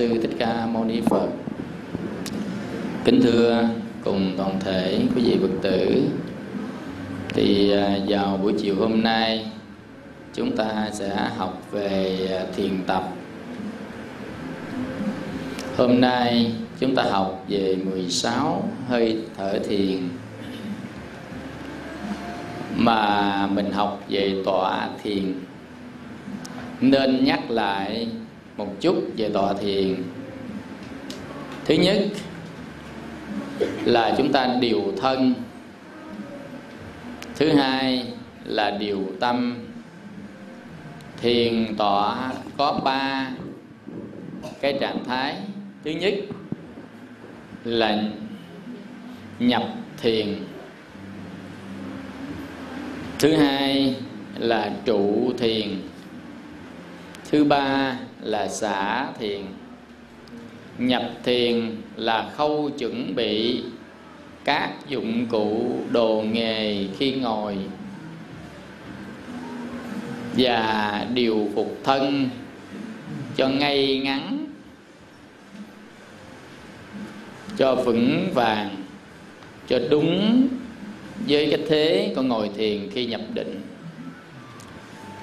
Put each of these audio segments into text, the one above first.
sư Thích Ca Mâu Ni Phật. Kính thưa cùng toàn thể quý vị Phật tử. Thì à, vào buổi chiều hôm nay, chúng ta sẽ học về à, thiền tập. Hôm nay chúng ta học về 16 hơi thở thiền mà mình học về tọa thiền nên nhắc lại một chút về tọa thiền. Thứ nhất là chúng ta điều thân. Thứ hai là điều tâm. Thiền tọa có ba cái trạng thái. Thứ nhất là nhập thiền. Thứ hai là trụ thiền. Thứ ba là xả thiền. Nhập thiền là khâu chuẩn bị các dụng cụ, đồ nghề khi ngồi và điều phục thân cho ngay ngắn, cho vững vàng, cho đúng với cái thế con ngồi thiền khi nhập định.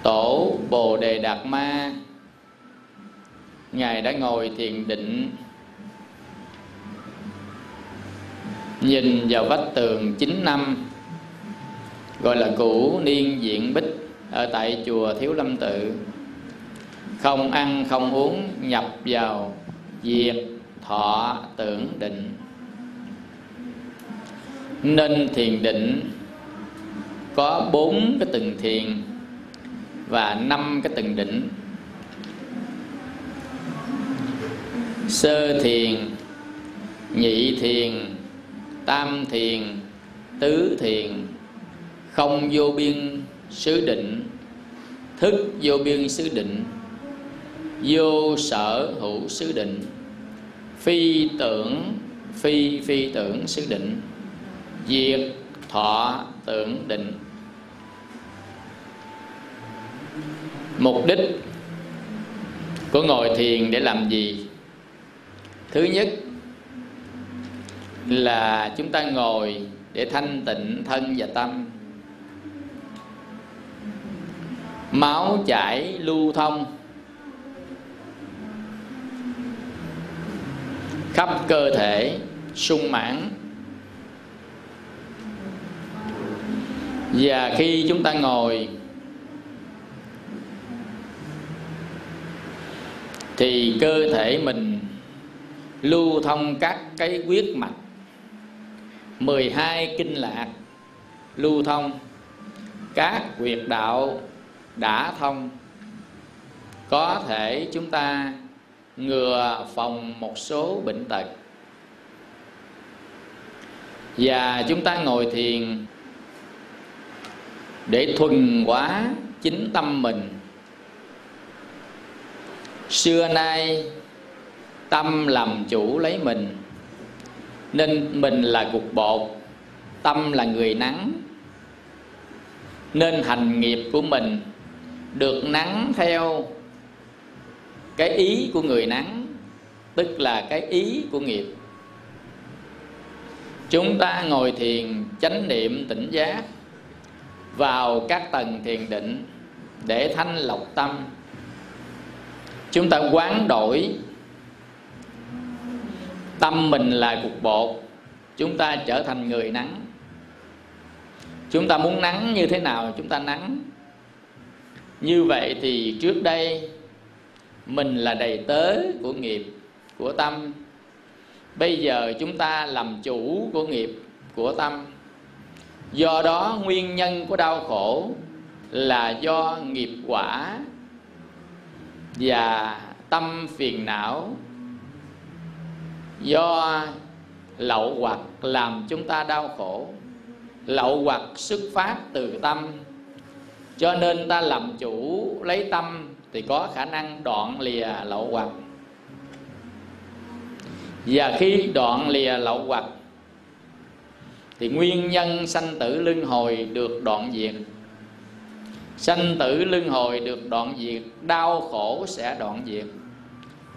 Tổ bồ đề đạt ma ngài đã ngồi thiền định, nhìn vào vách tường 9 năm, gọi là cũ niên diện bích ở tại chùa thiếu lâm tự. Không ăn, không uống, nhập vào diệt thọ tưởng định. Nên thiền định có bốn cái từng thiền và năm cái từng định. Sơ thiền, nhị thiền, tam thiền, tứ thiền. Không vô biên xứ định, thức vô biên xứ định. Vô sở hữu xứ định. Phi tưởng, phi phi tưởng xứ định. Diệt, thọ, tưởng định. Mục đích của ngồi thiền để làm gì? Thứ nhất là chúng ta ngồi để thanh tịnh thân và tâm. Máu chảy lưu thông. Khắp cơ thể sung mãn. Và khi chúng ta ngồi thì cơ thể mình lưu thông các cái huyết mạch. 12 kinh lạc lưu thông. Các huyệt đạo đã thông. Có thể chúng ta ngừa phòng một số bệnh tật. Và chúng ta ngồi thiền để thuần hóa chính tâm mình. Xưa nay tâm làm chủ lấy mình. Nên mình là cục bột, tâm là người nắng. Nên hành nghiệp của mình được nắng theo cái ý của người nắng, tức là cái ý của nghiệp. Chúng ta ngồi thiền, chánh niệm, tỉnh giác, vào các tầng thiền định để thanh lọc tâm. Chúng ta quán đổi tâm mình là cục bột, chúng ta trở thành người nắng. Chúng ta muốn nắng như thế nào chúng ta nắng. Như vậy thì trước đây, mình là đầy tớ của nghiệp, của tâm. Bây giờ chúng ta làm chủ của nghiệp, của tâm. Do đó nguyên nhân của đau khổ là do nghiệp quả và tâm phiền não do lậu hoặc làm chúng ta đau khổ, lậu hoặc xuất phát từ tâm. Cho nên ta làm chủ lấy tâm thì có khả năng đoạn lìa lậu hoặc. Và khi đoạn lìa lậu hoặc, thì nguyên nhân sanh tử luân hồi được đoạn diệt. Sanh tử luân hồi được đoạn diệt, đau khổ sẽ đoạn diệt.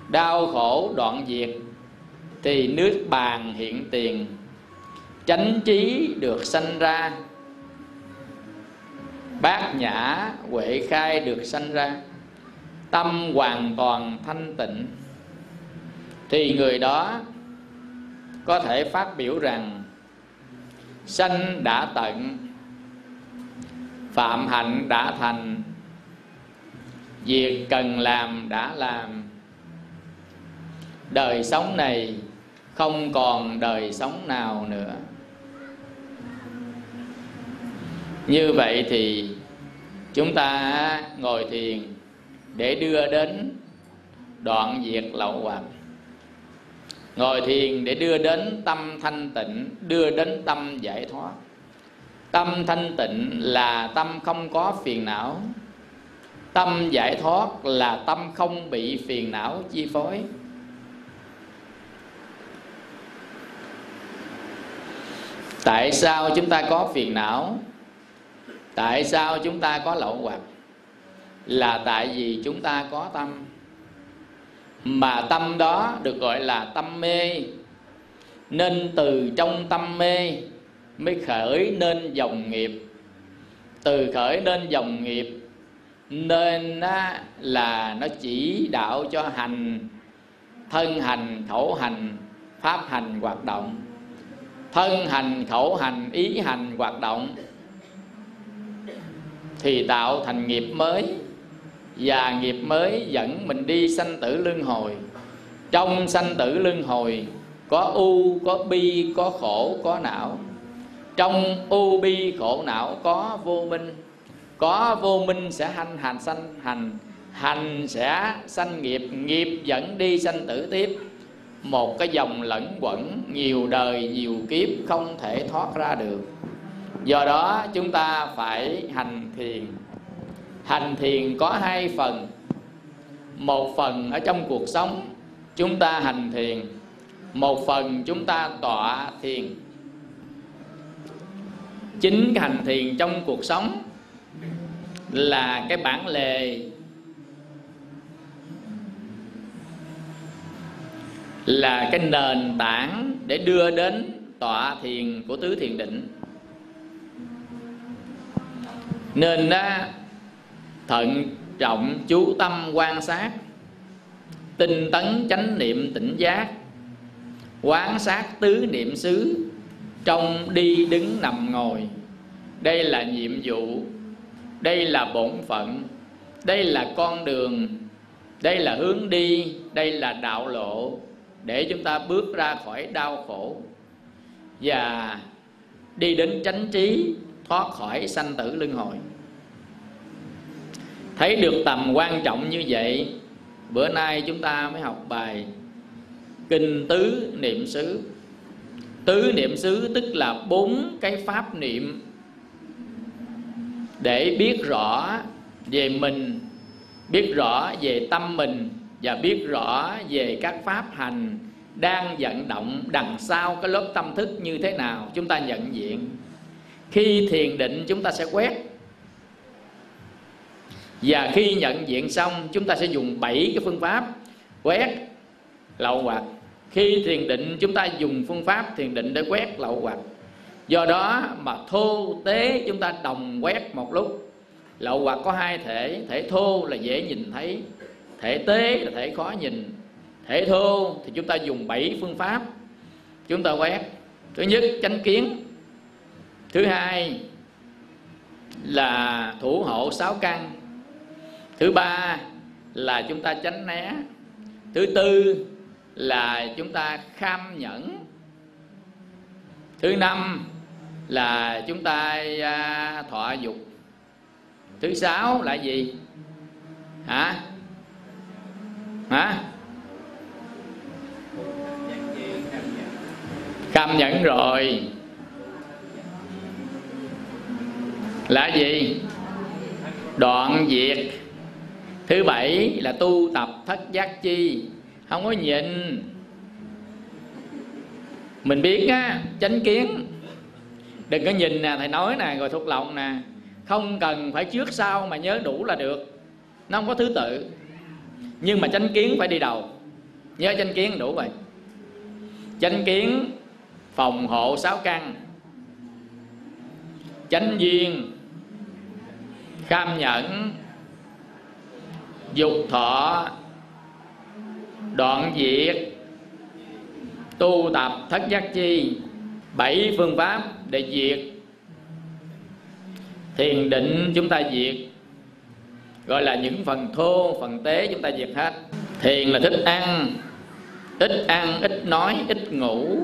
Đau khổ đoạn diệt thì nước bàn hiện tiền, chánh trí được sanh ra. Bát nhã huệ khai được sanh ra. Tâm hoàn toàn thanh tịnh. Thì người đó có thể phát biểu rằng, sanh đã tận, phạm hạnh đã thành, việc cần làm đã làm. Đời sống này không còn đời sống nào nữa. Như vậy thì chúng ta ngồi thiền để đưa đến đoạn diệt lậu hoặc ngồi thiền để đưa đến tâm thanh tịnh, đưa đến tâm giải thoát. Tâm thanh tịnh là tâm không có phiền não. Tâm giải thoát là tâm không bị phiền não chi phối. Tại sao chúng ta có phiền não? Tại sao chúng ta có lậu hoặc? Là tại vì chúng ta có tâm. Mà tâm đó được gọi là tâm mê. Nên từ trong tâm mê mới khởi nên dòng nghiệp. Từ khởi nên dòng nghiệp, nên là nó chỉ đạo cho hành, thân hành khẩu hành, pháp hành hoạt động thân hành, khẩu hành, ý hành, hoạt động, thì tạo thành nghiệp mới và nghiệp mới dẫn mình đi sanh tử luân hồi. Trong sanh tử luân hồi, có u, có bi, có khổ, có não. Trong u, bi, khổ, não có vô minh. Có vô minh sẽ hành hành sanh, hành. Hành sẽ sanh nghiệp nghiệp dẫn đi sanh tử tiếp một cái dòng lẫn quẩn, nhiều đời, nhiều kiếp không thể thoát ra được. Do đó, chúng ta phải hành thiền. Hành thiền có hai phần. Một phần ở trong cuộc sống, chúng ta hành thiền. Một phần chúng ta tọa thiền. Chính hành thiền trong cuộc sống là cái bản lề là cái nền tảng để đưa đến tọa thiền của tứ thiền định. Nên đó thận trọng chú tâm quan sát, tinh tấn chánh niệm tỉnh giác, quán sát tứ niệm xứ, trong đi đứng nằm ngồi. Đây là nhiệm vụ, đây là bổn phận, đây là con đường, đây là hướng đi, đây là đạo lộ để chúng ta bước ra khỏi đau khổ và đi đến chánh trí, thoát khỏi sanh tử luân hồi. Thấy được tầm quan trọng như vậy, bữa nay chúng ta mới học bài kinh tứ niệm xứ. Tứ niệm xứ tức là bốn cái pháp niệm để biết rõ về mình, biết rõ về tâm mình và biết rõ về các pháp hành đang vận động đằng sau cái lớp tâm thức như thế nào, chúng ta nhận diện. Khi thiền định, chúng ta sẽ quét. Và khi nhận diện xong, chúng ta sẽ dùng bảy cái phương pháp quét, lậu hoặc. Khi thiền định, chúng ta dùng phương pháp thiền định để quét, lậu hoặc. Do đó mà thô tế chúng ta đồng quét một lúc. Lậu hoặc có hai thể thể thô là dễ nhìn thấy thể tế là thể khó nhìn, thể thô thì chúng ta dùng bảy phương pháp chúng ta quét. Thứ nhất, chánh kiến. Thứ hai là thủ hộ sáu căn. Thứ ba là chúng ta tránh né. Thứ tư là chúng ta kham nhẫn. Thứ năm là chúng ta à, thọ dục. Thứ sáu là gì? Hả? Hả? Cam nhẫn rồi. Là gì? Đoạn diệt thứ bảy là tu tập thất giác chi. Không có nhịn. Mình biết á, chánh kiến. Đừng có nhìn nè, thầy nói nè, rồi thuộc lòng nè. Không cần phải trước sau mà nhớ đủ là được. Nó không có thứ tự nhưng mà chánh kiến phải đi đầu. Nhớ chánh kiến đủ vậy chánh kiến phòng hộ sáu căn. Chánh duyên, kham nhẫn, dục thọ, đoạn diệt, tu tập thất giác chi. Bảy phương pháp để diệt. Thiền định chúng ta diệt gọi là những phần thô, phần tế chúng ta diệt hết. Thiền là thích ăn, ít ăn, ít nói, ít ngủ.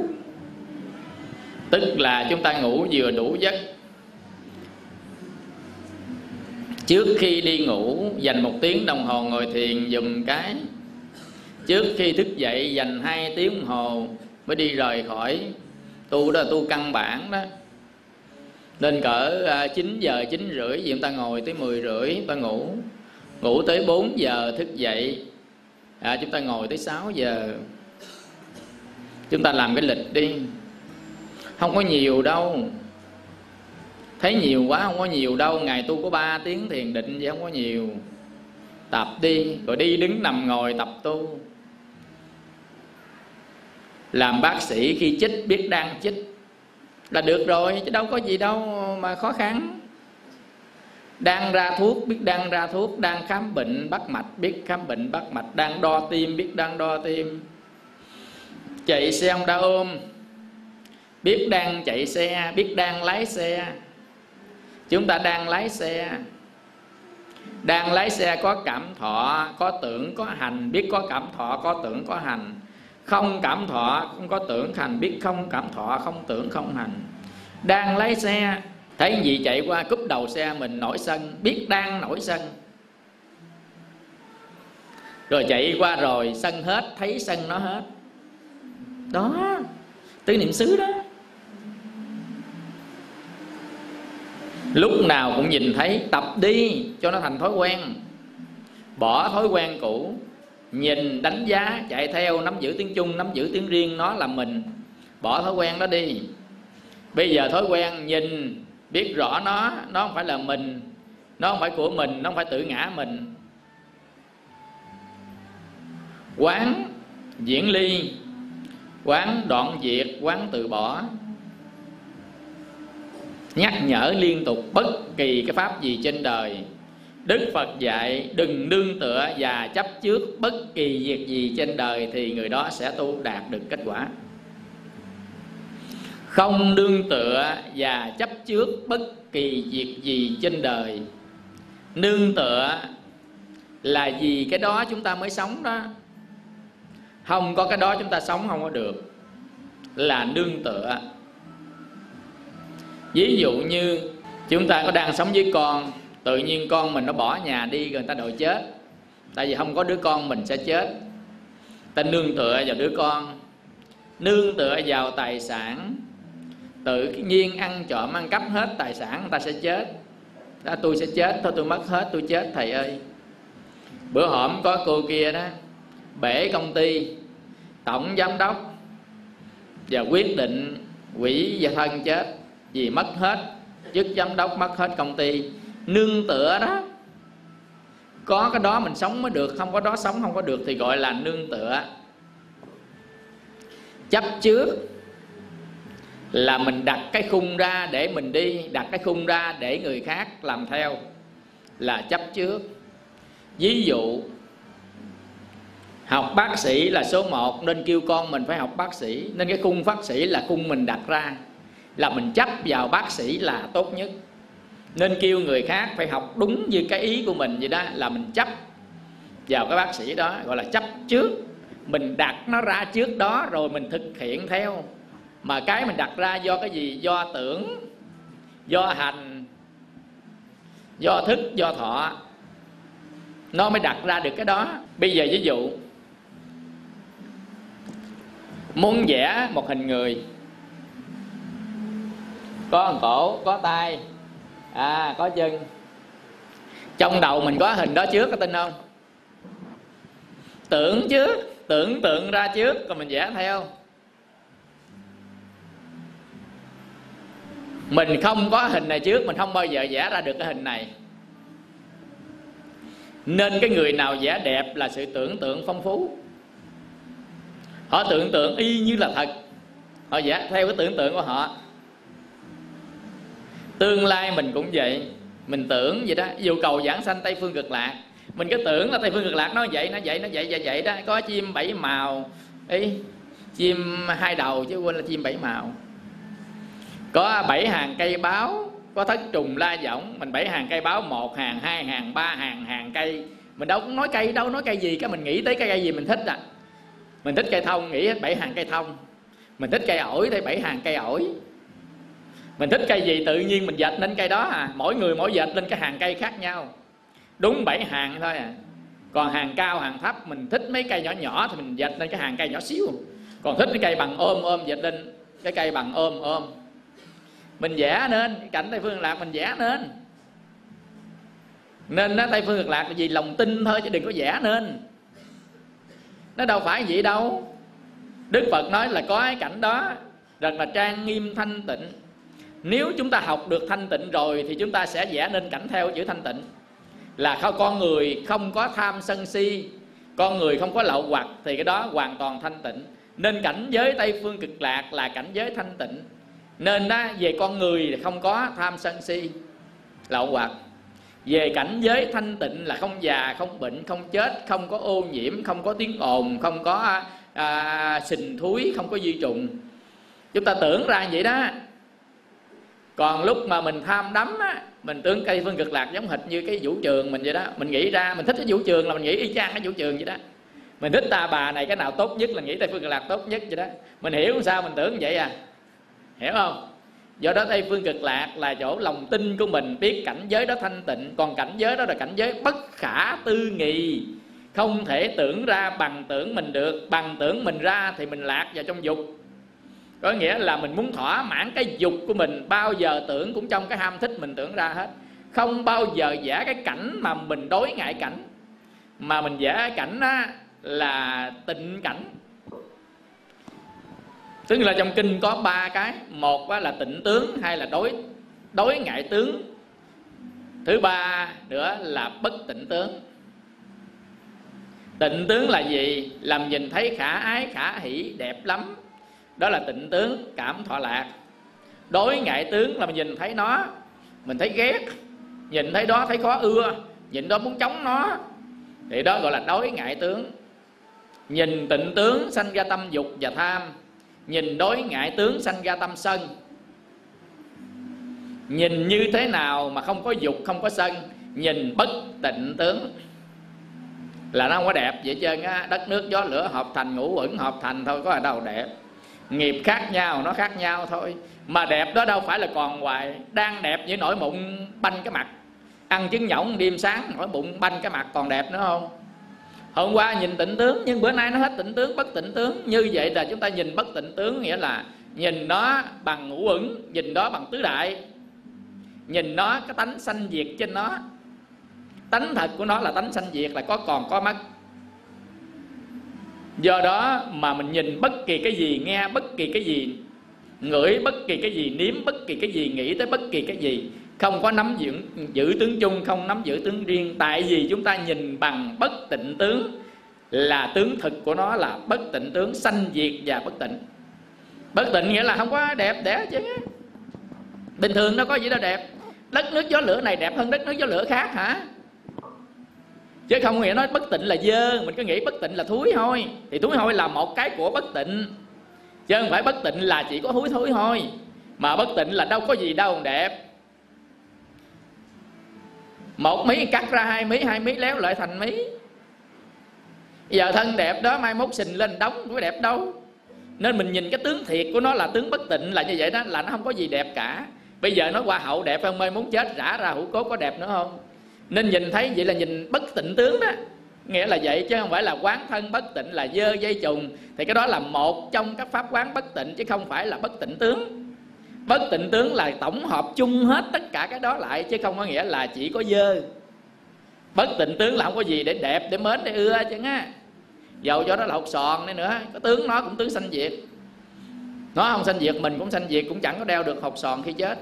Tức là chúng ta ngủ vừa đủ giấc. Trước khi đi ngủ, dành một tiếng đồng hồ ngồi thiền dùm cái. Trước khi thức dậy, dành hai tiếng đồng hồ mới đi rời khỏi tu đó là tu căn bản đó. Nên cỡ à, 9 giờ 9 rưỡi gì chúng ta ngồi tới 10 rưỡi ta ngủ ngủ tới 4 giờ thức dậy. À, chúng ta ngồi tới 6 giờ. Chúng ta làm cái lịch đi. Không có nhiều đâu. Thấy nhiều quá không có nhiều đâu. Ngày tu có 3 tiếng thiền định vậy không có nhiều. Tập đi rồi đi đứng nằm ngồi tập tu. Làm bác sĩ khi chích biết đang chích là được rồi chứ đâu có gì đâu mà khó khăn đang ra thuốc, biết đang ra thuốc, đang khám bệnh bắt mạch, biết khám bệnh bắt mạch, đang đo tim, biết đang đo tim. Chạy xe ông đã ôm, biết đang chạy xe, biết đang lái xe. Chúng ta đang lái xe. Đang lái xe có cảm thọ, có tưởng, có hành, biết có cảm thọ, có tưởng, có hành. Không cảm thọ, không có tưởng, hành, biết không cảm thọ, không tưởng, không hành. Đang lái xe thấy gì chạy qua cúp đầu xe mình nổi sân, biết đang nổi sân. Rồi chạy qua rồi, sân hết, thấy sân nó hết. Đó, tứ niệm xứ đó. Lúc nào cũng nhìn thấy, tập đi, cho nó thành thói quen. Bỏ thói quen cũ, nhìn đánh giá, chạy theo, nắm giữ tiếng chung nắm giữ tiếng riêng, nó là mình. Bỏ thói quen đó đi. Bây giờ thói quen nhìn biết rõ nó nó không phải là mình, nó không phải của mình, nó không phải tự ngã mình. Quán diễn ly, quán đoạn diệt quán từ bỏ. Nhắc nhở liên tục bất kỳ cái pháp gì trên đời. Đức Phật dạy, đừng nương tựa và chấp trước bất kỳ việc gì trên đời thì người đó sẽ tu đạt được kết quả. Không nương tựa và chấp trước bất kỳ việc gì trên đời. Nương tựa là vì cái đó chúng ta mới sống đó. Không có cái đó chúng ta sống không có được. Là nương tựa. Ví dụ như chúng ta có đang sống với con, tự nhiên con mình nó bỏ nhà đi rồi người ta đòi chết tại vì không có đứa con mình sẽ chết ta nương tựa vào đứa con nương tựa vào tài sản tự nhiên ăn trộm ăn cắp hết tài sản người ta sẽ chết. Đó, tôi sẽ chết thôi tôi mất hết tôi chết thầy ơi. Bữa hổm có cô kia đó bể công ty tổng giám đốc và quyết định quỷ và thân chết vì mất hết chức giám đốc mất hết công ty. Nương tựa đó có cái đó mình sống mới được không có đó sống không có được thì gọi là nương tựa. Chấp trước là mình đặt cái khung ra để mình đi, đặt cái khung ra để người khác làm theo là chấp trước. Ví dụ, học bác sĩ là số 1 nên kêu con mình phải học bác sĩ, nên cái khung bác sĩ là khung mình đặt ra, là mình chấp vào bác sĩ là tốt nhất. Nên kêu người khác phải học đúng như cái ý của mình vậy đó, là mình chấp vào cái bác sĩ đó, gọi là chấp trước. Mình đặt nó ra trước đó rồi mình thực hiện theo mà cái mình đặt ra do cái gì? Do tưởng, do hành, do thức, do thọ. Nó mới đặt ra được cái đó. Bây giờ ví dụ, muốn vẽ một hình người. Có cổ, có tay à có chân. Trong đầu mình có hình đó trước, có tin không? Tưởng trước, tưởng tượng ra trước rồi mình vẽ theo. Mình không có hình này trước, mình không bao giờ vẽ ra được cái hình này. Nên cái người nào vẽ đẹp là sự tưởng tượng phong phú. Họ tưởng tượng y như là thật. Họ vẽ theo cái tưởng tượng của họ. Tương lai mình cũng vậy. Mình tưởng vậy đó. Dù cầu giảng sanh tây phương cực lạc, mình cứ tưởng là tây phương cực lạc nó vậy nó vậy nó vậy vậy vậy đó. Có chim bảy màu. Ý, chim hai đầu chứ quên là chim bảy màu có bảy hàng cây báo, có thất trùng, la võng. Mình bảy hàng cây báo, một hàng, hai hàng, ba hàng hàng cây. Mình đâu cũng nói cây đâu, nói cây gì. Cái mình nghĩ tới cây cây gì mình thích à. Mình thích cây thông, nghĩ hết bảy hàng cây thông. Mình thích cây ổi thì bảy hàng cây ổi. Mình thích cây gì tự nhiên mình dệt lên cây đó à. Mỗi người mỗi dệt lên cái hàng cây khác nhau. Đúng bảy hàng thôi à. Còn hàng cao, hàng thấp, mình thích mấy cây nhỏ nhỏ thì mình dệt lên cái hàng cây nhỏ xíu. Còn thích cái cây bằng ôm ôm dệt lên cái cây bằng ôm ôm mình vẽ nên cảnh tây phương lạc mình vẽ nên. Nên nó tây phương cực lạc là vì lòng tin thôi chứ đừng có vẽ nên. Nó đâu phải vậy đâu. Đức phật nói là có cái cảnh đó rất là trang nghiêm thanh tịnh. Nếu chúng ta học được thanh tịnh rồi thì chúng ta sẽ vẽ nên cảnh theo chữ thanh tịnh. Là không con người không có tham sân si, con người không có lậu hoặc thì cái đó hoàn toàn thanh tịnh. Nên cảnh giới tây phương cực lạc là cảnh giới thanh tịnh nên đó, về con người là không có tham sân si lậu hoặc về cảnh giới thanh tịnh là không già không bệnh không chết không có ô nhiễm không có tiếng ồn không có à, à, sình thúi không có di trùng. Chúng ta tưởng ra vậy đó. Còn lúc mà mình tham đắm á mình tưởng cây phương cực lạc giống hệt như cái vũ trường mình vậy đó. Mình nghĩ ra mình thích cái vũ trường là mình nghĩ y chang cái vũ trường vậy đó. Mình thích ta bà này cái nào tốt nhất là nghĩ tây phương cực lạc tốt nhất vậy đó. Mình hiểu sao mình tưởng vậy à? Hiểu không? Do đó tây phương cực lạc là chỗ lòng tin của mình biết cảnh giới đó thanh tịnh còn cảnh giới đó là cảnh giới bất khả tư nghị. Không thể tưởng ra bằng tưởng mình được bằng tưởng mình ra thì mình lạc vào trong dục. Có nghĩa là mình muốn thỏa mãn cái dục của mình bao giờ tưởng cũng trong cái ham thích mình tưởng ra hết. Không bao giờ vẽ cái cảnh mà mình đối ngại cảnh. Mà mình vẽ cái cảnh á, là tịnh cảnh tức là trong kinh có ba cái. Một là tịnh tướng, hai là đối đối ngại tướng. Thứ ba nữa là bất tịnh tướng. Tịnh tướng là gì? Làm nhìn thấy khả ái, khả hỷ, đẹp lắm. Đó là tịnh tướng, cảm thọ lạc. Đối ngại tướng là mình nhìn thấy nó, mình thấy ghét. Nhìn thấy đó thấy khó ưa, nhìn đó muốn chống nó. Thì đó gọi là đối ngại tướng. Nhìn tịnh tướng sanh ra tâm dục và tham nhìn đối ngại tướng sanh ra tâm sân. Nhìn như thế nào mà không có dục, không có sân. Nhìn bất tịnh tướng. Là nó không có đẹp vậy trơn á. Đất nước gió lửa hợp thành, ngũ uẩn hợp thành thôi, có ở đâu đẹp. Nghiệp khác nhau, nó khác nhau thôi. Mà đẹp đó đâu phải là còn hoài. Đang đẹp như nổi mụn banh cái mặt. Ăn trứng nhộng đêm sáng nổi bụng banh cái mặt còn đẹp nữa không? Hôm qua nhìn tịnh tướng, nhưng bữa nay nó hết tịnh tướng, bất tịnh tướng. Như vậy là chúng ta nhìn bất tịnh tướng nghĩa là nhìn nó bằng ngũ ẩn nhìn đó bằng tứ đại. Nhìn nó cái tánh sanh diệt trên nó. Tánh thật của nó là tánh sanh diệt, là có còn, có mất. Do đó mà mình nhìn bất kỳ cái gì, nghe bất kỳ cái gì, ngửi bất kỳ cái gì, nếm bất kỳ cái gì, nghĩ tới bất kỳ cái gì không có nắm giữ, giữ tướng chung không nắm giữ tướng riêng. Tại vì chúng ta nhìn bằng bất tịnh tướng là tướng thực của nó là bất tịnh tướng sanh diệt và bất tịnh. Bất tịnh nghĩa là không có đẹp đẽ chứ. Bình thường nó có gì đâu đẹp. Đất nước gió lửa này đẹp hơn đất nước gió lửa khác hả? Chứ không nghĩa nói bất tịnh là dơ. Mình cứ nghĩ bất tịnh là thúi thôi thì thúi thôi là một cái của bất tịnh. Chứ không phải bất tịnh là chỉ có thúi thúi thôi. Mà bất tịnh là đâu có gì đâu đẹp một mí cắt ra hai mí hai mí léo lại thành mí. Giờ thân đẹp đó mai mốt xình lên đóng, có đẹp đâu. Nên mình nhìn cái tướng thiệt của nó là tướng bất tịnh, là như vậy đó, là nó không có gì đẹp cả. Bây giờ nó qua hậu đẹp hơn, mai muốn chết rã ra hữu cốt có đẹp nữa không? Nên nhìn thấy vậy là nhìn bất tịnh tướng đó. Nghĩa là vậy chứ không phải là quán thân bất tịnh, là dơ dây trùng thì cái đó là một trong các pháp quán bất tịnh, chứ không phải là bất tịnh tướng bất tịnh tướng là tổng hợp chung hết tất cả cái đó lại, chứ không có nghĩa là chỉ có dơ. Bất tịnh tướng là không có gì để đẹp, để mến, để ưa chứ á dầu cho nó là sòn đi nữa, có tướng nó cũng tướng sanh diệt. Nó không sanh diệt, mình cũng sanh diệt, cũng chẳng có đeo được hột sòn khi chết.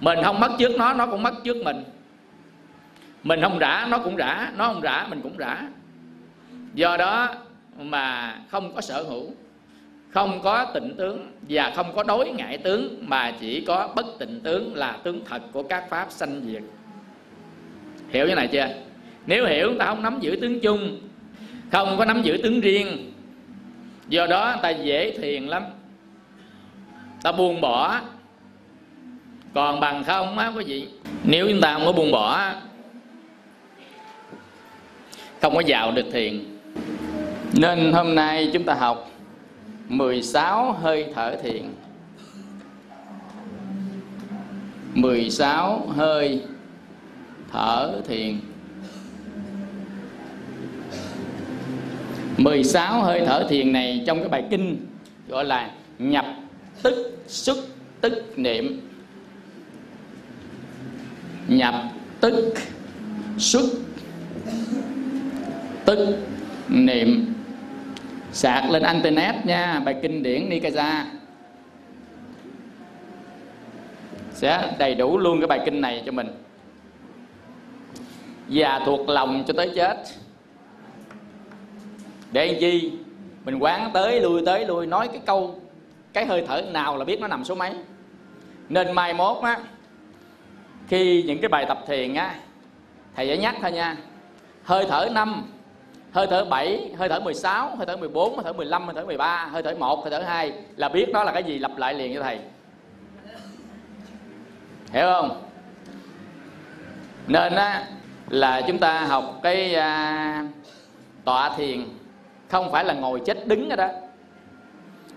Mình không mất trước nó nó cũng mất trước mình. Mình không rã, nó cũng rã, nó không rã, mình cũng rã. Do đó mà không có sở hữu không có tịnh tướng và không có đối ngại tướng, mà chỉ có bất tịnh tướng là tướng thật của các pháp sanh diệt. Hiểu như này chưa? Nếu hiểu ta không nắm giữ tướng chung, không có nắm giữ tướng riêng. Do đó ta dễ thiền lắm. Ta buông bỏ. Còn bằng không á, quý vị, nếu chúng ta không có buông bỏ, không có vào được thiền. Nên hôm nay chúng ta học 16 hơi thở thiền 16 hơi thở thiền 16 hơi thở thiền này trong cái bài kinh gọi là nhập tức, xuất tức niệm. Nhập tức, xuất tức niệm sạc lên internet nha, bài kinh điển Nikaya sẽ đầy đủ luôn cái bài kinh này cho mình. Và thuộc lòng cho tới chết. Để anh chi mình quán tới lui tới lui, nói cái câu, cái hơi thở nào là biết nó nằm số mấy. Nên mai mốt á, khi những cái bài tập thiền á, thầy sẽ nhắc thôi nha, hơi thở năm hơi thở 7, hơi thở 16, hơi thở 14, hơi thở 15, hơi thở 13, hơi thở 1, hơi thở 2 là biết đó là cái gì lặp lại liền cho thầy. Hiểu không? Nên á là chúng ta học cái à, tọa thiền không phải là ngồi chết đứng ở đó.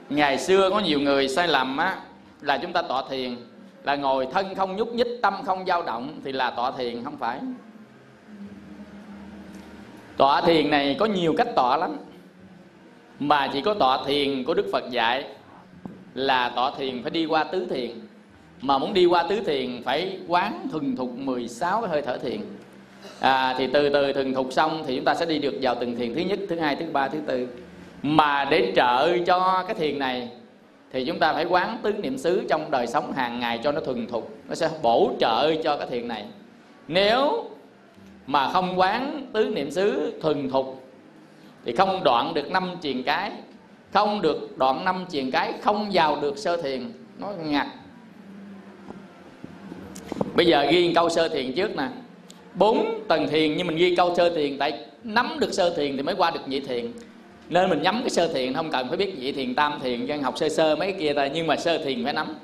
Ngày xưa có nhiều người sai lầm á là chúng ta tọa thiền là ngồi thân không nhúc nhích, tâm không dao động thì là tọa thiền không phải tọa thiền này có nhiều cách tọa lắm. Mà chỉ có tọa thiền của đức phật dạy là tọa thiền phải đi qua tứ thiền. Mà muốn đi qua tứ thiền phải quán thuần thục 16 cái hơi thở thiền. À, thì từ từ thuần thục xong thì chúng ta sẽ đi được vào từng thiền thứ nhất thứ hai thứ ba thứ tư. Mà để trợ cho cái thiền này thì chúng ta phải quán tứ niệm xứ trong đời sống hàng ngày cho nó thuần thục. Nó sẽ bổ trợ cho cái thiền này. Nếu mà không quán tứ niệm xứ thuần thục thì không đoạn được năm triền cái không được đoạn năm triền cái không vào được sơ thiền. Nó ngặt. Bây giờ ghi câu sơ thiền trước nè. Bốn tầng thiền nhưng mình ghi câu sơ thiền tại nắm được sơ thiền thì mới qua được nhị thiền. Nên mình nhắm cái sơ thiền không cần phải biết nhị thiền tam thiền cho học sơ sơ mấy cái kia ta nhưng mà sơ thiền phải nắm.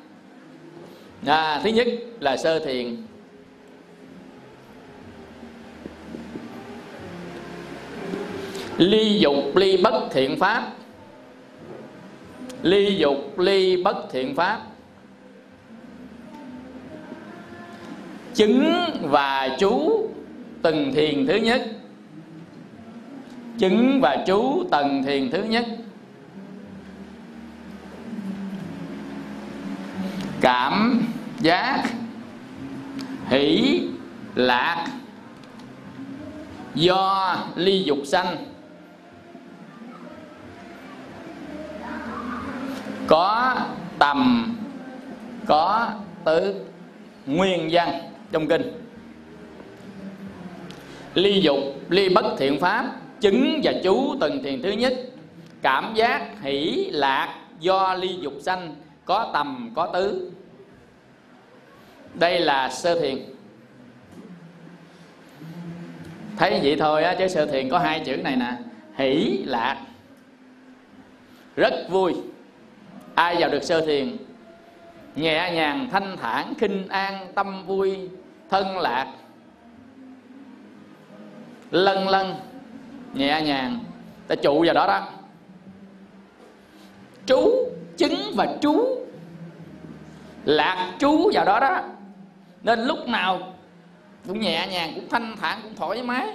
À, thứ nhất là sơ thiền. Ly dục ly bất thiện pháp. Ly dục ly bất thiện pháp. Chứng và chú từng thiền thứ nhất. Chứng và chú tầng thiền thứ nhất. Cảm giác hỷ lạc do ly dục sanh. Có tầm, có tứ nguyên văn trong kinh. Ly dục, ly bất thiện pháp, chứng và chú từng thiền thứ nhất. Cảm giác, hỷ, lạc, do ly dục sanh, có tầm, có tứ. Đây là sơ thiền. Thấy vậy thôi á, chứ sơ thiền có hai chữ này nè. Hỷ, lạc. Rất vui ai vào được sơ thiền, nhẹ nhàng, thanh thản, khinh an, tâm vui, thân lạc. Lân lân, nhẹ nhàng, ta trụ vào đó đó. Trú, chứng và trú. Lạc trú vào đó đó. Nên lúc nào cũng nhẹ nhàng, cũng thanh thản, cũng thoải mái.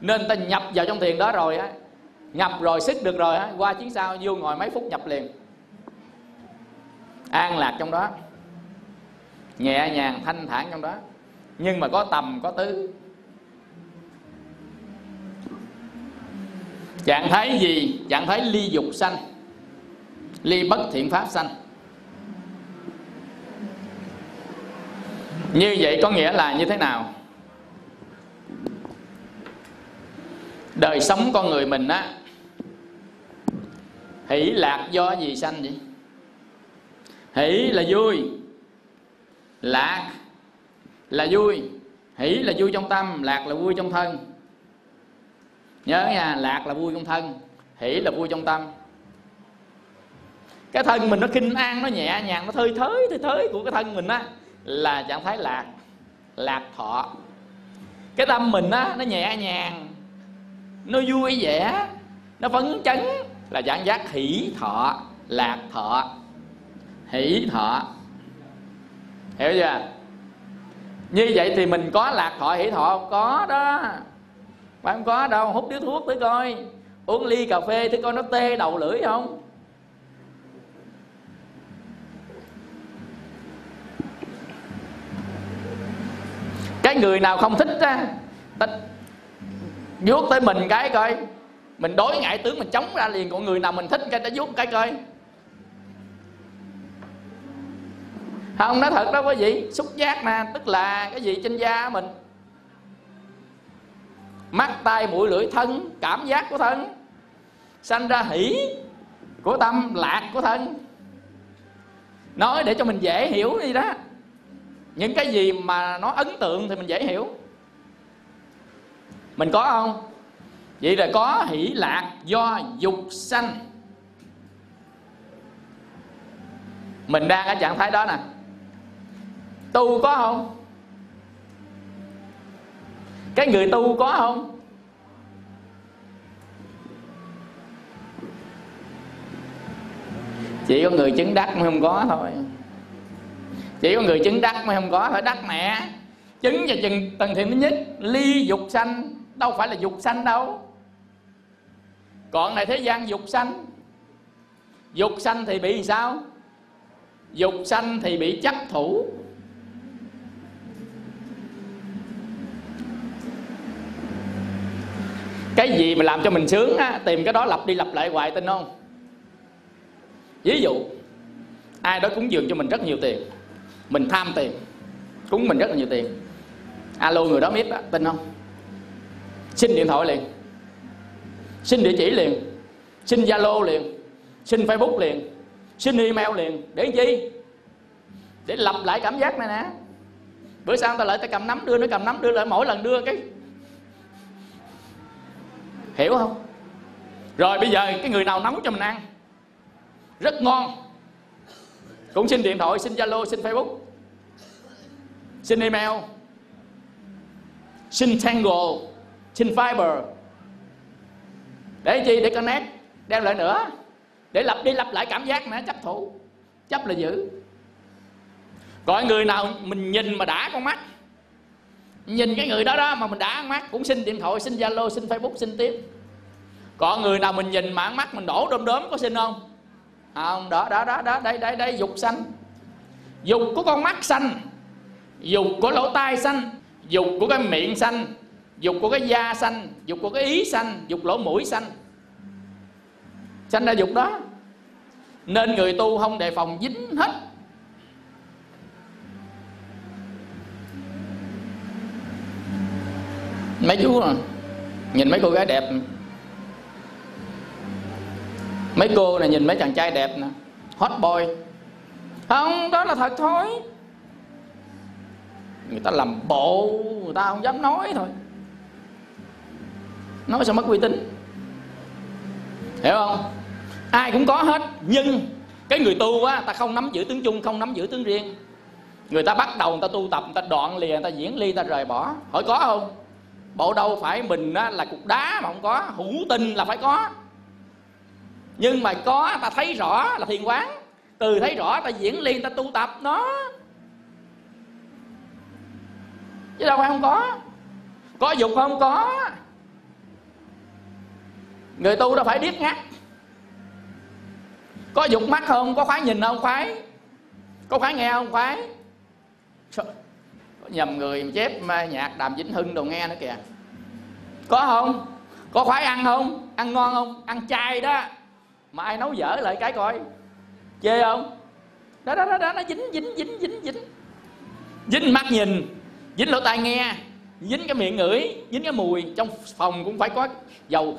Nên ta nhập vào trong thiền đó rồi á. Nhập rồi sức được rồi á. Qua chuyến sau, vô ngồi mấy phút nhập liền an lạc trong đó. Nhẹ nhàng, thanh thản trong đó. Nhưng mà có tầm, có tứ. Trạng thái gì trạng thái ly dục sanh, ly bất thiện pháp sanh. Như vậy có nghĩa là như thế nào? Đời sống con người mình á, hỷ lạc do gì sanh vậy? Hỷ là vui. Lạc là vui. Hỷ là vui trong tâm, lạc là vui trong thân. Nhớ nha, lạc là vui trong thân, hỷ là vui trong tâm. Cái thân mình nó kinh an, nó nhẹ nhàng, nó thơi thới thơi thới của cái thân mình á, là trạng thái lạc lạc thọ. Cái tâm mình á, nó nhẹ nhàng, nó vui vẻ, nó phấn chấn, là trạng giác hỷ thọ, lạc thọ hỷ thọ. Hiểu chưa? Như vậy thì mình có lạc thọ, hỷ thọ không? Có đó. Bạn không? Có đâu. Hút điếu thuốc tới coi. Uống ly cà phê tới coi nó tê đầu lưỡi không? Cái người nào không thích á, ta vuốt tới mình cái coi. Mình đối ngại, tướng mình chống ra liền. Còn người nào mình thích cái, ta vuốt cái coi. Không, nói thật, đó quý vị. Xúc giác nè, tức là cái gì trên da mình? Mắt tay mũi, lưỡi, thân, cảm giác của thân. Sanh ra hỷ của tâm, lạc của thân. Nói để cho mình dễ hiểu đi đó. Những cái gì mà nó ấn tượng thì mình dễ hiểu. Mình có không? Vậy là có hỷ lạc do dục sanh. Mình đang ở trạng thái đó nè tu có không? Cái người tu có không? Chỉ có người chứng đắc mới không có thôi. Chỉ có người chứng đắc mới không có phải đắc mẹ. Chứng và chừng tầng thiện thứ nhất. Ly dục sanh. Đâu phải là dục sanh đâu. Còn này thế gian dục sanh. Dục sanh thì bị sao? Dục sanh thì bị chấp thủ. Cái gì mà làm cho mình sướng á tìm cái đó lặp đi lặp lại hoài tin không? Ví dụ ai đó cúng dường cho mình rất nhiều tiền mình tham tiền cúng mình rất là nhiều tiền. Alo người đó biết á, tin không? Xin điện thoại liền xin địa chỉ liền xin zalo liền xin facebook liền xin email liền. Để chi để lặp lại cảm giác này nè. Bữa sau ta lại ta cầm nắm đưa nó cầm nắm đưa lại mỗi lần đưa cái hiểu không? Rồi bây giờ cái người nào nấu cho mình ăn? Rất ngon. Cũng xin điện thoại, xin zalo, xin facebook. Xin email. Xin tango xin fiber. Để chi? Để connect. Đem lại nữa. Để lặp đi lặp lại cảm giác nữa chấp thủ. Chấp là giữ. Còn người nào mình nhìn mà đã con mắt nhìn cái người đó đó mà mình đã ăn mắt cũng xin điện thoại, xin zalo, xin facebook, xin tiếp. Còn người nào mình nhìn mà ăn mắt mình đổ đom đóm có xin không? Không, đó đó đó đó, đây đây đây, dục xanh dục của con mắt xanh dục của lỗ tai xanh dục của cái miệng xanh dục của cái da xanh dục của cái ý xanh dục lỗ mũi xanh xanh ra dục đó. Nên người tu không đề phòng dính hết mấy chú nhìn mấy cô gái đẹp. Mấy cô này nhìn mấy chàng trai đẹp nè. Hot boy. Không, đó là thật thôi. Người ta làm bộ, người ta không dám nói thôi. Nói sao mất uy tín? Hiểu không? Ai cũng có hết, nhưng cái người tu á, ta không nắm giữ tướng chung không nắm giữ tướng riêng. Người ta bắt đầu người ta tu tập, người ta đoạn lìa, người ta diễn ly, người ta rời bỏ. Hỏi có không? Bộ đâu phải mình á, là cục đá mà không có. Hữu tình là phải có. Nhưng mà có ta thấy rõ là thiền quán. Từ thấy rõ ta diễn liên ta tu tập nó. Chứ đâu phải không có. Có dục không có. Người tu đâu phải điếc ngắt. Có dục mắt không có khoái nhìn không khoái. Có khoái nghe không khoái nhầm người chép nhạc đàm vĩnh hưng đồ nghe nữa kìa. Có không? Có khoái ăn không? Ăn ngon không? Ăn chay đó. Mà ai nấu dở lại cái coi. Chê không? Đó đó đó, đó nó dính dính dính dính dính. Dính mắt nhìn dính lỗ tai nghe dính cái miệng ngửi dính cái mùi. Trong phòng cũng phải có dầu.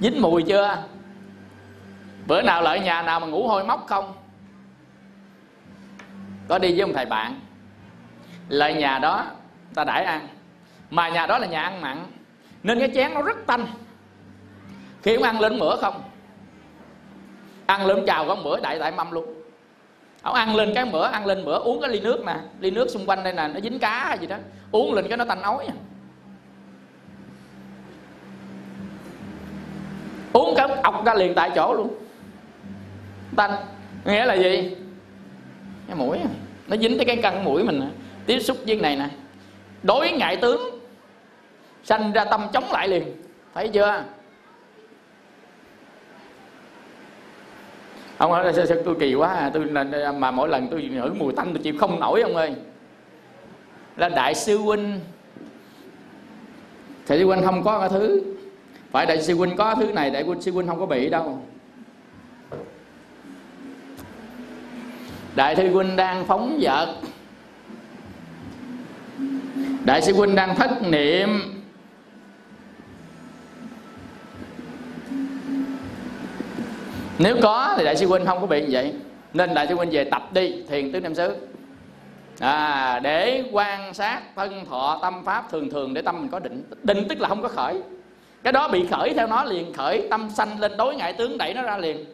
Dính mùi chưa? Bữa nào lại nhà nào mà ngủ hôi móc không? Có đi với ông thầy bạn. Lại nhà đó, ta đãi ăn. Mà nhà đó là nhà ăn mặn. Nên cái chén nó rất tanh. Khi ông ăn lên bữa không? Ăn lên chào có bữa đại đại mâm luôn. Ông ăn lên cái mỡ ăn lên mỡ uống cái ly nước nè ly nước xung quanh đây nè, nó dính cá hay gì đó. Uống lên cái nó tanh ói à. uống cái ọc ra liền tại chỗ luôn. Tanh. Nghĩa là gì? Cái mũi nó dính tới cái căn mũi mình tiếp xúc với này nè. Đối ngại tướng sanh ra tâm chống lại liền. Thấy chưa? Ông nói sao, sao tôi kỳ quá à, tôi mà mỗi lần tôi ngửi mùi tanh tôi chịu không nổi ông ơi. Là đại sư huynh. Thầy sư huynh không có cái thứ. Phải đại sư huynh có thứ này đại sư huynh không có bị đâu. Đại sư huynh đang phóng dật đại sư huynh đang thất niệm. Nếu có thì đại sư huynh không có bị như vậy. Nên đại sư huynh về tập đi thiền tứ niệm xứ. À, để quan sát thân thọ tâm pháp thường thường để tâm mình có định định tức là không có khởi. Cái đó bị khởi theo nó liền khởi tâm sanh lên đối ngại tướng đẩy nó ra liền.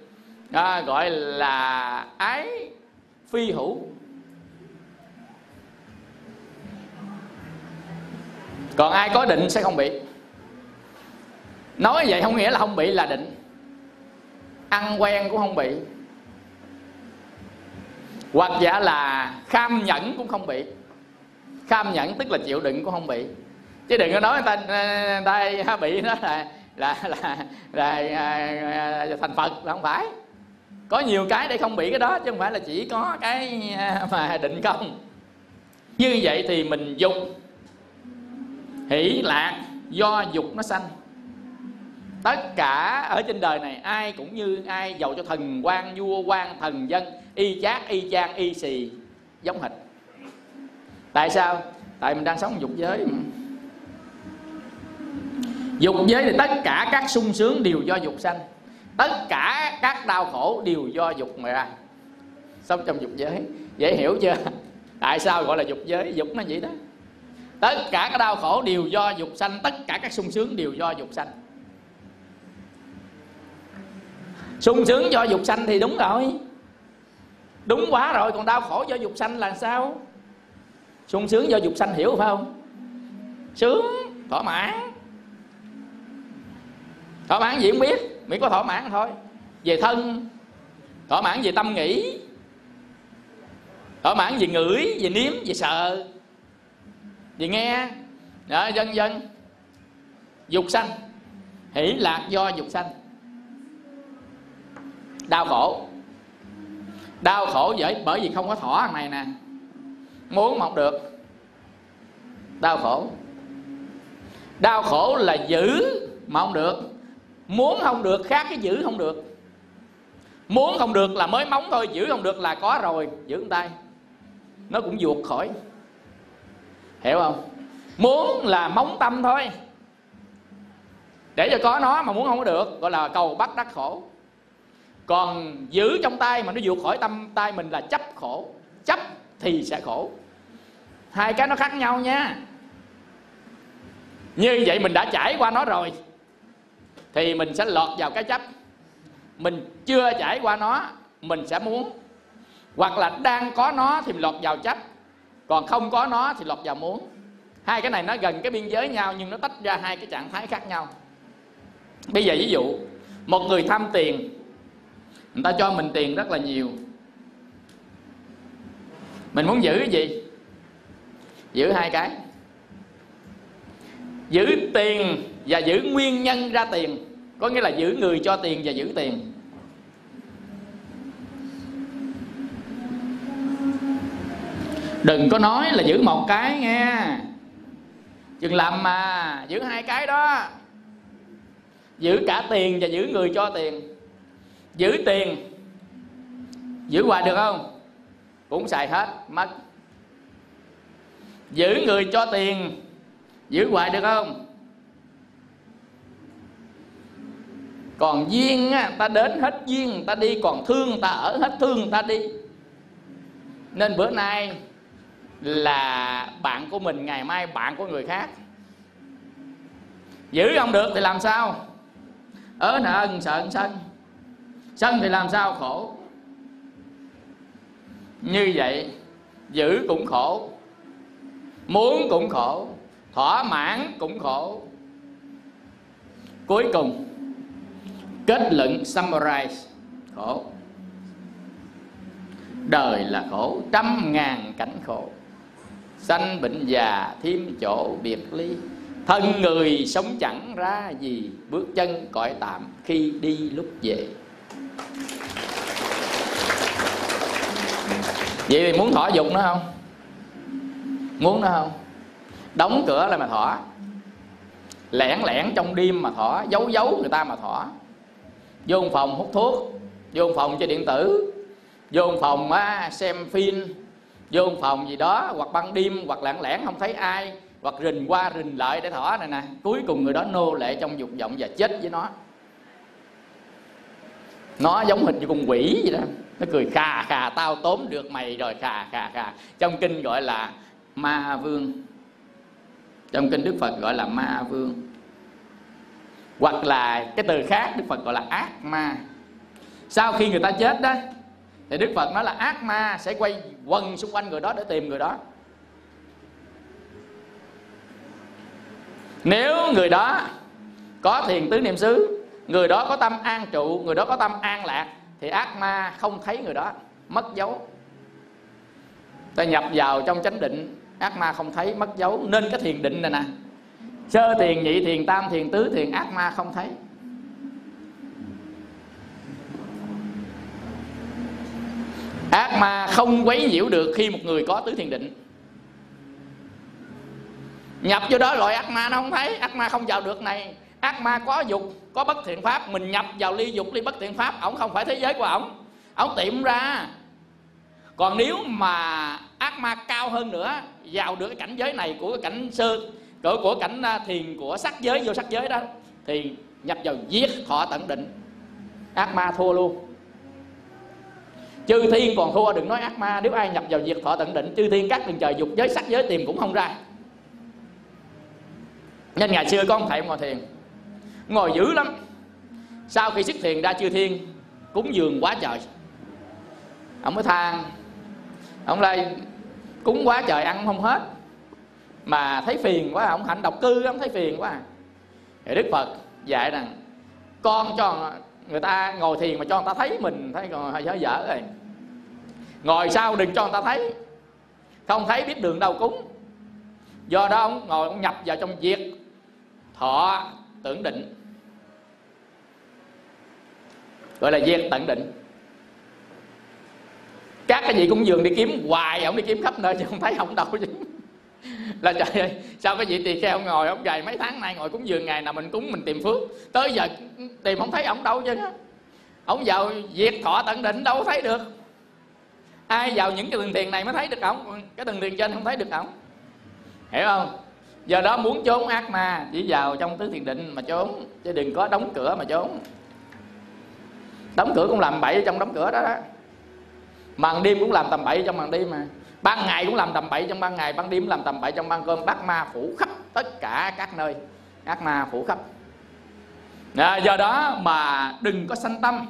À, gọi là ái phi hữu. Còn ai có định sẽ không bị? Nói vậy không nghĩa là không bị là định. Ăn quen cũng không bị. Hoặc giả là kham nhẫn cũng không bị. Kham nhẫn tức là chịu đựng cũng không bị. Chứ đừng có nói người ta người ta bị nó là là là, là, là, là thành phật. Là không phải có nhiều cái để không bị cái đó, chứ không phải là chỉ có cái à, mà định công. Như vậy thì mình dục, hỷ lạc, do dục nó sanh. Tất cả ở trên đời này, ai cũng như ai giàu cho thần quan, vua quan, thần dân, y chát, y chang, y xì, giống hệt. Tại sao? Tại mình đang sống dục giới. Mà. dục giới thì tất cả các sung sướng đều do dục sanh tất cả các đau khổ đều do dục mà ra. Sống trong dục giới. Dễ hiểu chưa? Tại sao gọi là dục giới? Dục nó vậy đó. Tất cả các đau khổ đều do dục sanh. Tất cả các sung sướng đều do dục sanh. Sung sướng do dục sanh thì đúng rồi. Đúng quá rồi. Còn đau khổ do dục sanh là sao? Sung sướng do dục sanh hiểu phải không? Sướng. Thỏa mãn. Thỏa mãn gì cũng biết? Miễn có thỏa mãn thôi. Về thân thỏa mãn về tâm nghĩ thỏa mãn về ngửi về nếm về sợ về nghe. Đó, dân dân. Dục sanh. Hỷ lạc do dục sanh. Đau khổ. Đau khổ bởi bởi vì không có thỏa thằng này nè. Muốn mà không được. Đau khổ. Đau khổ là giữ mà không được muốn không được khác cái giữ không được. Muốn không được là mới móng thôi, giữ không được là có rồi, giữ tay. Nó cũng ruột khỏi. Hiểu không? Muốn là móng tâm thôi. Để cho có nó mà muốn không có được, gọi là cầu bắt đắc khổ. Còn giữ trong tay mà nó vượt khỏi tâm tay mình là chấp khổ. Chấp thì sẽ khổ. Hai cái nó khác nhau nha. Như vậy mình đã trải qua nó rồi thì mình sẽ lọt vào cái chấp. Mình chưa trải qua nó, mình sẽ muốn. Hoặc là đang có nó thì mình lọt vào chấp. Còn không có nó thì lọt vào muốn. Hai cái này nó gần cái biên giới nhau nhưng nó tách ra hai cái trạng thái khác nhau. Bây giờ ví dụ, một người tham tiền, người ta cho mình tiền rất là nhiều. Mình muốn giữ cái gì? Giữ hai cái. Giữ tiền và giữ nguyên nhân ra tiền. Có nghĩa là giữ người cho tiền và giữ tiền. Đừng có nói là giữ một cái nghe. Chừng làm mà, giữ hai cái đó. Giữ cả tiền và giữ người cho tiền. Giữ tiền. Giữ hoài được không? Cũng xài hết, mất. Giữ người cho tiền. Giữ hoài được không? Còn duyên á, ta đến hết duyên ta đi còn thương ta ở hết thương ta đi. Nên bữa nay là bạn của mình ngày mai bạn của người khác. Giữ không được thì làm sao? Ở nợ ân sợ sân. Sân thì làm sao? Khổ. Như vậy giữ cũng khổ. Muốn cũng khổ. Thỏa mãn cũng khổ. Cuối cùng kết luận summarize khổ. Đời là khổ, trăm ngàn cảnh khổ. Sanh bệnh già, thêm chỗ biệt ly. Thân người sống chẳng ra gì, bước chân cõi tạm khi đi lúc về. Vậy thì muốn thỏa dục nữa không? Muốn nữa không? Đóng cửa là mà thỏa lẻn lẻn trong đêm mà thỏa giấu giấu người ta mà thỏa vô phòng hút thuốc vô phòng chơi điện tử vô phòng á, xem phim vô phòng gì đó hoặc ban đêm hoặc lạng lẻn không thấy ai hoặc rình qua rình lại để thỏa này nè. Cuối cùng người đó nô lệ trong dục vọng và chết với nó. Nó giống hình như con quỷ vậy đó. Nó cười khà khà tao tốn được mày rồi khà khà khà. Trong kinh gọi là ma vương. Trong kinh đức phật gọi là ma vương hoặc là cái từ khác đức phật gọi là ác ma. Sau khi người ta chết đó, thì đức phật nói là ác ma sẽ quay quần xung quanh người đó để tìm người đó. Nếu người đó có thiền tứ niệm xứ, người đó có tâm an trụ, người đó có tâm an lạc, thì ác ma không thấy người đó, mất dấu. Ta nhập vào trong chánh định, ác ma không thấy, mất dấu. Nên cái thiền định này nè sơ thiền nhị, thiền tam, thiền tứ, thiền ác ma không thấy. Ác ma không quấy nhiễu được khi một người có tứ thiền định. Nhập vô đó loại ác ma nó không thấy, ác ma không vào được này. Ác ma có dục, có bất thiện pháp, mình nhập vào ly dục, ly bất thiện pháp, ổng không phải thế giới của ổng. Ổng tiệm ra. Còn nếu mà ác ma cao hơn nữa, vào được cái cảnh giới này của cái cảnh sơ của, của cảnh à, thiền của sắc giới vô sắc giới đó thì nhập vào giết thọ tận định. Ác ma thua luôn. Chư thiên còn thua đừng nói ác ma nếu ai nhập vào diệt thọ tận định chư thiên các đường trời dục giới sắc giới tìm cũng không ra. Nên ngày xưa có ông thầy ngồi thiền ngồi dữ lắm. Sau khi xuất thiền ra chư thiên cúng dường quá trời. Ông mới than ông lại cúng quá trời ăn không hết mà thấy phiền quá, ông hạnh độc cư, ông thấy phiền quá. Thì đức phật dạy rằng, con cho người ta ngồi thiền mà cho người ta thấy mình, thấy còn hơi dở dở rồi. Ngồi sau đừng cho người ta thấy. Không thấy biết đường đâu cúng. Do đó ông ngồi, ông nhập vào trong việc thọ tưởng định. Gọi là diệt tận định. Các cái gì cũng dường đi kiếm hoài, ông đi kiếm khắp nơi chứ không thấy ông đâu chứ là trời ơi, sao cái vị tỳ kheo ngồi ông gầy mấy tháng nay ngồi cúng dường ngày nào mình cúng mình tìm phước? Tới giờ tìm không thấy ông đâu chứ. Ông vào diệt thọ tận định đâu có thấy được. Ai vào những cái tầng tiền này mới thấy được ông? Cái tầng tiền trên không thấy được ông. Hiểu không? Do đó muốn trốn ác ma, chỉ vào trong tứ thiền định mà trốn, chứ đừng có đóng cửa mà trốn. Đóng cửa cũng làm bậy trong đóng cửa đó đó. Màn đêm cũng làm tầm bậy trong màn đêm mà ban ngày cũng làm tầm bậy trong ban ngày ban đêm làm tầm bậy trong ban cơm. Bắt ma phủ khắp tất cả các nơi. Ác ma phủ khắp. À, do đó mà đừng có sanh tâm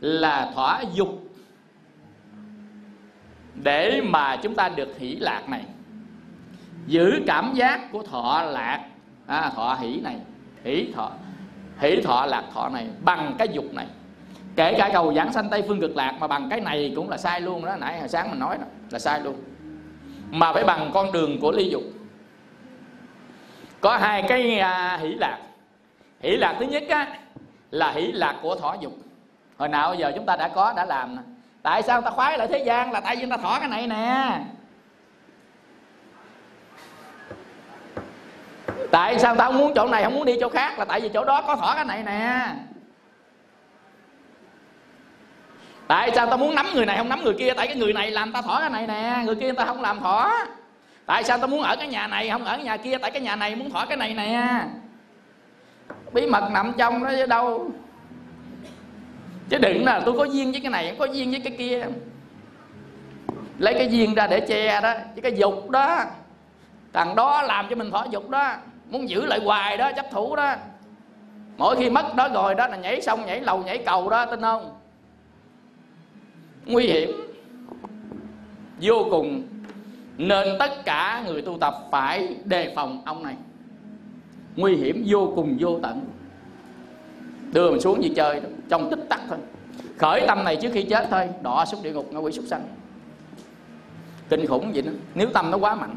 là thỏa dục để mà chúng ta được hỷ lạc này. Giữ cảm giác của thọ lạc. À, thọ hỷ này. Hỷ thọ hỷ thọ lạc thọ này bằng cái dục này kể cả cầu giảng sanh tây phương cực lạc mà bằng cái này cũng là sai luôn đó. Nãy hồi sáng mình nói đó là sai luôn. Mà phải bằng con đường của ly dục. Có hai cái à, hỷ lạc. Hỷ lạc thứ nhất á, là hỷ lạc của thỏa dục. Hồi nào giờ chúng ta đã có đã làm nè. Tại sao ta khoái lại thế gian? Là tại vì ta thỏa cái này nè. Tại sao ta không muốn chỗ này không muốn đi chỗ khác? Là tại vì chỗ đó có thỏa cái này nè. Tại sao ta muốn nắm người này không nắm người kia? Tại cái người này làm ta thỏ cái này nè. Người kia ta không làm thỏ. Tại sao ta muốn ở cái nhà này không ở cái nhà kia? Tại cái nhà này muốn thỏ cái này nè. Bí mật nằm trong đó chứ đâu. Chứ đừng là tôi có duyên với cái này có duyên với cái kia. Lấy cái duyên ra để che đó. Chứ cái dục đó, thằng đó làm cho mình thỏa dục đó. Muốn giữ lại hoài đó, chấp thủ đó. Mỗi khi mất đó rồi đó là nhảy sông, nhảy lầu, nhảy cầu đó, tin không? Nguy hiểm. Vô cùng. Nên tất cả người tu tập phải đề phòng ông này. Nguy hiểm, vô cùng, vô tận. Đưa mình xuống gì chơi trong tích tắc thôi. Khởi tâm này trước khi chết thôi đọa xuống địa ngục ngạ quỷ súc sanh. Kinh khủng vậy đó, nếu tâm nó quá mạnh.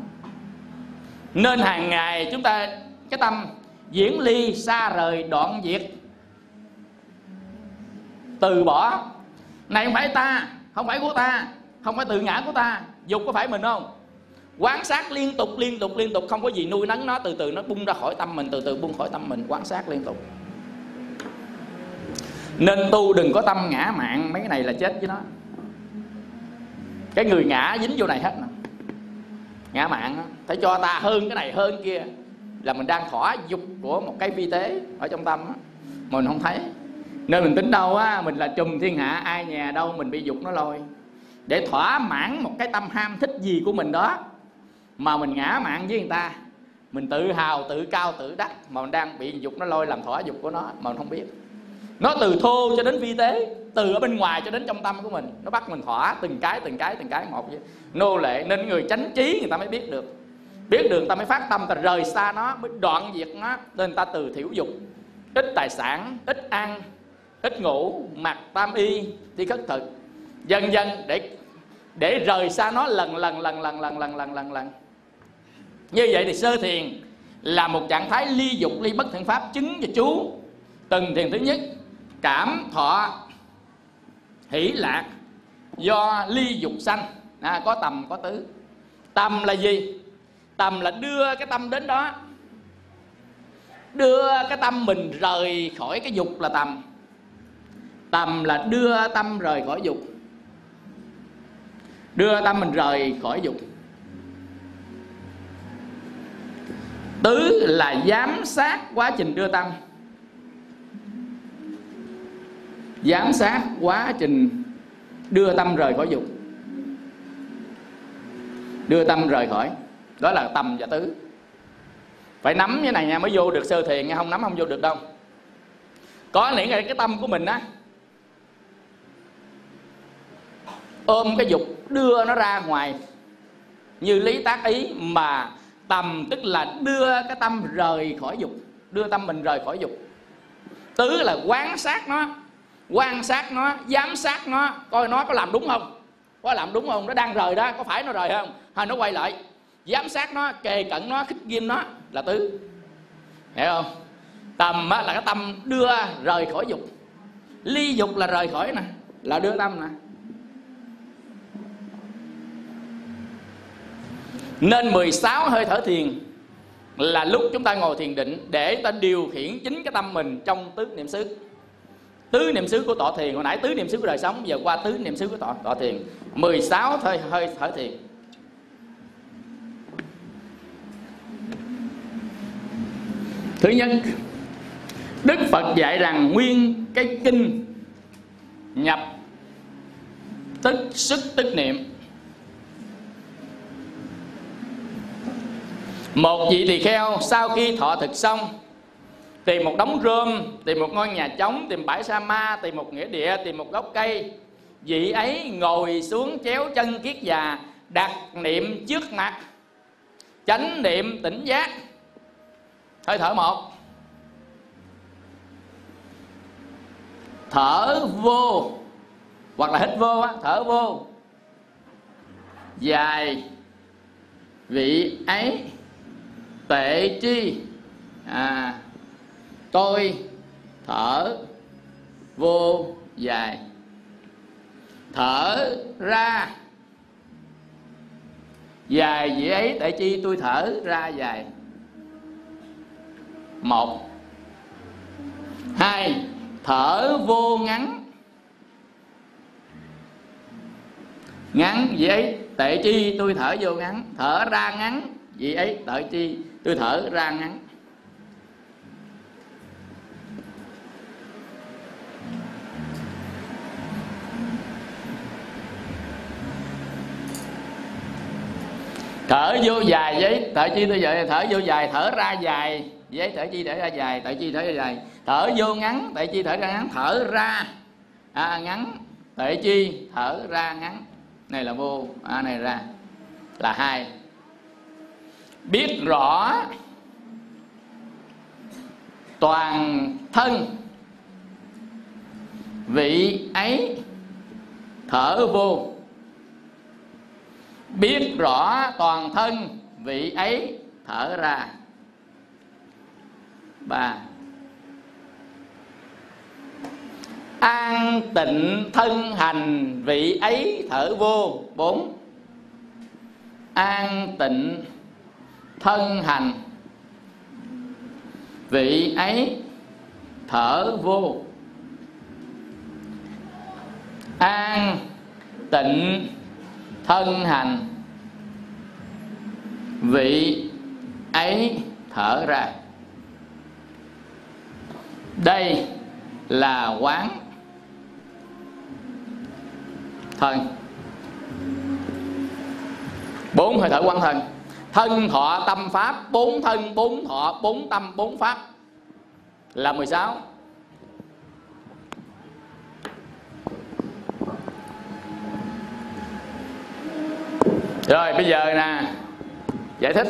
Nên hàng ngày chúng ta, cái tâm diễn ly xa rời đoạn diệt. Từ bỏ này không phải ta, không phải của ta, không phải tự ngã của ta. Dục có phải mình không? Quán sát liên tục liên tục liên tục, không có gì nuôi nấng nó, từ từ nó bung ra khỏi tâm mình, từ từ bung khỏi tâm mình, quán sát liên tục. Nên tu đừng có tâm ngã mạng, mấy cái này là chết với nó. Cái người ngã dính vô này hết nè ngã mạng phải cho ta hơn cái này, hơn kia, là mình đang thỏa dục của một cái vi tế ở trong tâm mình không thấy nên mình tính đâu á, mình là trùm thiên hạ, ai nhà đâu mình bị dục nó lôi. Để thỏa mãn một cái tâm ham thích gì của mình đó, mà mình ngã mạng với người ta. Mình tự hào, tự cao, tự đắc, mà mình đang bị dục nó lôi làm thỏa dục của nó, mà mình không biết. Nó từ thô cho đến vi tế, từ ở bên ngoài cho đến trong tâm của mình. Nó bắt mình thỏa từng cái từng cái từng cái một vậy. Nô lệ nên người chánh trí người ta mới biết được. Biết được người ta mới phát tâm ta rời xa nó, mới đoạn diệt nó, nên ta từ thiểu dục. Ít tài sản, ít ăn ít ngủ mặc tam y đi khất thực. Dần dần để để rời xa nó lần lần lần lần lần lần lần lần lần. Như vậy thì sơ thiền là một trạng thái ly dục ly bất thiện pháp chứng và chú. Từng thiền thứ nhất cảm thọ hỷ lạc. Do ly dục sanh à, có tầm có tứ. Tầm là gì? Tầm là đưa cái tâm đến đó. Đưa cái tâm mình rời khỏi cái dục là tầm tầm là đưa tâm rời khỏi dục. Đưa tâm mình rời khỏi dục. Tứ là giám sát quá trình đưa tâm. Giám sát quá trình đưa tâm rời khỏi dục. Đưa tâm rời khỏi. Đó là tầm và tứ. Phải nắm như này nha, mới vô được sơ thiền nha, không nắm không vô được đâu. Có nghĩa là cái tâm của mình á ôm cái dục, đưa nó ra ngoài. Như lý tác ý mà tầm tức là đưa cái tâm rời khỏi dục, đưa tâm mình rời khỏi dục. Tứ là quán sát nó, quan sát nó, giám sát nó, coi nó có làm đúng không? Có làm đúng không? Nó đang rời đó, có phải nó rời không? Hay nó quay lại, giám sát nó, kề cận nó, khích ghim nó, là tứ. Hiểu không? Tầm là cái tâm đưa rời khỏi dục. Ly dục là rời khỏi nè, là đưa tâm nè. Nên 16 hơi thở thiền là lúc chúng ta ngồi thiền định để ta điều khiển chính cái tâm mình trong tứ niệm xứ. Tứ niệm xứ của tọa thiền hồi nãy tứ niệm xứ của đời sống giờ qua tứ niệm xứ của tọa, tọa thiền. 16 hơi hơi thở thiền. Thứ nhất đức phật dạy rằng nguyên cái kinh nhập tức sức tức niệm. Một vị tỳ kheo, sau khi thọ thực xong, tìm một đống rơm, tìm một ngôi nhà trống, tìm bãi sa ma, tìm một nghĩa địa, tìm một gốc cây. Vị ấy ngồi xuống chéo chân kiết già, đặt niệm trước mặt, chánh niệm tỉnh giác. Hơi thở một. Thở vô, hoặc là hít vô á, thở vô. Dài vị ấy tệ chi, à tôi thở vô dài. Thở ra. Dài gì ấy tại chi tôi thở ra dài. Một. Hai. Thở vô ngắn. Ngắn gì ấy tệ chi tôi thở vô ngắn. Thở ra ngắn vì ấy đợi chi? Tôi thở ra ngắn. Thở vô dài giấy. Thở chi tôi vậy? Thở vô dài thở ra dài. Giấy thở chi thở ra dài tại chi thở ra dài. Thở vô ngắn tại chi thở ra ngắn. Thở ra. À, ngắn. Tại chi thở ra ngắn. Này là vô à, này ra là hai biết rõ toàn thân vị ấy thở vô. Biết rõ toàn thân vị ấy thở ra. Ba. An tịnh thân hành vị ấy thở vô. Bốn. An tịnh thân hành. Vị ấy thở vô. An tịnh thân hành. Vị ấy thở ra. Đây là quán thân. Bốn hơi thở quán thân thân thọ tâm pháp, bốn thân bốn thọ, bốn tâm bốn pháp. Là 16 rồi, bây giờ nè, giải thích.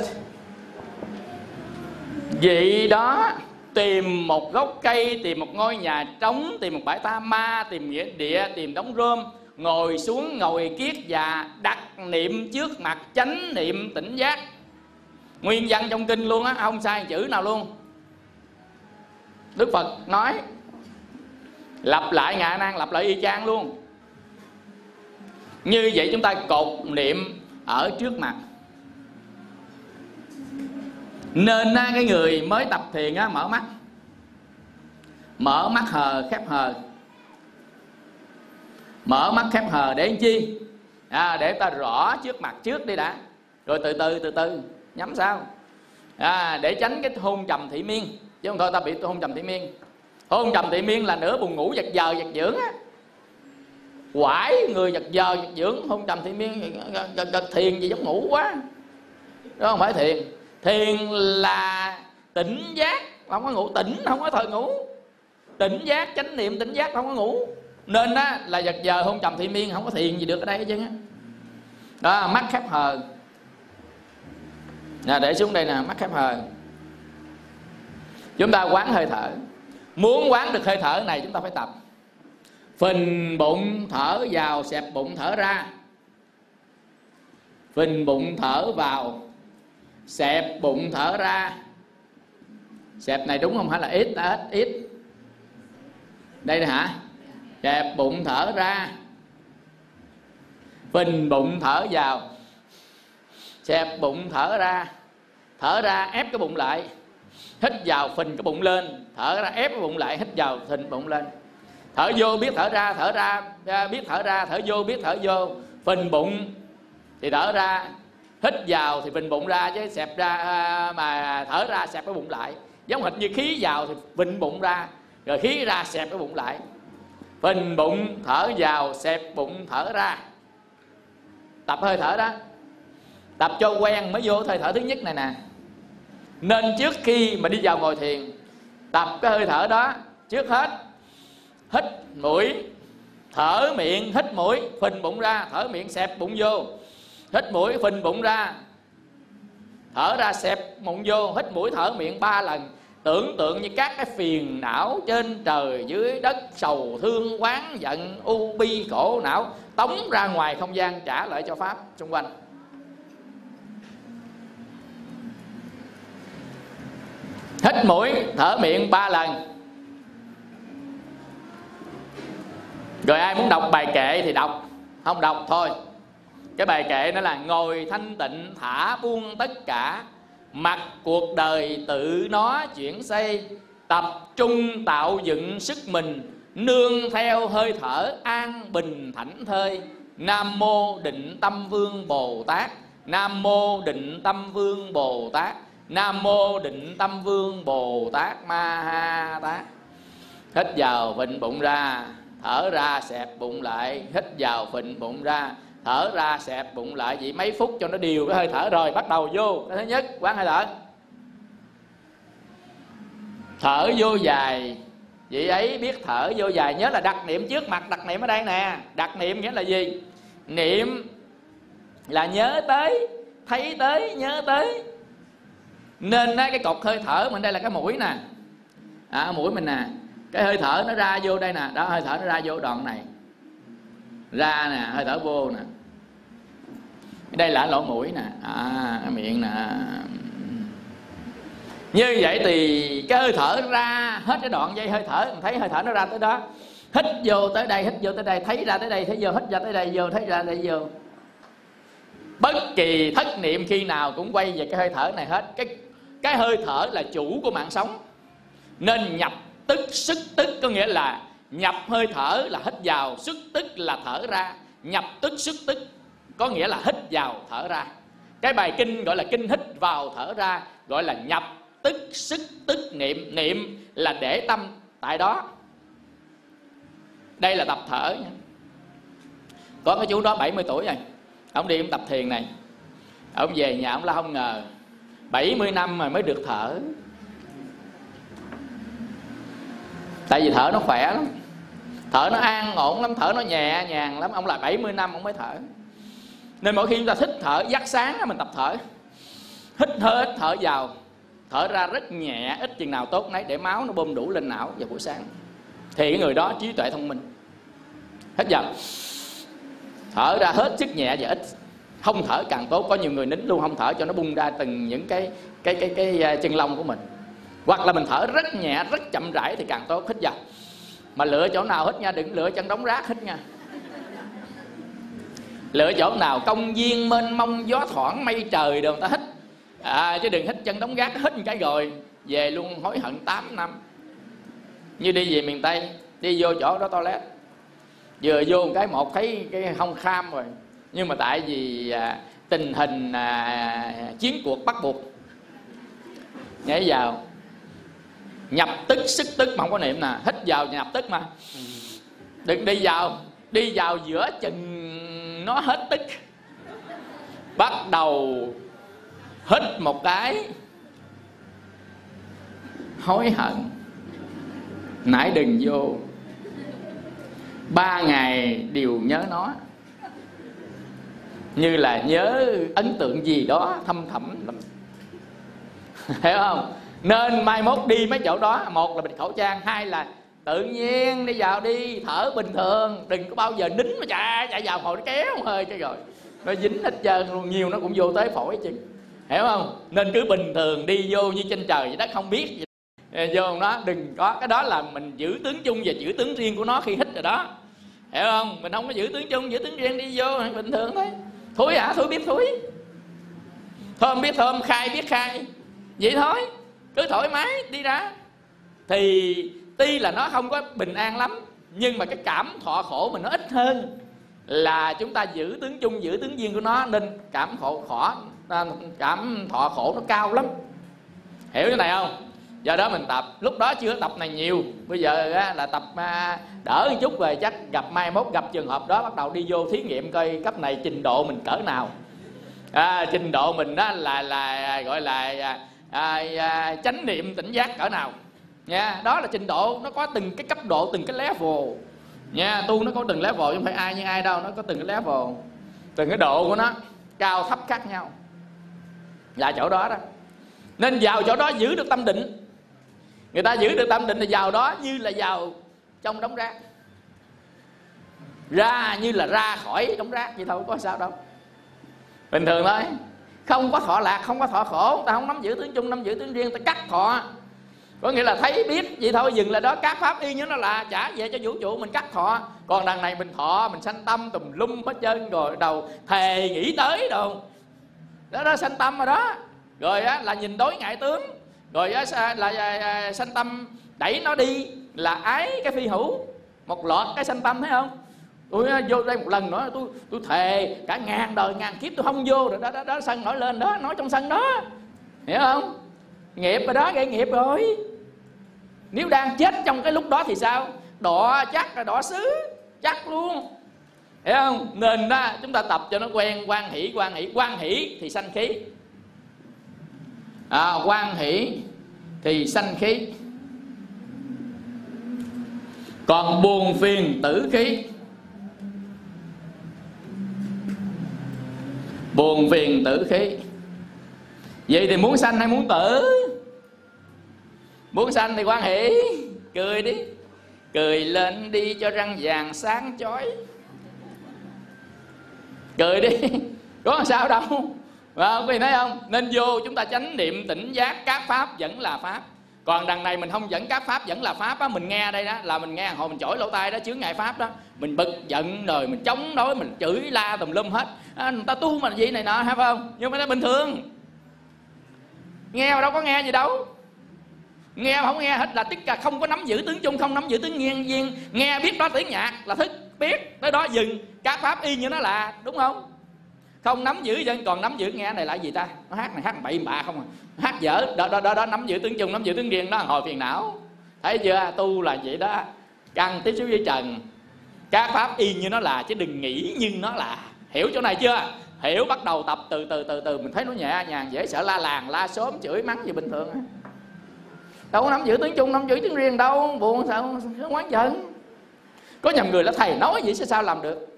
Vị đó tìm một gốc cây, tìm một ngôi nhà trống, tìm một bãi tha ma, tìm nghĩa địa, tìm đống rơm, ngồi xuống ngồi kiết và đặt niệm trước mặt chánh niệm tỉnh giác nguyên văn trong kinh luôn á không sai chữ nào luôn? Đức phật nói lặp lại ngạ nan lặp lại y chang luôn. Như vậy chúng ta cột niệm ở trước mặt. Nên á, cái người mới tập thiền á, mở mắt. Mở mắt hờ khép hờ. Mở mắt khép hờ để làm chi? À, để ta rõ trước mặt trước đi đã. Rồi từ từ từ từ nhắm sao? À, để tránh cái hôn trầm thị miên. Chứ không thôi ta bị hôn trầm thị miên. Hôn trầm thị miên là nửa buồn ngủ giật giờ giật dưỡng á. Quải người giật giờ giật dưỡng hôn trầm thị miên gật, gật thiền gì giống ngủ quá. Đó không phải thiền. Thiền là tỉnh giác không có ngủ. Tỉnh không có thời ngủ. Tỉnh giác chánh niệm tỉnh giác không có ngủ. Nên đó là giật giờ hôn trầm thị miên không có thiền gì được ở đây hết trơn á. Đó mắt khép hờ nè, để xuống đây nè, mắt khép hờ chúng ta quán hơi thở. Muốn quán được hơi thở này, chúng ta phải tập. Phình bụng thở vào, xẹp bụng thở ra. Phình bụng thở vào, xẹp bụng thở ra. Xẹp này đúng không hay là ít ít ít. Đây nè hả? Xẹp bụng thở ra. Phình bụng thở vào xẹp bụng thở ra. Thở ra ép cái bụng lại. Hít vào phình cái bụng lên. Thở ra ép cái bụng lại, hít vào phình bụng lên. Thở vô, biết thở ra thở ra à, biết thở ra, thở vô, biết thở vô. Phình bụng thì thở ra. Hít vào thì phình bụng ra, chứ xẹp ra à, mà thở ra xẹp cái bụng lại. Giống hệt như khí vào thì phình bụng ra, rồi khí ra xẹp cái bụng lại. Phình bụng, thở vào, xẹp bụng, thở ra. Tập hơi thở đó tập cho quen mới vô hơi thở thứ nhất này nè. Nên trước khi mà đi vào ngồi thiền, tập cái hơi thở đó, trước hết, hít mũi, thở miệng, hít mũi, phình bụng ra, thở miệng xẹp bụng vô. Hít mũi, phình bụng ra, thở ra xẹp bụng vô, hít mũi, thở miệng ba lần. Tưởng tượng như các cái phiền não trên trời, dưới đất, sầu thương quán giận, u bi, khổ não, tống ra ngoài không gian trả lại cho pháp xung quanh. Hít mũi, thở miệng ba lần. Rồi ai muốn đọc bài kệ thì đọc, không đọc thôi. Cái bài kệ nó là ngồi thanh tịnh thả buông tất cả, mặc cuộc đời tự nó chuyển xây, tập trung tạo dựng sức mình, nương theo hơi thở an bình thảnh thơi. Nam mô định tâm vương bồ tát, nam mô định tâm vương bồ tát nam mô định tâm vương bồ tát ma ha tát. Hít vào vịnh bụng ra, thở ra xẹp bụng lại. Hít vào phình bụng ra, thở ra xẹp bụng lại. Vậy mấy phút cho nó điều cái hơi thở rồi, bắt đầu vô. Cái thứ nhất, quán hơi thở. Thở vô dài. Vị ấy biết thở vô dài, nhớ là đặt niệm trước mặt, đặt niệm ở đây nè. Đặt niệm nghĩa là gì? Niệm là nhớ tới, thấy tới, nhớ tới nên cái cột hơi thở mình đây là cái mũi nè. À, mũi mình nè. Cái hơi thở nó ra vô đây nè. Đó hơi thở nó ra vô đoạn này. Ra nè hơi thở vô nè. Đây là lỗ mũi nè. À, miệng nè. Như vậy thì cái hơi thở ra hết cái đoạn dây hơi thở. Mình thấy hơi thở nó ra tới đó. Hít vô tới đây hít vô tới đây. Thấy ra tới đây thấy vô. Hít ra tới đây vô. Thấy ra đây vô. Bất kỳ thất niệm khi nào cũng quay về cái hơi thở này hết. Cái cái hơi thở là chủ của mạng sống. Nên nhập tức, sức tức có nghĩa là nhập hơi thở là hít vào, sức tức là thở ra. Nhập tức, sức tức có nghĩa là hít vào, thở ra. Cái bài kinh gọi là kinh hít vào, thở ra, gọi là nhập tức, sức tức, niệm. Niệm là để tâm tại đó. Đây là tập thở nha. có cái chú đó 70 tuổi rồi. Ông đi ông tập thiền này. Ông về nhà ông là không ngờ. 70 năm mà mới được thở. Tại vì thở nó khỏe lắm. Thở nó an ổn lắm, thở nó nhẹ nhàng lắm. Ông là 70 năm ông mới thở. Nên mỗi khi chúng ta thích thở dắt sáng mình tập thở. Hít thở hít thở vào. Thở ra rất nhẹ, ít chừng nào tốt nấy để máu nó bơm đủ lên não vào buổi sáng. Thì cái người đó trí tuệ thông minh. Hết giờ. Thở ra hết sức nhẹ và ít không thở càng tốt. Có nhiều người nín luôn không thở cho nó bung ra từng những cái cái cái cái, cái chân lông của mình. Hoặc là mình thở rất nhẹ rất chậm rãi thì càng tốt. Hít vào. Mà lựa chỗ nào hít nha đừng lựa chân đóng rác hít nha. Lựa chỗ nào công viên mênh mông gió thoảng mây trời đều người ta hít. À, chứ đừng hít chân đóng rác hít một cái rồi về luôn hối hận 8 năm. Như đi về miền tây đi vô chỗ đó toilet. Vừa vô một cái một thấy cái không kham rồi nhưng mà tại vì à, tình hình à, chiến cuộc bắt buộc nhảy vào nhập tức sức tức mà không có niệm nè hít vào nhập tức mà. Đừng đi vào đi vào giữa chừng nó hết tức bắt đầu hít một cái hối hận nãy đừng vô. Ba ngày đều nhớ nó như là nhớ ấn tượng gì đó thâm thẳm lắm. Hiểu không? Nên mai mốt đi mấy chỗ đó. Một là bịt khẩu trang, hai là tự nhiên đi vào đi, thở bình thường. Đừng có bao giờ nín mà chạy chạy vào hồi nó kéo hơi cho rồi. Nó dính hết trơn luôn, nhiều nó cũng vô tới phổi chứ. Hiểu không? Nên cứ bình thường đi vô như trên trời vậy đó, không biết gì. Vô nó đừng có. Cái đó là mình giữ tướng chung và giữ tướng riêng của nó khi hít rồi đó. Hiểu không? Mình không có giữ tướng chung, giữ tướng riêng, đi vô bình thường thôi thúi hả? Thúi biết thúi. Thơm biết thơm, khai biết khai. Vậy thôi, cứ thoải mái, đi ra. Thì tuy là nó không có bình an lắm, nhưng mà cái cảm thọ khổ mình nó ít hơn là chúng ta giữ tướng chung, giữ tướng duyên của nó, nên cảm khổ khổ à, cảm thọ khổ nó cao lắm. Hiểu cái này không? Do đó mình tập. Lúc đó chưa tập này nhiều. Bây giờ là tập à, đỡ một chút về chắc gặp mai mốt gặp trường hợp đó bắt đầu đi vô thí nghiệm coi cấp này trình độ mình cỡ nào. À, trình độ mình đó là là à, gọi là à, à, à, chánh niệm tỉnh giác cỡ nào. Nha đó là trình độ nó có từng cái cấp độ từng cái level. Nha tu nó có từng level chứ không phải ai như ai đâu nó có từng cái level. Từng cái độ của nó cao thấp khác nhau. Là chỗ đó đó. Nên vào chỗ đó giữ được tâm định người ta giữ được tâm định là giàu đó như là giàu trong đống rác. Ra như là ra khỏi đống rác vậy thôi có sao đâu. Bình thường thôi. Không có thọ lạc không có thọ khổ. Ta không nắm giữ tướng chung nắm giữ tướng riêng ta cắt thọ. Có nghĩa là thấy biết vậy thôi dừng là đó. Các pháp y như nó là trả về cho vũ trụ mình cắt thọ. Còn đằng này mình thọ mình sanh tâm tùm lum hết trơn rồi đầu thề nghĩ tới đâu đó đó sanh tâm rồi đó. Rồi á, là nhìn đối ngại tướng rồi à, là, là, là sanh tâm. Đẩy nó đi là ái cái phi hữu. Một loạt cái sanh tâm thấy không? Tôi à, vô đây một lần nữa tôi tôi thề cả ngàn đời ngàn kiếp tôi không vô rồi đó đó, đó sân nổi lên đó nói trong sân đó. Hiểu không? Nghiệp rồi đó gây nghiệp rồi. Nếu đang chết trong cái lúc đó thì sao? Đỏ chắc là đỏ xứ chắc luôn. Hiểu không? Nên đó chúng ta tập cho nó quen quan hỷ quan hỷ quan hỷ thì sanh khí à, quan hỷ thì sanh khí. Còn buồn phiền tử khí. Buồn phiền tử khí. Vậy thì muốn sanh hay muốn tử? Muốn sanh thì quan hỷ. Cười đi. Cười lên đi cho răng vàng sáng chói. Cười đi. Có làm sao đâu và quý vị thấy không? Nên vô chúng ta chánh niệm tỉnh giác các pháp vẫn là pháp. Còn đằng này mình không dẫn các pháp vẫn là pháp á mình nghe đây đó là mình nghe hồi mình chổi lỗ tai đó chướng ngại pháp đó. Mình bực giận rồi mình chống đối mình chửi la tùm lum hết. À, người ta tu mà gì này nọ hay không? Nhưng mà nó bình thường. Nghe mà đâu có nghe gì đâu. Nghe mà không nghe hết là tất cả không có nắm giữ tướng chung không nắm giữ tướng nghiêng viên nghe biết đó tiếng nhạc là thức biết. Tới đó dừng. Các pháp y như nó là đúng không? Không nắm giữ dân còn nắm giữ nghe này là gì ta? Nó hát này hát bậy bạ không à? Hát dở đó đó đó, đó nắm giữ tướng chung nắm giữ tướng riêng đó hồi phiền não. Thấy chưa? Tu là vậy đó. Căng tiếp xúc với trần. Các pháp y như nó là chứ đừng nghĩ như nó là. Hiểu chỗ này chưa? Hiểu bắt đầu tập từ từ từ từ. Mình thấy nó nhẹ nhàng dễ sợ la làng la sớm chửi mắng gì bình thường đâu có nắm giữ tiếng chung nắm giữ tiếng riêng đâu. Buồn sao quán giận. Có nhầm người là thầy nói vậy sẽ sao làm được?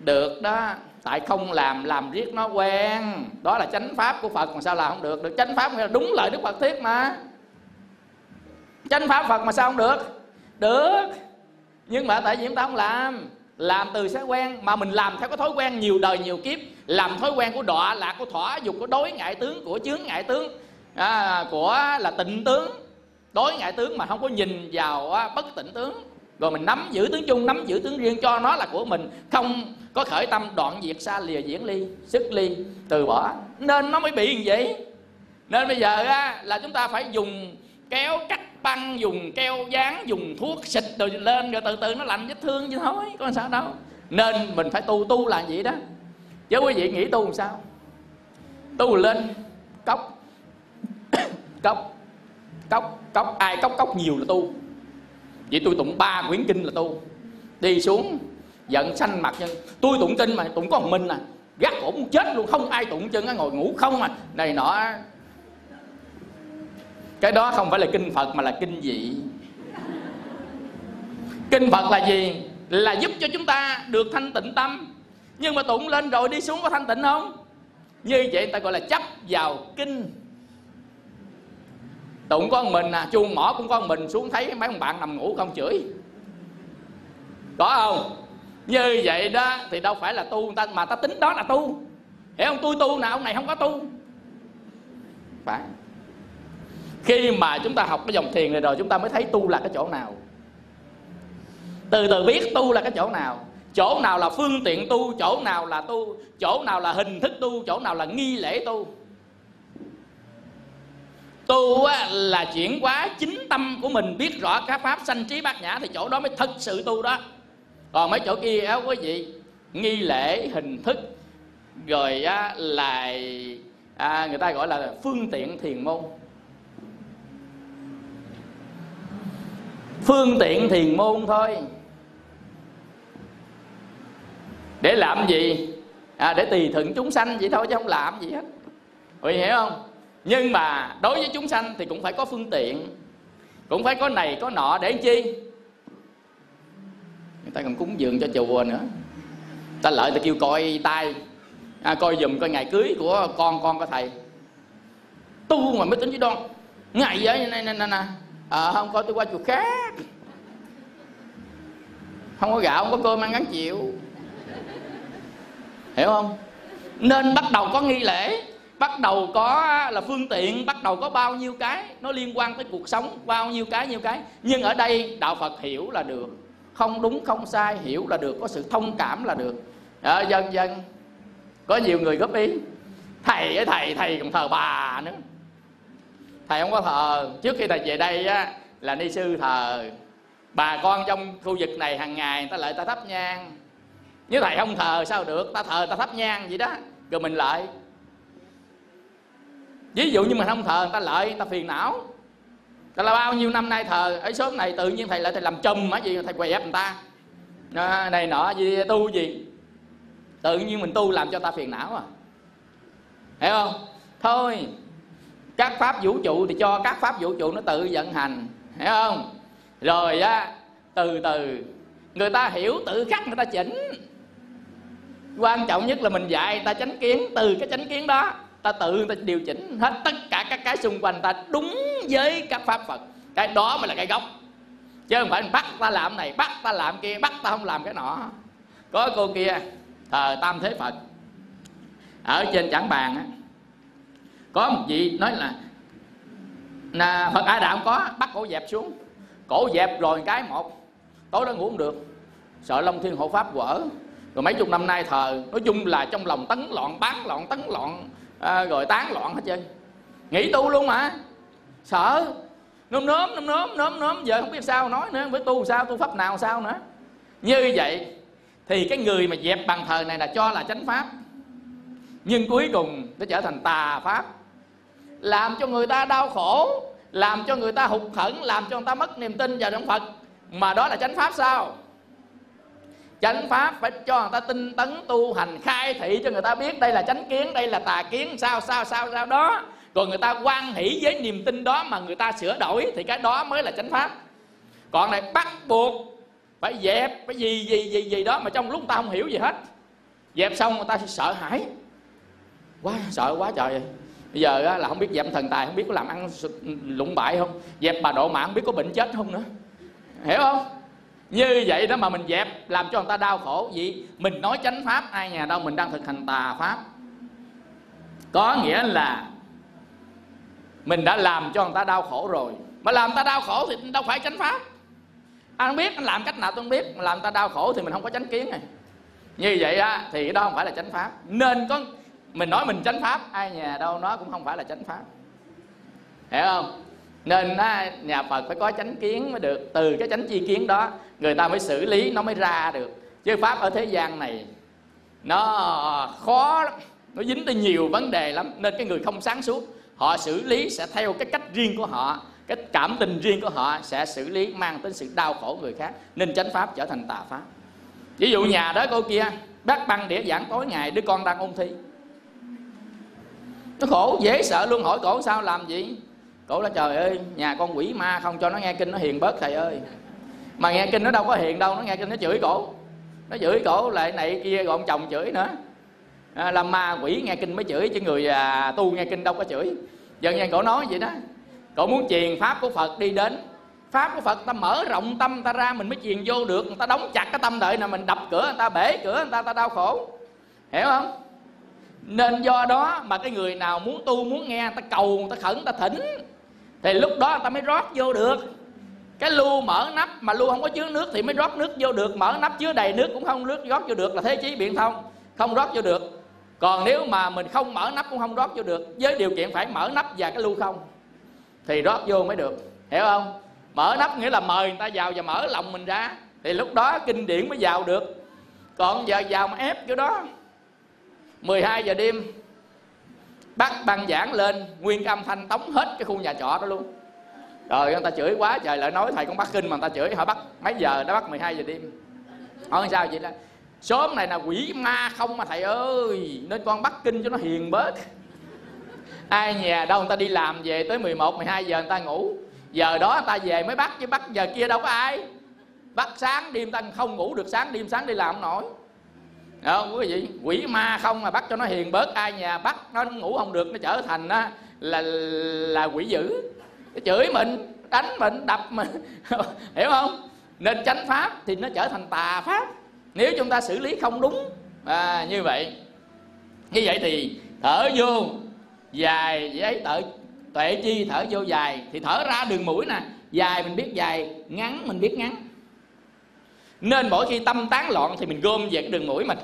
Được đó. Tại không làm làm riết nó quen. Đó là chánh pháp của phật mà sao làm không được? Được chánh pháp nghĩa là đúng lời đức phật thuyết mà. Chánh pháp phật mà sao không được? Được. Nhưng mà tại vì chúng ta không làm. Làm từ sẽ quen mà mình làm theo cái thói quen nhiều đời nhiều kiếp. Làm thói quen của đọa lạc của thỏa dục của đối ngại tướng của chướng ngại tướng. À, của là tịnh tướng. Đối ngại tướng mà không có nhìn vào à, bất tịnh tướng rồi mình nắm giữ tướng chung nắm giữ tướng riêng cho nó là của mình. Không có khởi tâm đoạn diệt xa lìa diễn ly sức ly từ bỏ. Nên nó mới bị như vậy. Nên bây giờ á, là chúng ta phải dùng kéo cắt băng dùng keo dán dùng thuốc xịt rồi lên rồi từ từ nó lành vết thương chứ thôi có sao đâu. Nên mình phải tu tu là vậy đó. Chứ quý vị nghĩ tu làm sao? Tu lên cốc cốc cốc cốc ai cốc cốc nhiều là tu vậy tôi tụng ba quyển kinh là tu đi xuống, giận xanh mặt nhân. Tôi tụng kinh mà, tụng có một mình à. Gắt cổ muốn chết luôn, không ai tụng chân ngồi ngủ không à. Này nọ. Cái đó không phải là kinh phật mà là kinh dị kinh phật là gì? Là giúp cho chúng ta được thanh tịnh tâm. Nhưng mà tụng lên rồi đi xuống có thanh tịnh không? Như vậy ta gọi là chấp vào kinh tụng con mình à chuông mỏ cũng con mình xuống thấy mấy ông bạn nằm ngủ không chửi. Có không? Như vậy đó thì đâu phải là tu người ta, mà ta tính đó là tu. Hiểu không? Tôi tu nào, ông này không có tu. Phải. Khi mà chúng ta học cái dòng thiền này rồi, chúng ta mới thấy tu là cái chỗ nào. Từ từ biết tu là cái chỗ nào. Chỗ nào là phương tiện tu, chỗ nào là tu, chỗ nào là hình thức tu, chỗ nào là nghi lễ tu tu á, là chuyển hóa chính tâm của mình biết rõ các pháp sanh trí bát nhã thì chỗ đó mới thật sự tu đó. Còn mấy chỗ kia á quý vị nghi lễ hình thức rồi á, là à, người ta gọi là phương tiện thiền môn. Phương tiện thiền môn thôi. Để làm gì? À, để tùy thuận chúng sanh vậy thôi chứ không làm gì hết. Quý hiểu không? Nhưng mà đối với chúng sanh thì cũng phải có phương tiện cũng phải có này có nọ để chi? Người ta còn cúng dường cho chùa nữa. Ta lợi ta kêu coi tay à, coi dùm coi ngày cưới của con con của thầy. Tu mà mới tính với đoan ngày vậy này nè nè nè à, không coi tôi qua chùa khác. Không có gạo không có cơm ăn gắn chịu. Hiểu không? Nên bắt đầu có nghi lễ bắt đầu có là phương tiện bắt đầu có bao nhiêu cái nó liên quan tới cuộc sống bao nhiêu cái nhiêu cái. Nhưng ở đây đạo phật hiểu là được. Không đúng không sai hiểu là được. Có sự thông cảm là được. À, dần dần có nhiều người góp ý. Thầy với thầy thầy còn thờ bà nữa. Thầy không có thờ. Trước khi thầy về đây á là ni sư thờ. Bà con trong khu vực này hàng ngày người ta lại ta thắp nhang. Nếu thầy không thờ sao được? Ta thờ ta thắp nhang vậy đó. Rồi mình lại ví dụ như mình không thờ người ta lợi người ta phiền não. Ta là bao nhiêu năm nay thờ ở xóm này tự nhiên thầy lại thầy làm chùm á gì thầy quẹp người ta. À, này nọ gì tu gì. Tự nhiên mình tu làm cho ta phiền não à. Hiểu không? Thôi các pháp vũ trụ thì cho các pháp vũ trụ nó tự vận hành. Hiểu không? Rồi á từ từ người ta hiểu tự khắc người ta chỉnh. Quan trọng nhất là mình dạy ta chánh kiến từ cái chánh kiến đó ta tự người ta điều chỉnh hết tất cả các cái xung quanh ta đúng với các pháp phật. Cái đó mới là cái gốc. Chứ không phải bắt ta làm này, bắt ta làm kia, bắt ta không làm cái nọ. Có cô kia, thờ tam thế phật. Ở trên chẳng bàn á, có một vị nói là là phật a đạo có, bắt cổ dẹp xuống. Cổ dẹp rồi cái, một, tối đó ngủ không được. Sợ long thiên hộ pháp vỡ rồi mấy chục năm nay thờ, nói chung là trong lòng tấn loạn, bán loạn, tấn loạn à, rồi tán loạn hết trơn. Nghỉ tu luôn mà. Sợ. Nôm nóm nôm nóm nôm nóm. Giờ không biết sao nói nữa. Với tu sao tu pháp nào sao nữa. Như vậy thì cái người mà dẹp bàn thờ này là cho là chánh pháp. Nhưng cuối cùng nó trở thành tà pháp. Làm cho người ta đau khổ làm cho người ta hụt hẫng làm cho người ta mất niềm tin vào trong phật. Mà đó là chánh pháp sao? Chánh pháp phải cho người ta tinh tấn tu hành khai thị cho người ta biết đây là chánh kiến đây là tà kiến sao sao sao sao đó. Rồi người ta quan hỷ với niềm tin đó mà người ta sửa đổi thì cái đó mới là chánh pháp. Còn này bắt buộc phải dẹp cái gì gì gì gì đó mà trong lúc ta không hiểu gì hết. Dẹp xong người ta sẽ sợ hãi. Quá sợ quá trời. Vậy bây giờ á, là không biết dẹp thần tài không biết có làm ăn lụng bại không? Dẹp bà độ mạng không biết có bệnh chết không nữa. Hiểu không? Như vậy đó mà mình dẹp, làm cho người ta đau khổ. Gì mình nói chánh pháp, ai nhà đâu mình đang thực hành tà pháp. Có nghĩa là mình đã làm cho người ta đau khổ rồi. Mà làm người ta đau khổ thì đâu phải chánh pháp. Anh không biết anh làm cách nào tôi không biết. Mà làm người ta đau khổ thì mình không có chánh kiến này. Như vậy á, thì đó không phải là chánh pháp. Nên có, mình nói mình chánh pháp, ai nhà đâu nó cũng không phải là chánh pháp. Hiểu không? Nên á, nhà phật phải có chánh kiến mới được. Từ cái chánh chi kiến đó người ta mới xử lý nó mới ra được. Chứ pháp ở thế gian này nó khó lắm. Nó dính tới nhiều vấn đề lắm. Nên cái người không sáng suốt họ xử lý sẽ theo cái cách riêng của họ cái cảm tình riêng của họ sẽ xử lý mang tới sự đau khổ người khác. Nên chánh pháp trở thành tà pháp. Ví dụ nhà đó cô kia bác băng đĩa giảng tối ngày đứa con đang ôn thi. Nó khổ dễ sợ luôn. Hỏi cổ sao làm gì? Cổ là trời ơi nhà con quỷ ma không cho nó nghe kinh nó hiền bớt thầy ơi. Mà nghe kinh nó đâu có hiền đâu nó nghe kinh nó chửi cổ. Nó chửi cổ lại này kia gọn chồng chửi nữa. À, làm ma quỷ nghe kinh mới chửi chứ người à, tu nghe kinh đâu có chửi. Dần dần cổ nói vậy đó. Cổ muốn truyền pháp của phật đi đến. Pháp của phật ta mở rộng tâm ta ra mình mới truyền vô được. Người ta đóng chặt cái tâm đợi nào mình đập cửa người ta bể cửa người ta ta đau khổ. Hiểu không? Nên do đó mà cái người nào muốn tu muốn nghe ta cầu người ta khẩn ta thỉnh thì lúc đó người ta mới rót vô được. Cái lu mở nắp, mà lu không có chứa nước thì mới rót nước vô được. Mở nắp chứa đầy nước cũng không nước rót vô được là thế chí biện thông. Không rót vô được. Còn nếu mà mình không mở nắp cũng không rót vô được. Với điều kiện phải mở nắp và cái lu không, thì rót vô mới được. Hiểu không? Mở nắp nghĩa là mời người ta vào và mở lòng mình ra. Thì lúc đó kinh điển mới vào được. Còn giờ vào mà ép chỗ đó 12 giờ đêm bắt băng giảng lên nguyên âm thanh tống hết cái khu nhà trọ đó luôn. Rồi người ta chửi quá trời lại nói thầy con bắt kinh mà người ta chửi. Họ bắt mấy giờ nó bắt 12 giờ đêm? Hỏi sao vậy đó? Sớm này là quỷ ma không mà thầy ơi nên con bắt kinh cho nó hiền bớt. Ai nhà đâu người ta đi làm về tới 11, 12 giờ người ta ngủ. Giờ đó người ta về mới bắt chứ bắt giờ kia đâu có ai. Bắt sáng đêm ta không ngủ được sáng đêm sáng đi làm không nổi không quý vị quỷ ma không mà bắt cho nó hiền bớt ai nhà bắt nó ngủ không được nó trở thành á là là quỷ dữ. Nó chửi mình đánh mình đập mình. Hiểu không? Nên chánh pháp thì nó trở thành tà pháp. Nếu chúng ta xử lý không đúng à, như vậy. Như vậy thì thở vô dài giấy tự tuệ chi thở vô dài. Thì thở ra đường mũi nè dài mình biết dài ngắn mình biết ngắn nên mỗi khi tâm tán loạn thì mình gom về cái đường mũi mình.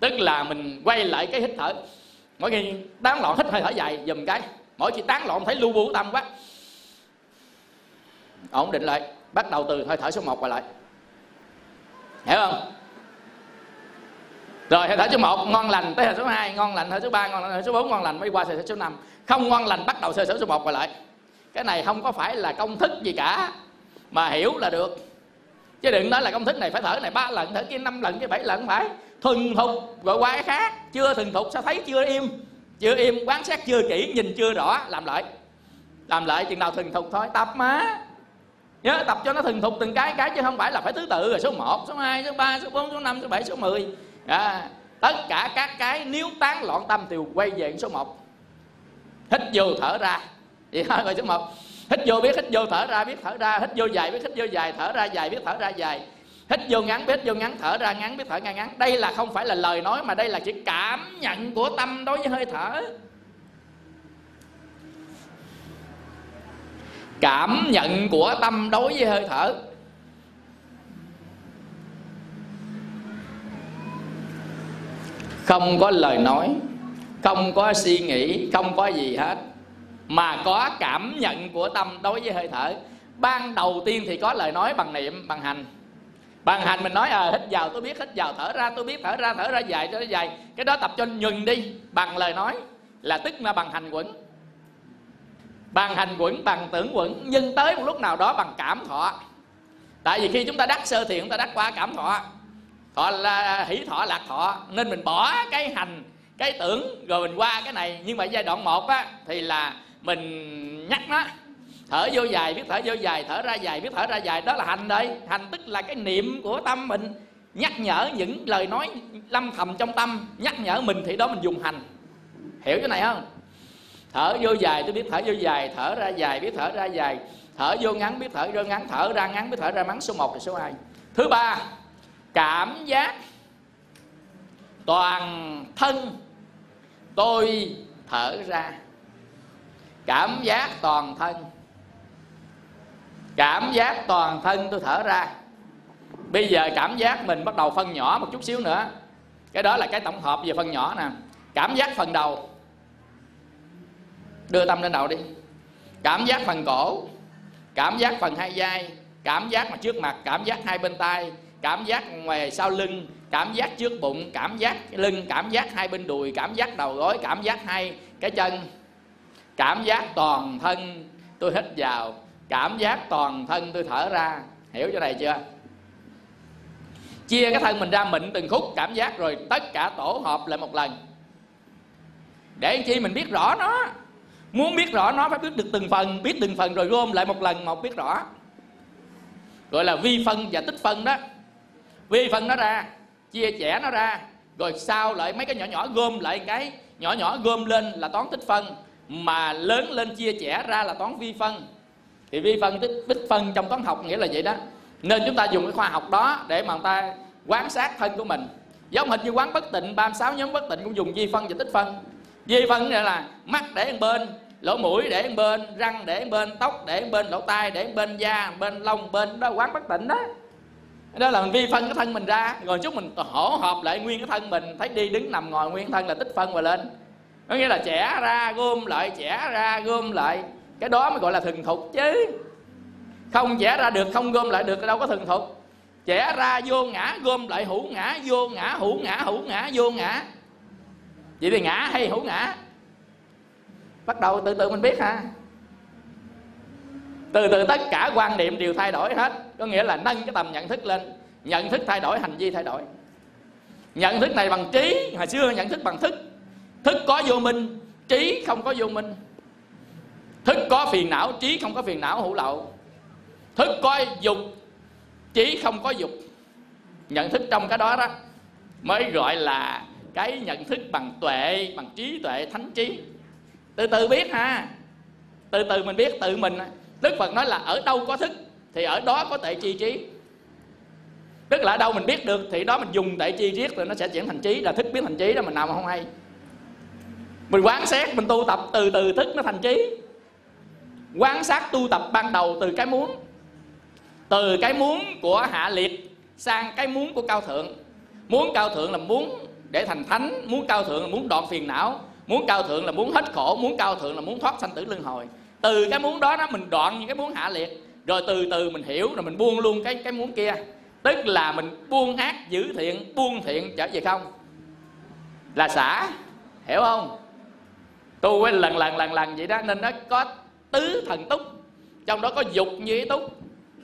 Tức là mình quay lại cái hít thở. Mỗi khi tán loạn hít hơi thở dài, dùm cái. Mỗi khi tán loạn thấy lưu bu tâm quá. Ổn định lại. Bắt đầu từ hơi thở số 1 quay lại. Hiểu không? Rồi, hơi thở số 1 ngon lành. Tới hơi thở số 2 ngon lành. Hơi thở số 3 ngon lành. Hơi thở số 4 ngon lành. Mới qua hơi thở số 5 không ngon lành, bắt đầu hơi thở số 1 quay lại. Cái này không có phải là công thức gì cả. Mà hiểu là được chứ đừng nói là công thức này phải thở này ba lần thở kia năm lần kia bảy lần phải. Thuần thục rồi qua cái khác. Chưa thuần thục sao thấy chưa im? Chưa im quan sát chưa kỹ nhìn chưa rõ. Làm lại. Làm lại chừng nào thuần thục thôi. Tập mà nhớ tập cho nó thuần thục từng cái cái chứ không phải là phải thứ tự rồi số 1, số 2, số 3, số 4, số 5, số 7, số 10 à, dạ. tất cả các cái nếu tán loạn tâm thì quay về số 1 hít vô thở ra. Vậy thôi rồi số 1 hít vô biết, hít vô thở ra biết thở ra. Hít vô dài biết hít vô dài, thở ra dài biết thở ra dài. Hít vô ngắn biết vô ngắn, thở ra ngắn biết thở ra ngắn. Đây là không phải là lời nói mà đây là chỉ cảm nhận của tâm đối với hơi thở. Cảm nhận của tâm đối với hơi thở. Không có lời nói, không có suy nghĩ, không có gì hết mà có cảm nhận của tâm đối với hơi thở. Ban đầu tiên thì có lời nói bằng niệm, bằng hành. Bằng hành mình nói à hít vào, tôi biết, hít vào, thở ra, tôi biết, thở ra thở ra dài, thở ra dài. Cái đó tập cho nhừng đi, bằng lời nói là tức là bằng hành quẩn. Bằng hành quẩn, bằng tưởng quẩn, nhưng tới một lúc nào đó bằng cảm thọ. Tại vì khi chúng ta đắc sơ thiện, chúng ta đắc qua cảm thọ thọ là, hỷ thọ, lạc thọ, nên mình bỏ cái hành, cái tưởng rồi mình qua cái này. Nhưng mà giai đoạn một á, thì là mình nhắc nó, thở vô dài biết thở vô dài, thở ra dài biết thở ra dài. Đó là hành đây. Hành tức là cái niệm của tâm mình. Nhắc nhở những lời nói lâm thầm trong tâm. Nhắc nhở mình thì đó mình dùng hành. Hiểu cái này không? Thở vô dài, tôi biết thở vô dài. Thở ra dài biết thở ra dài. Thở vô ngắn biết thở vô ngắn. Thở ra ngắn biết thở ra ngắn số 1 và số 2 thứ ba, cảm giác toàn thân tôi thở ra cảm giác toàn thân cảm giác toàn thân tôi thở ra bây giờ cảm giác mình bắt đầu phân nhỏ một chút xíu nữa cái đó là cái tổng hợp về phân nhỏ nè cảm giác phần đầu đưa tâm lên đầu đi cảm giác phần cổ cảm giác phần hai vai cảm giác mặt trước mặt cảm giác hai bên tay cảm giác ngoài sau lưng cảm giác trước bụng cảm giác lưng cảm giác hai bên đùi cảm giác đầu gối cảm giác hai cái chân cảm giác toàn thân tôi hít vào. Cảm giác toàn thân tôi thở ra. Hiểu chỗ này chưa? Chia cái thân mình ra mịn từng khúc cảm giác rồi tất cả tổ hợp lại một lần. Để chi mình biết rõ nó. Muốn biết rõ nó phải biết được từng phần, biết từng phần rồi gom lại một lần một biết rõ. Gọi là vi phân và tích phân đó. Vi phân nó ra, chia sẻ nó ra. Rồi sau lại mấy cái nhỏ nhỏ gom lại cái nhỏ nhỏ gom lên là toán tích phân mà lớn lên chia trẻ ra là toán vi phân. Thì vi phân tích tích phân trong toán học nghĩa là vậy đó. Nên chúng ta dùng cái khoa học đó để mà người ta quan sát thân của mình. Giống hình như quán bất tịnh 36 nhóm bất tịnh cũng dùng vi phân và tích phân. Vi phân nghĩa là mắt để một bên, lỗ mũi để một bên, răng để một bên, tóc để một bên, lỗ tai để một bên, da một bên, lông bên. Đó quán bất tịnh đó. Đó là mình vi phân cái thân mình ra. Rồi chút mình hỗ hợp lại nguyên cái thân mình. Thấy đi đứng nằm ngồi nguyên thân là tích phân mà lên có nghĩa là trẻ ra gom lại, trẻ ra gom lại. Cái đó mới gọi là thuần thục chứ. Không trẻ ra được, không gom lại được đâu có thuần thục. Trẻ ra vô ngã, gom lại hữu ngã, vô ngã, hữu ngã hữu ngã, vô ngã. Vậy thì ngã hay hữu ngã? Bắt đầu từ từ mình biết ha. Từ từ tất cả quan niệm đều thay đổi hết. Có nghĩa là nâng cái tầm nhận thức lên. Nhận thức thay đổi, hành vi thay đổi. Nhận thức này bằng trí, hồi xưa nhận thức bằng thức thức có vô minh, trí không có vô minh. Thức có phiền não, trí không có phiền não hữu lậu. Thức có dục, trí không có dục. Nhận thức trong cái đó đó, mới gọi là cái nhận thức bằng tuệ, bằng trí tuệ, thánh trí. Từ từ biết ha. Từ từ mình biết, tự mình. Đức phật nói là ở đâu có thức, thì ở đó có tệ chi trí. Tức là ở đâu mình biết được, thì đó mình dùng tệ chi riết rồi nó sẽ chuyển thành trí. Là thức biết thành trí đó, mình nào mà không hay mình quán sát, mình tu tập từ từ thức nó thành trí. Quan sát tu tập ban đầu từ cái muốn, từ cái muốn của hạ liệt sang cái muốn của cao thượng. Muốn cao thượng là muốn để thành thánh, muốn cao thượng là muốn đoạn phiền não, muốn cao thượng là muốn hết khổ, muốn cao thượng là muốn thoát sanh tử luân hồi. Từ cái muốn đó đó mình đoạn những cái muốn hạ liệt, rồi từ từ mình hiểu rồi mình buông luôn cái cái muốn kia. Tức là mình buông ác giữ thiện, buông thiện trở về không? Là xả, hiểu không? Tu với lần lần lần lần vậy đó, nên nó có tứ thần túc, trong đó có dục như ý túc.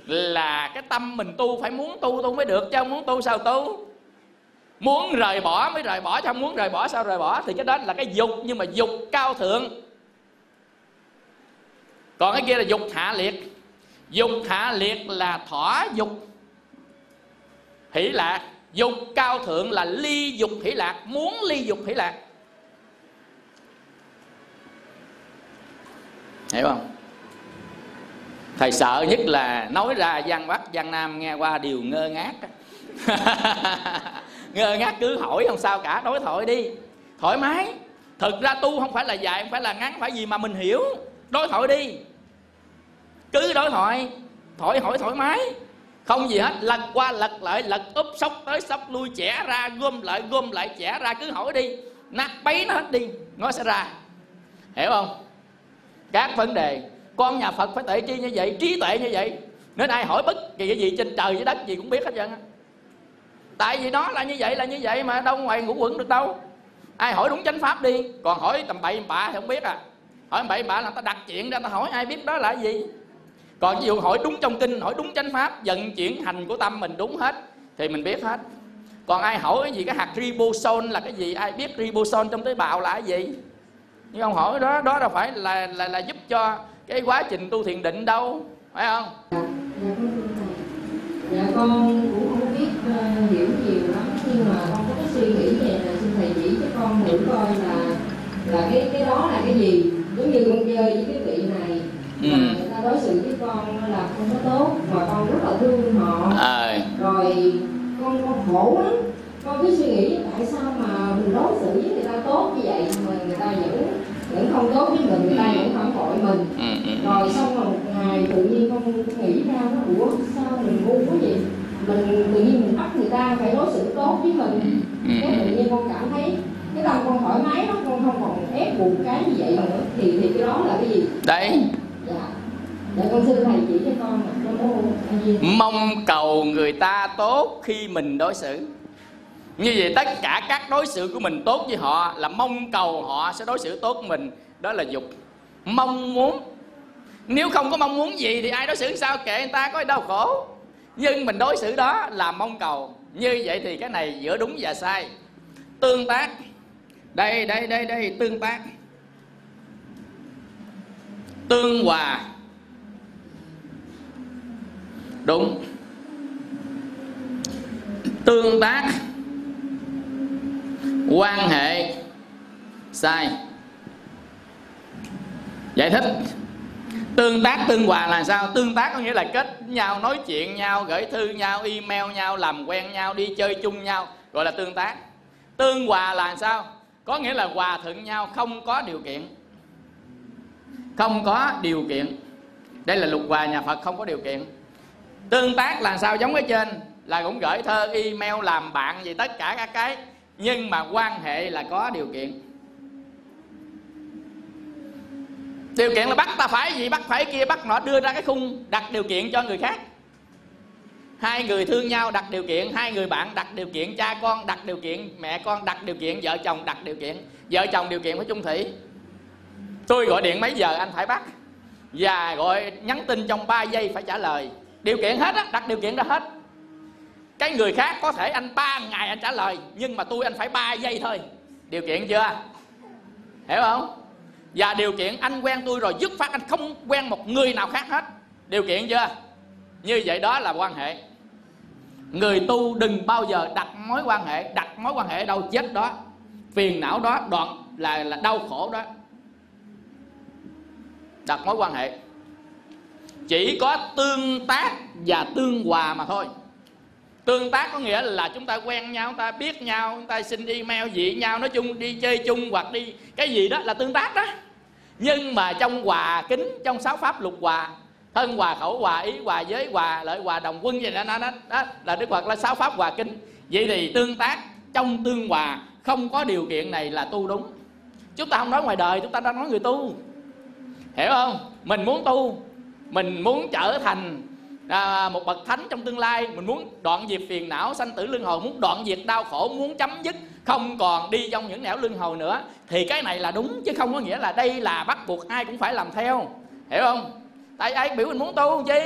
Là cái tâm mình tu, phải muốn tu tu mới được, chứ không muốn tu sao tu? Muốn rời bỏ mới rời bỏ, chứ không muốn rời bỏ sao rời bỏ? Thì cái đó là cái dục, nhưng mà dục cao thượng. Còn cái kia là dục hạ liệt. Dục hạ liệt là thỏa dục. Hỷ lạc, dục cao thượng là ly dục hỷ lạc, muốn ly dục hỷ lạc. Hiểu không? Thầy sợ nhất là nói ra giang bắc, giang nam nghe qua đều ngơ ngác. Ngơ ngác cứ hỏi, không sao cả, đối thoại đi. Thoải mái. Thực ra tu không phải là dài, không phải là ngắn phải gì mà mình hiểu. Đối thoại đi. Cứ đối thoại. Thoại hỏi thoải mái. Không gì hết, lật qua lật lại, lật úp, sóc tới sóc lui, chẻ ra, gom lại gom lại, chẻ ra, cứ hỏi đi. Nát bấy nó hết đi nó sẽ ra. Hiểu không? Các vấn đề, con nhà phật phải tệ chi như vậy, trí tuệ như vậy. Nên ai hỏi bất kỳ cái gì trên trời dưới đất gì cũng biết hết trơn tại vì nó là như vậy, là như vậy mà đâu ngoài ngũ quẩn được đâu. Ai hỏi đúng chánh pháp đi, còn hỏi tầm bậy bạ thì không biết à. Hỏi bậy bạ là ta đặt chuyện ra ta hỏi ai biết đó là gì. Còn ví dụ hỏi đúng trong kinh, hỏi đúng chánh pháp vận chuyển hành của tâm mình đúng hết, thì mình biết hết. Còn ai hỏi cái gì, cái hạt ribosol là cái gì, ai biết ribosol trong tế bào là cái gì? Nhưng ông hỏi đó đó đâu phải là là là giúp cho cái quá trình tu thiền định đâu phải không? Dạ con cũng không biết uh, hiểu nhiều lắm. Nhưng mà con có cái suy nghĩ này là xin thầy chỉ cho con thử coi là là cái cái đó là cái gì. Giống như con chơi với cái vị này ừ. người ta đối xử với con là không có tốt mà con rất là thương họ. À. rồi con con khổ lắm. Con cứ suy nghĩ tại sao mà mình đối xử với người ta tốt như vậy mà người ta vẫn vẫn không tốt với mình người ta vẫn phản bội mình. Ừ, ừ, ừ. rồi xong rồi một ngày tự nhiên con nghĩ ra nó ủa sao mình ngu quá vậy? Mình tự nhiên mình bắt người ta phải đối xử tốt với mình. Cái tự nhiên con cảm thấy cái tâm con thoải mái đó con không còn ép buộc cái như vậy nữa. Thì thì cái đó là cái gì? Đấy. Dạ. Dạ con xin thầy chỉ cho con Mong cầu người ta tốt khi mình đối xử như vậy tất cả các đối xử của mình tốt với họ là mong cầu họ sẽ đối xử tốt với mình. Đó là dục. Mong muốn. Nếu không có mong muốn gì thì ai đối xử sao? Kệ người ta, có đau khổ. Nhưng mình đối xử đó là mong cầu. Như vậy thì cái này giữa đúng và sai. Tương tác. Đây đây đây đây, tương tác. Tương hòa. Đúng. Tương tác quan hệ. Sai. Giải thích. Tương tác, tương hòa là sao? Tương tác có nghĩa là kết nhau, nói chuyện nhau, gửi thư nhau, email nhau, làm quen nhau, đi chơi chung nhau. Gọi là tương tác. Tương hòa là sao? Có nghĩa là hòa thuận nhau, không có điều kiện. Không có điều kiện. Đây là lục hòa nhà phật, không có điều kiện. Tương tác là sao? Giống cái trên là cũng gửi thơ, email, làm bạn gì, tất cả các cái nhưng mà quan hệ là có điều kiện. Điều kiện là bắt ta phải gì, bắt phải kia, bắt nọ, đưa ra cái khung, đặt điều kiện cho người khác. Hai người thương nhau, đặt điều kiện. Hai người bạn, đặt điều kiện. Cha con, đặt điều kiện. Mẹ con, đặt điều kiện. Vợ chồng, đặt điều kiện. Vợ chồng điều kiện phải chung thủy. Tôi gọi điện mấy giờ, anh phải bắt. Và gọi, nhắn tin trong 3 giây phải trả lời. Điều kiện hết á, đặt điều kiện ra hết cái người khác có thể anh ba ngày anh trả lời, nhưng mà tôi anh phải 3 giây thôi. Điều kiện chưa? Hiểu không? Và điều kiện anh quen tôi rồi dứt phát anh không quen một người nào khác hết. Điều kiện chưa? Như vậy đó là quan hệ. Người tu đừng bao giờ đặt mối quan hệ, đặt mối quan hệ đâu chết đó. Phiền não đó, đoạn là là đau khổ đó. Đặt mối quan hệ. Chỉ có tương tác và tương hòa mà thôi tương tác có nghĩa là chúng ta quen nhau chúng ta biết nhau chúng ta xin email dị nhau nói chung đi chơi chung hoặc đi cái gì đó là tương tác đó. Nhưng mà trong hòa kính trong sáu pháp lục hòa thân hòa khẩu hòa ý hòa giới hòa lợi hòa đồng quân gì đó, đó, đó, đó là đức phật là sáu pháp hòa kinh vậy thì tương tác trong tương hòa không có điều kiện này là tu đúng. Chúng ta không nói ngoài đời chúng ta đang nói người tu. Hiểu không? Mình muốn tu mình muốn trở thành à, một bậc thánh trong tương lai mình muốn đoạn diệt phiền não sanh tử luân hồi muốn đoạn diệt đau khổ muốn chấm dứt không còn đi trong những nẻo luân hồi nữa thì cái này là đúng chứ không có nghĩa là đây là bắt buộc ai cũng phải làm theo. Hiểu không? Tại ai biểu mình muốn tu chứ?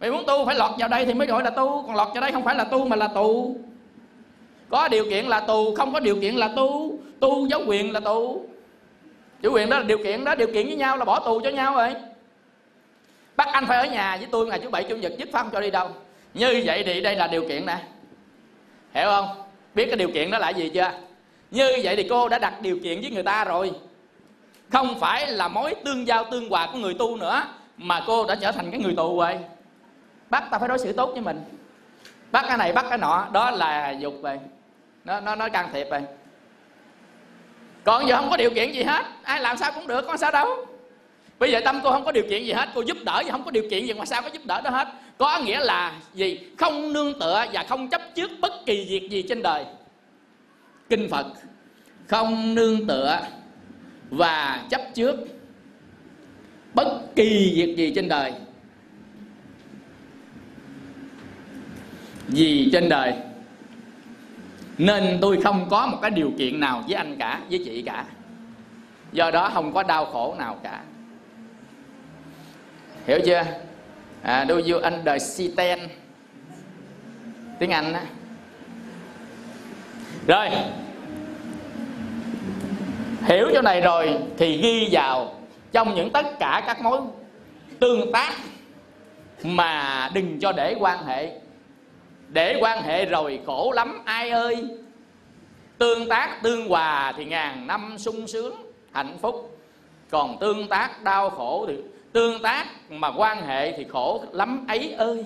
mày muốn tu phải lọt vào đây thì mới gọi là tu còn lọt vào đây không phải là tu mà là tù. Có điều kiện là tù không có điều kiện là tu. Tu giáo quyền là tù. Chủ quyền đó là điều kiện đó điều kiện với nhau là bỏ tù cho nhau rồi bắt anh phải ở nhà với tôi ngày thứ bảy, chủ nhật dứt phong cho đi đâu? Như vậy thì đây là điều kiện nè. Hiểu không? Biết cái điều kiện đó là gì chưa? Như vậy thì cô đã đặt điều kiện với người ta rồi. Không phải là mối tương giao tương hòa của người tu nữa, mà cô đã trở thành cái người tù rồi. Bắt ta phải đối xử tốt với mình. Bắt cái này, bắt cái nọ, đó là dục rồi nó nó nó can thiệp rồi còn giờ không có điều kiện gì hết. Ai làm sao cũng được có sao đâu? Bây giờ tâm cô không có điều kiện gì hết, cô giúp đỡ gì không có điều kiện gì, mà sao có giúp đỡ đó hết? Có nghĩa là gì? Không nương tựa và không chấp trước bất kỳ việc gì trên đời. Kinh phật, không nương tựa và chấp trước bất kỳ việc gì trên đời. Gì trên đời? Nên tôi không có một cái điều kiện nào với anh cả, với chị cả. Do đó không có đau khổ nào cả hiểu chưa? À, do you understand? Tiếng anh á. Rồi. Hiểu chỗ này rồi thì ghi vào trong những tất cả các mối tương tác mà đừng cho để quan hệ. Để quan hệ rồi khổ lắm ai ơi? Tương tác tương hòa thì ngàn năm sung sướng hạnh phúc. Còn tương tác đau khổ thì tương tác mà quan hệ thì khổ lắm ấy ơi.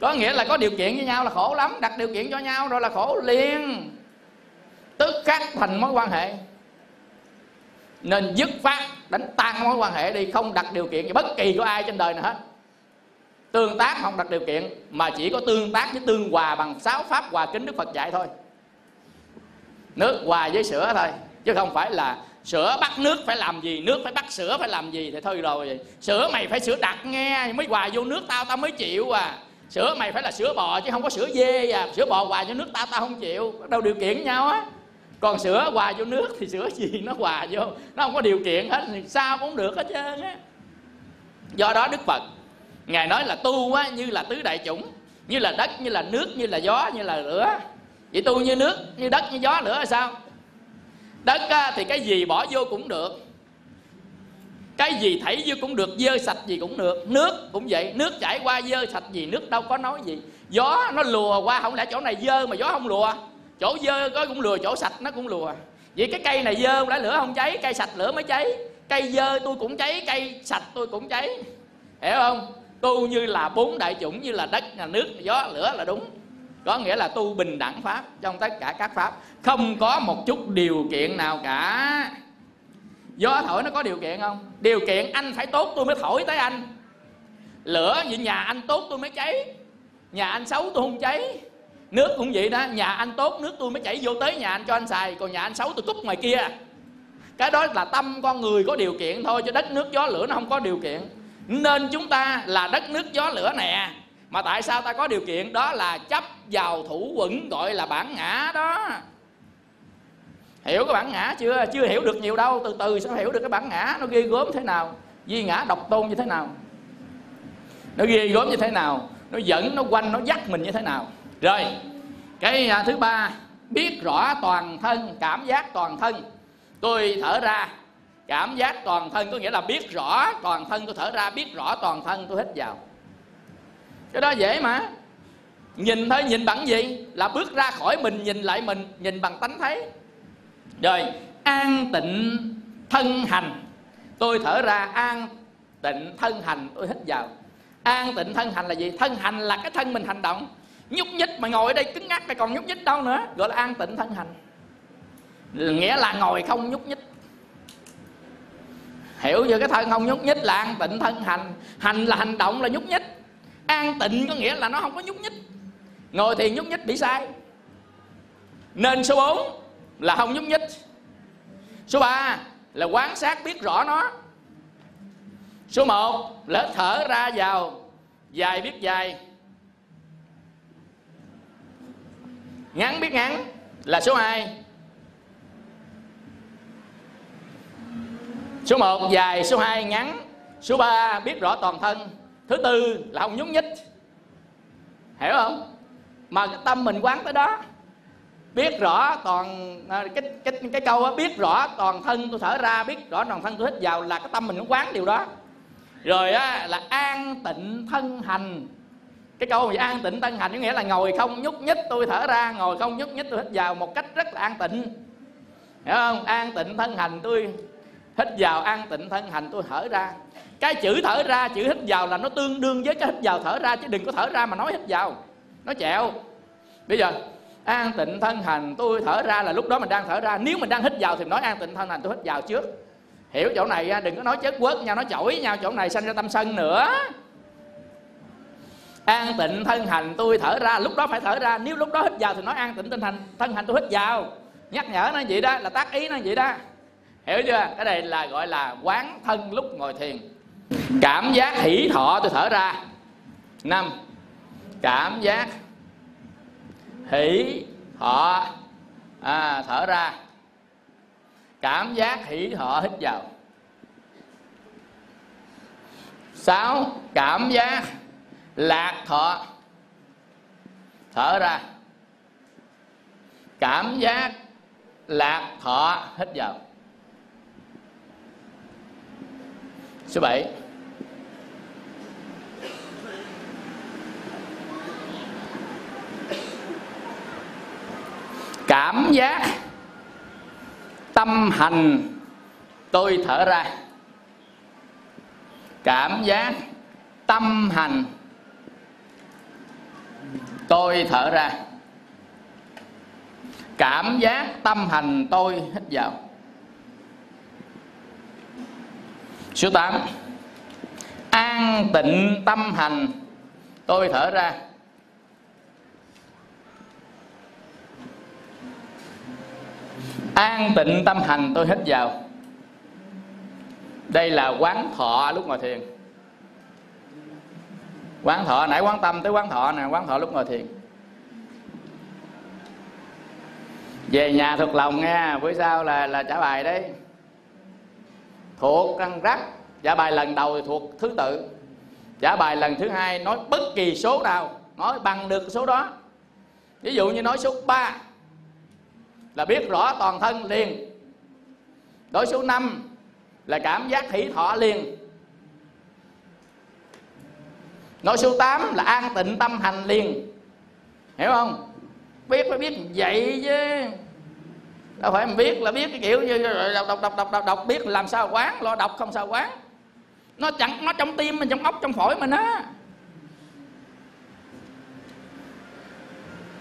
Có nghĩa là có điều kiện với nhau là khổ lắm, đặt điều kiện cho nhau rồi là khổ liền. Tức khắc thành mối quan hệ. Nên dứt phát đánh tan mối quan hệ đi, không đặt điều kiện gì bất kỳ của ai trên đời nào hết. Tương tác không đặt điều kiện, mà chỉ có tương tác với tương hòa bằng sáu pháp hòa kính đức phật dạy thôi. Nước hòa với sữa thôi, chứ không phải là sữa bắt nước phải làm gì, nước phải bắt sữa phải làm gì thì thôi rồi. Sữa mày phải sữa đặc nghe, mới hòa vô nước tao tao mới chịu à. Sữa mày phải là sữa bò chứ không có sữa dê à. Sữa bò hòa vô nước tao tao không chịu. Đâu điều kiện nhau á. Còn sữa hòa vô nước thì sữa gì nó hòa vô? Nó không có điều kiện hết, thì sao cũng được hết trơn á. Do đó đức phật, ngài nói là tu á như là tứ đại chủng, như là đất, như là nước, như là gió, như là lửa. Vậy tu như nước, như đất, như gió, lửa là sao? Đất á, thì cái gì bỏ vô cũng được. Cái gì thảy vô cũng được dơ sạch gì cũng được. Nước cũng vậy nước chảy qua dơ sạch gì nước đâu có nói gì. Gió nó lùa qua không lẽ chỗ này dơ mà gió không lùa? Chỗ dơ có cũng lùa chỗ sạch nó cũng lùa. Vậy cái cây này dơ không lửa không cháy cây sạch lửa mới cháy. Cây dơ tôi cũng cháy cây sạch tôi cũng cháy. Hiểu không? Tu như là bốn đại chủng như là đất là nước gió lửa là đúng có nghĩa là tu bình đẳng pháp trong tất cả các pháp. Không có một chút điều kiện nào cả. Gió thổi nó có điều kiện không? Điều kiện anh phải tốt tôi mới thổi tới anh. Lửa như nhà anh tốt tôi mới cháy. Nhà anh xấu tôi không cháy. Nước cũng vậy đó, nhà anh tốt, nước tôi mới chảy vô tới nhà anh cho anh xài. Còn nhà anh xấu tôi cúp ngoài kia. Cái đó là tâm con người có điều kiện thôi cho đất nước gió lửa nó không có điều kiện. Nên chúng ta là đất nước gió lửa nè mà tại sao ta có điều kiện? Đó là chấp vào thủ quẩn gọi là bản ngã đó. Hiểu cái bản ngã chưa? Chưa hiểu được nhiều đâu. Từ từ sẽ hiểu được cái bản ngã? Nó ghi gớm thế nào? Di ngã độc tôn như thế nào? Nó ghi gớm như thế nào? Nó dẫn nó quanh, nó dắt mình như thế nào? Rồi, cái à, thứ ba. Biết rõ toàn thân, cảm giác toàn thân. Tôi thở ra. Cảm giác toàn thân có nghĩa là biết rõ toàn thân. Tôi thở ra, biết rõ toàn thân. Tôi hít vào cái đó dễ mà. Nhìn thấy nhìn bằng gì? Là bước ra khỏi mình, nhìn lại mình, nhìn bằng tánh thấy. Rồi, an tịnh thân hành. Tôi thở ra, an tịnh thân hành. Tôi hít vào. An tịnh thân hành là gì? Thân hành là cái thân mình hành động. Nhúc nhích mà ngồi ở đây cứng ngắc này còn nhúc nhích đâu nữa. Gọi là an tịnh thân hành. Nghĩa là ngồi không nhúc nhích. Hiểu chưa cái thân không nhúc nhích là an tịnh thân hành. Hành là hành động là nhúc nhích an tịnh có nghĩa là nó không có nhúc nhích. Ngồi thiền nhúc nhích bị sai. Nên số 4 là không nhúc nhích. Số 3 là quan sát biết rõ nó. Số 1 là thở ra vào, dài biết dài. Ngắn biết ngắn là số 2 số 1 dài, số 2 ngắn, số 3 biết rõ toàn thân thứ tư là không nhúc nhích. Hiểu không? Mà cái tâm mình quán tới đó. Biết rõ toàn à, cái cái cái câu đó, biết rõ toàn thân tôi thở ra biết rõ toàn thân tôi hít vào là cái tâm mình nó quán điều đó. Rồi á là an tịnh thân hành. Cái câu mà an tịnh thân hành có nghĩa là ngồi không nhúc nhích tôi thở ra ngồi không nhúc nhích tôi hít vào một cách rất là an tịnh. Hiểu không? An tịnh thân hành tôi hít vào an tịnh thân hành tôi thở ra cái chữ thở ra, chữ hít vào là nó tương đương với cái hít vào thở ra, chứ đừng có thở ra mà nói hít vào. Nó chẹo. Bây giờ, an tịnh thân hành, tôi thở ra là lúc đó mình đang thở ra. Nếu mình đang hít vào thì nói an tịnh thân hành, tôi hít vào trước. Hiểu chỗ này đừng có nói chết quớt nhau nói chổi nhau chỗ này sanh ra tâm sân nữa. An tịnh thân hành, tôi thở ra, lúc đó phải thở ra. Nếu lúc đó hít vào thì nói an tịnh thân hành thân hành tôi hít vào. Nhắc nhở nó vậy đó, là tác ý nó vậy đó. Hiểu chưa? Cái này là gọi là quán thân lúc ngồi thiền cảm giác hỷ thọ tôi thở ra. Năm. Cảm giác hỷ thọ à, thở ra. Cảm giác hỷ thọ hít vào. Sáu. Cảm giác lạc thọ thở ra. Cảm giác lạc thọ hít vào. Số 7 cảm giác tâm hành tôi thở ra. Cảm giác tâm hành tôi thở ra. Cảm giác tâm hành tôi hít vào. Số 8 an tịnh tâm hành. Tôi thở ra. An tịnh tâm hành, tôi hít vào. Đây là quán thọ lúc ngồi thiền. Quán thọ, nãy quán tâm tới quán thọ nè, quán thọ lúc ngồi thiền. Về nhà thực lòng nha bữa sau là là trả bài đấy thuộc răng rắc. Trả bài lần đầu thì thuộc thứ tự. Trả bài lần thứ hai nói bất kỳ số nào, nói bằng được số đó. Ví dụ như nói số 3 là biết rõ toàn thân liền. Đối số 5 là cảm giác hỷ thọ liền. Nói số 8 là an tịnh tâm hành liền. Hiểu không? Biết phải biết, vậy chứ đâu phải mình biết là biết cái kiểu như đọc đọc đọc đọc đọc, đọc biết làm sao quán lo đọc không sao quán. Nó chẳng nó trong tim mình trong óc trong phổi mình á.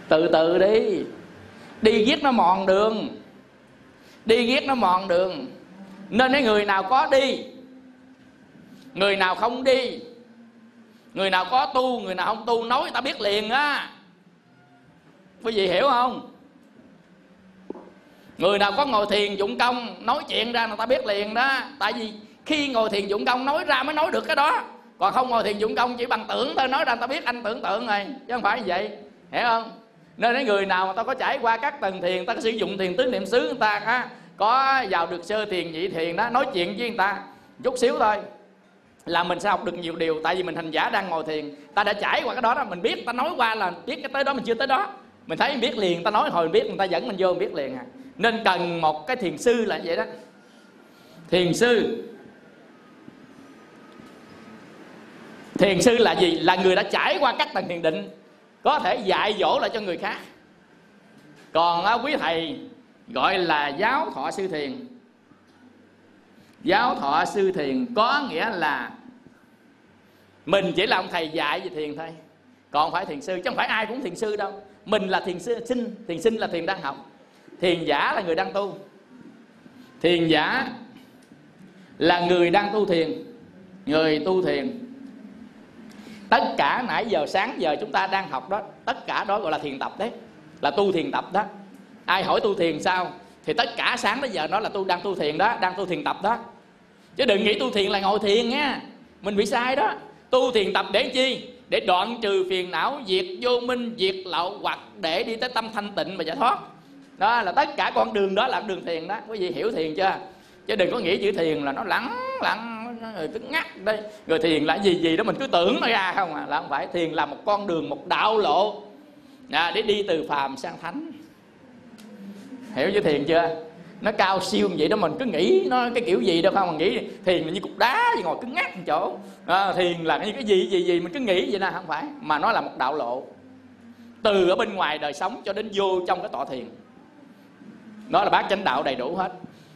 Từ từ đi. Đi giết nó mòn đường. Đi giết nó mòn đường. Nên cái người nào có đi người nào không đi người nào có tu người nào không tu nói người ta biết liền á. Quý vị hiểu không? Người nào có ngồi thiền dụng công, nói chuyện ra người ta biết liền đó. Tại vì khi ngồi thiền dụng công, nói ra mới nói được cái đó. Còn không ngồi thiền dụng công, chỉ bằng tưởng thôi, nói ra người ta biết, anh tưởng tượng rồi. Chứ không phải như vậy. Hiểu không? Nên cái người nào mà ta có trải qua các tầng thiền ta có sử dụng thiền tứ niệm xứ người ta, ha, có vào được sơ thiền, nhị thiền đó, nói chuyện với người ta chút xíu thôi, là mình sẽ học được nhiều điều. Tại vì mình hành giả đang ngồi thiền, ta đã trải qua cái đó đó, mình biết, ta nói qua là biết cái tới đó, mình chưa tới đó. Mình thấy mình biết liền, ta nói hồi mình biết, người ta dẫn mình vô mình biết liền à nên cần một cái thiền sư là vậy đó. Thiền sư. Thiền sư là gì? Là người đã trải qua các tầng thiền định, có thể dạy dỗ lại cho người khác. Còn quý thầy, gọi là giáo thọ sư thiền. Giáo thọ sư thiền có nghĩa là mình chỉ là ông thầy dạy về thiền thôi. Còn phải thiền sư, chứ không phải ai cũng thiền sư đâu. Mình là thiền sư, sinh, thiền sinh là thiền đang học thiền giả là người đang tu. Thiền giả là người đang tu thiền. Người tu thiền. Tất cả nãy giờ sáng giờ chúng ta đang học đó, tất cả đó gọi là thiền tập đấy. Là tu thiền tập đó. Ai hỏi tu thiền sao? Thì tất cả sáng tới giờ nó là tu, đang tu thiền đó, đang tu thiền tập đó. Chứ đừng nghĩ tu thiền là ngồi thiền nha. Mình bị sai đó. Tu thiền tập để chi? Để đoạn trừ phiền não, diệt vô minh, diệt lậu hoặc để đi tới tâm thanh tịnh và giải thoát đó là tất cả con đường đó là đường thiền đó. Quý vị hiểu thiền chưa? Chứ đừng có nghĩ chữ thiền là nó lắng lặng người cứng ngắt đây rồi thiền là gì gì đó mình cứ tưởng nó ra không à. Là không phải thiền là một con đường một đạo lộ. À, để đi từ phàm sang thánh. Hiểu chữ thiền chưa? Nó cao siêu như vậy đó mình cứ nghĩ nó cái kiểu gì đâu không mình nghĩ thiền là như cục đá gì ngồi cứng ngắt một chỗ. À, thiền là như cái gì gì gì mình cứ nghĩ vậy nè không phải. Mà nó là một đạo lộ. Từ ở bên ngoài đời sống cho đến vô trong cái tọa thiền nó là bác chánh đạo đầy đủ hết.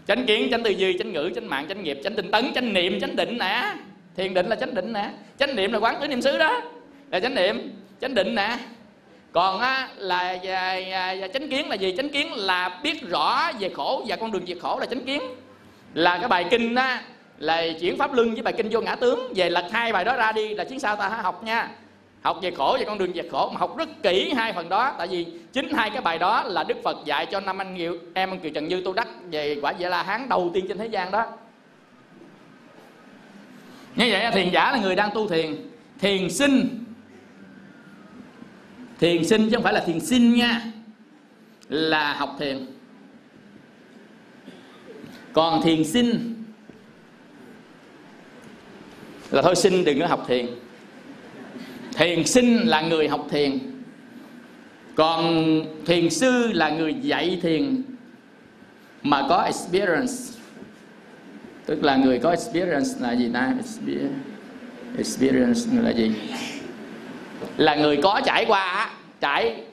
Chánh kiến chánh tư duy chánh ngữ chánh mạng chánh nghiệp chánh tinh tấn chánh niệm chánh định nè. Thiền định là chánh định nè. Chánh niệm là quán tứ niệm xứ đó. Là chánh niệm chánh định nè. Còn á, là và, và, và chánh kiến là gì? Chánh kiến là biết rõ về khổ và con đường diệt khổ là chánh kiến. Là cái bài kinh á, là chuyển pháp luân với bài kinh vô ngã tướng. Về lật hai bài đó ra đi là chiến sao ta học nha học về khổ và con đường về khổ mà học rất kỹ hai phần đó. Tại vì chính hai cái bài đó là đức phật dạy cho năm anh nhiều em anh kiều trần như tu đắc về quả vị la hán đầu tiên trên thế gian đó. Như vậy thiền giả là người đang tu thiền. Thiền sinh. Thiền sinh chứ không phải là thiền sinh nha, là học thiền. Còn thiền sinh là thôi sinh đừng có học thiền thiền sinh là người học thiền. Còn thiền sư là người dạy thiền mà có experience. Tức là người có experience là gì ta? Experience là gì? Là người có trải qua trải,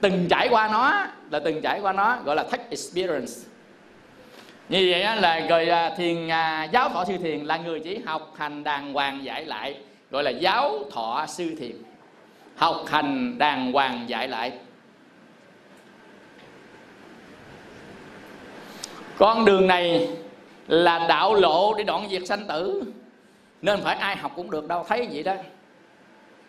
từng trải qua nó là từng trải qua nó, gọi là thách experience. Như vậy là rồi à, thiền à, giáo thọ sư thiền là người chỉ học hành đàng hoàng dạy lại gọi là giáo thọ sư thiền. Học hành đàng hoàng dạy lại. Con đường này là đạo lộ để đoạn diệt sanh tử. Nên phải ai học cũng được đâu, thấy vậy đó.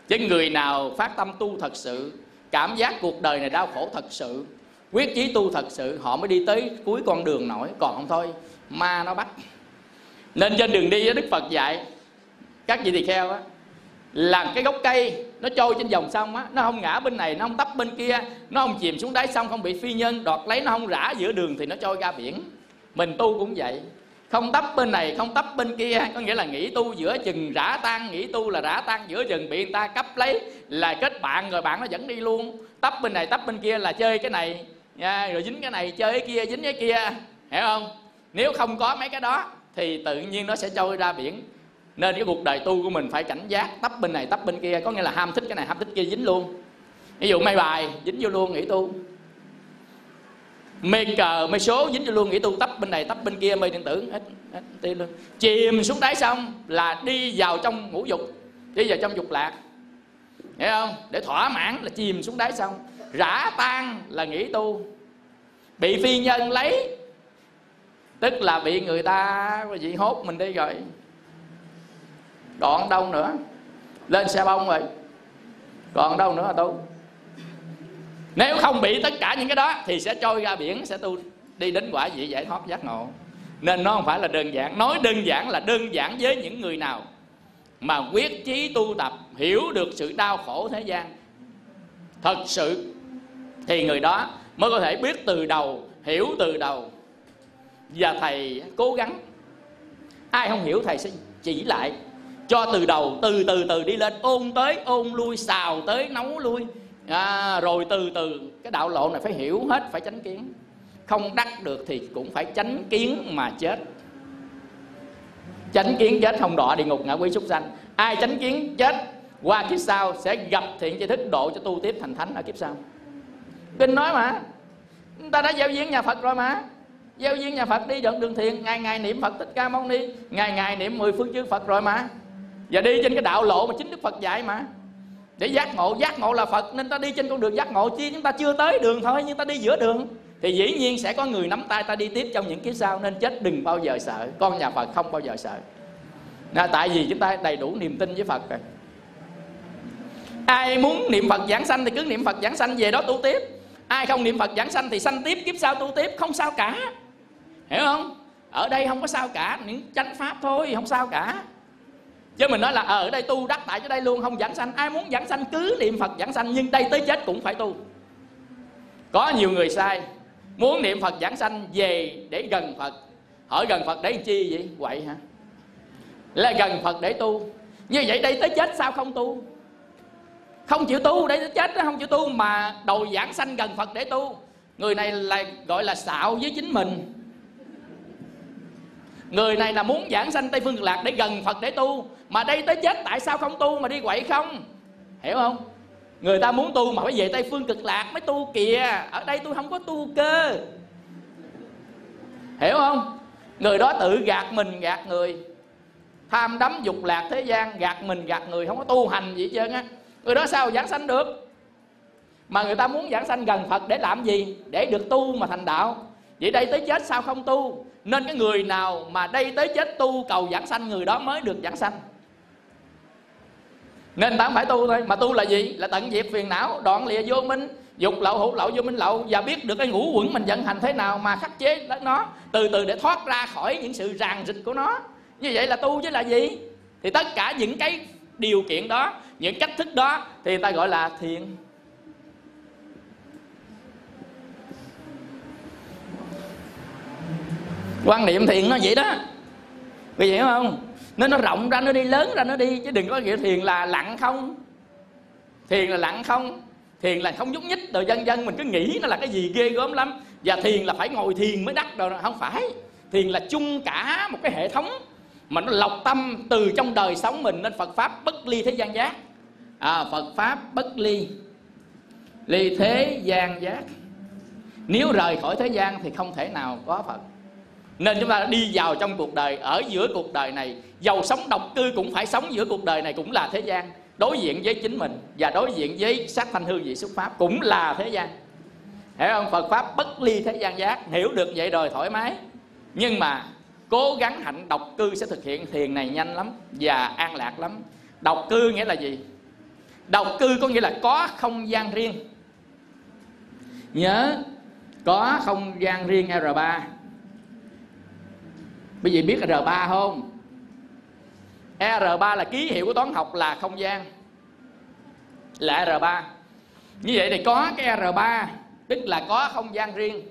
Chứ người nào phát tâm tu thật sự, cảm giác cuộc đời này đau khổ thật sự, quyết chí tu thật sự, họ mới đi tới cuối con đường nổi. Còn không thôi, ma nó bắt. Nên trên đường đi đức phật dạy, các vị tỳ kheo á là cái gốc cây nó trôi trên dòng sông á nó không ngã bên này nó không tấp bên kia nó không chìm xuống đáy sông không bị phi nhân đoạt lấy nó không rã giữa đường thì nó trôi ra biển. Mình tu cũng vậy không tấp bên này không tấp bên kia có nghĩa là nghĩ tu giữa chừng rã tan nghĩ tu là rã tan giữa chừng bị người ta cấp lấy là kết bạn rồi bạn nó dẫn đi luôn. Tấp bên này tấp bên kia là chơi cái này nha, rồi dính cái này chơi cái kia dính cái kia hiểu không? Nếu không có mấy cái đó thì tự nhiên nó sẽ trôi ra biển nên cái cuộc đời tu của mình phải cảnh giác tấp bên này tấp bên kia. Có nghĩa là ham thích cái này ham thích kia dính luôn. Ví dụ may bài dính vô luôn nghỉ tu. Mê cờ mê số dính vô luôn nghỉ tu. Tấp bên này tấp bên kia mê điện tử hết, hết tiêu luôn. Chìm xuống đáy xong là đi vào trong ngũ dục đi vào trong dục lạc. Hiểu không? Để thỏa mãn là chìm xuống đáy xong rã tan là nghỉ tu. Bị phi nhân lấy tức là bị người ta gì hốt mình đi rồi còn đâu nữa? Lên xe bông rồi. Còn đâu nữa tu nếu không bị tất cả những cái đó thì sẽ trôi ra biển, sẽ tu đi đến quả vị giải thoát giác ngộ. Nên nó không phải là đơn giản. Nói đơn giản là đơn giản với những người nào mà quyết chí tu tập, hiểu được sự đau khổ thế gian. Thật sự thì người đó mới có thể biết từ đầu, hiểu từ đầu. Và thầy cố gắng. Ai không hiểu thầy sẽ chỉ lại cho từ đầu từ từ từ đi lên. Ôn tới ôn lui xào tới nấu lui. À, rồi từ từ cái đạo lộ này phải hiểu hết phải tránh kiến. Không đắc được thì cũng phải tránh kiến mà chết. Tránh kiến chết không đọa địa ngục ngạ quỷ súc sanh. Ai tránh kiến chết qua kiếp sau sẽ gặp thiện tri thức độ cho tu tiếp thành thánh ở kiếp sau. Kinh nói mà. Chúng ta đã giao duyên nhà phật rồi mà. Giao duyên nhà phật đi dẫn đường thiện ngày ngày niệm phật thích ca mâu ni. Ngày ngày niệm mười phương chư phật rồi mà và đi trên cái đạo lộ mà chính đức phật dạy mà. Để giác ngộ giác ngộ là phật, nên ta đi trên con đường giác ngộ chi? Chúng ta chưa tới đường thôi, nhưng ta đi giữa đường. Thì dĩ nhiên sẽ có người nắm tay ta đi tiếp trong những kiếp sau, nên chết đừng bao giờ sợ. Con nhà phật không bao giờ sợ. Nên tại vì chúng ta đầy đủ niềm tin với phật rồi. Ai muốn niệm phật giảng sanh thì cứ niệm phật giảng sanh, về đó tu tiếp. Ai không niệm phật giảng sanh thì sanh tiếp, kiếp sau tu tiếp, không sao cả. Hiểu không? Ở đây không có sao cả, những chánh pháp thôi, không sao cả chứ mình nói là ờ, ở đây tu đắc tại chỗ đây luôn, không giảng sanh. Ai muốn giảng sanh cứ niệm phật giảng sanh, nhưng đây tới chết cũng phải tu. Có nhiều người sai, muốn niệm phật giảng sanh về để gần phật. Hỏi gần phật để làm chi vậy? Quậy hả? Là gần phật để tu. Như vậy đây tới chết sao không tu? Không chịu tu để tới chết không chịu tu mà đầu giảng sanh gần phật để tu. Người này là gọi là xạo với chính mình người này là muốn giảng sanh tây phương cực lạc để gần phật để tu. Mà đây tới chết, tại sao không tu mà đi quậy không? Hiểu không? Người ta muốn tu mà phải về tây phương cực lạc mới tu kìa. Ở đây tôi không có tu cơ. Hiểu không? Người đó tự gạt mình, gạt người. Tham đắm dục lạc thế gian, gạt mình, gạt người. Không có tu hành gì hết trơn á. Người đó sao giảng sanh được? Mà người ta muốn giảng sanh gần phật để làm gì? Để được tu mà thành đạo. Vậy đây tới chết, sao không tu? Nên cái người nào mà đây tới chết tu cầu giảng sanh, người đó mới được giảng sanh. Nên ta phải tu thôi. Mà tu là gì? Là tận diệt phiền não, đoạn lìa vô minh, dục lậu hữu lậu vô minh lậu và biết được cái ngũ quẩn mình vận hành thế nào mà khắc chế nó, từ từ để thoát ra khỏi những sự ràng rịch của nó. Như vậy là tu chứ là gì? Thì tất cả những cái điều kiện đó, những cách thức đó, thì người ta gọi là thiền. Quan niệm thiền nó vậy đó. Vì vậy hiểu không? Nên nó rộng ra nó đi lớn ra nó đi chứ đừng có nghĩa thiền là lặng không. Thiền là lặng không. Thiền là không nhúc nhích rồi dân dân mình cứ nghĩ nó là cái gì ghê gớm lắm. Và thiền là phải ngồi thiền mới đắc rồi không phải. Thiền là chung cả một cái hệ thống mà nó lọc tâm từ trong đời sống mình nên Phật pháp bất ly thế gian giác. À, Phật pháp bất ly. Ly thế gian giác. Nếu rời khỏi thế gian thì không thể nào có Phật nên chúng ta đi vào trong cuộc đời, ở giữa cuộc đời này, giàu sống độc cư cũng phải sống giữa cuộc đời này cũng là thế gian. Đối diện với chính mình và đối diện với sát thanh hương vị xuất pháp cũng là thế gian. Hiểu không? Phật pháp bất ly thế gian giác, hiểu được vậy rồi thoải mái. Nhưng mà cố gắng hạnh độc cư sẽ thực hiện thiền này nhanh lắm và an lạc lắm. Độc cư nghĩa là gì? Độc cư có nghĩa là có không gian riêng. Nhớ, có không gian riêng R3 Bây giờ biết R3 không? R3 là ký hiệu của toán học là không gian. Là R3 Như vậy thì có cái R3 Tức là có không gian riêng.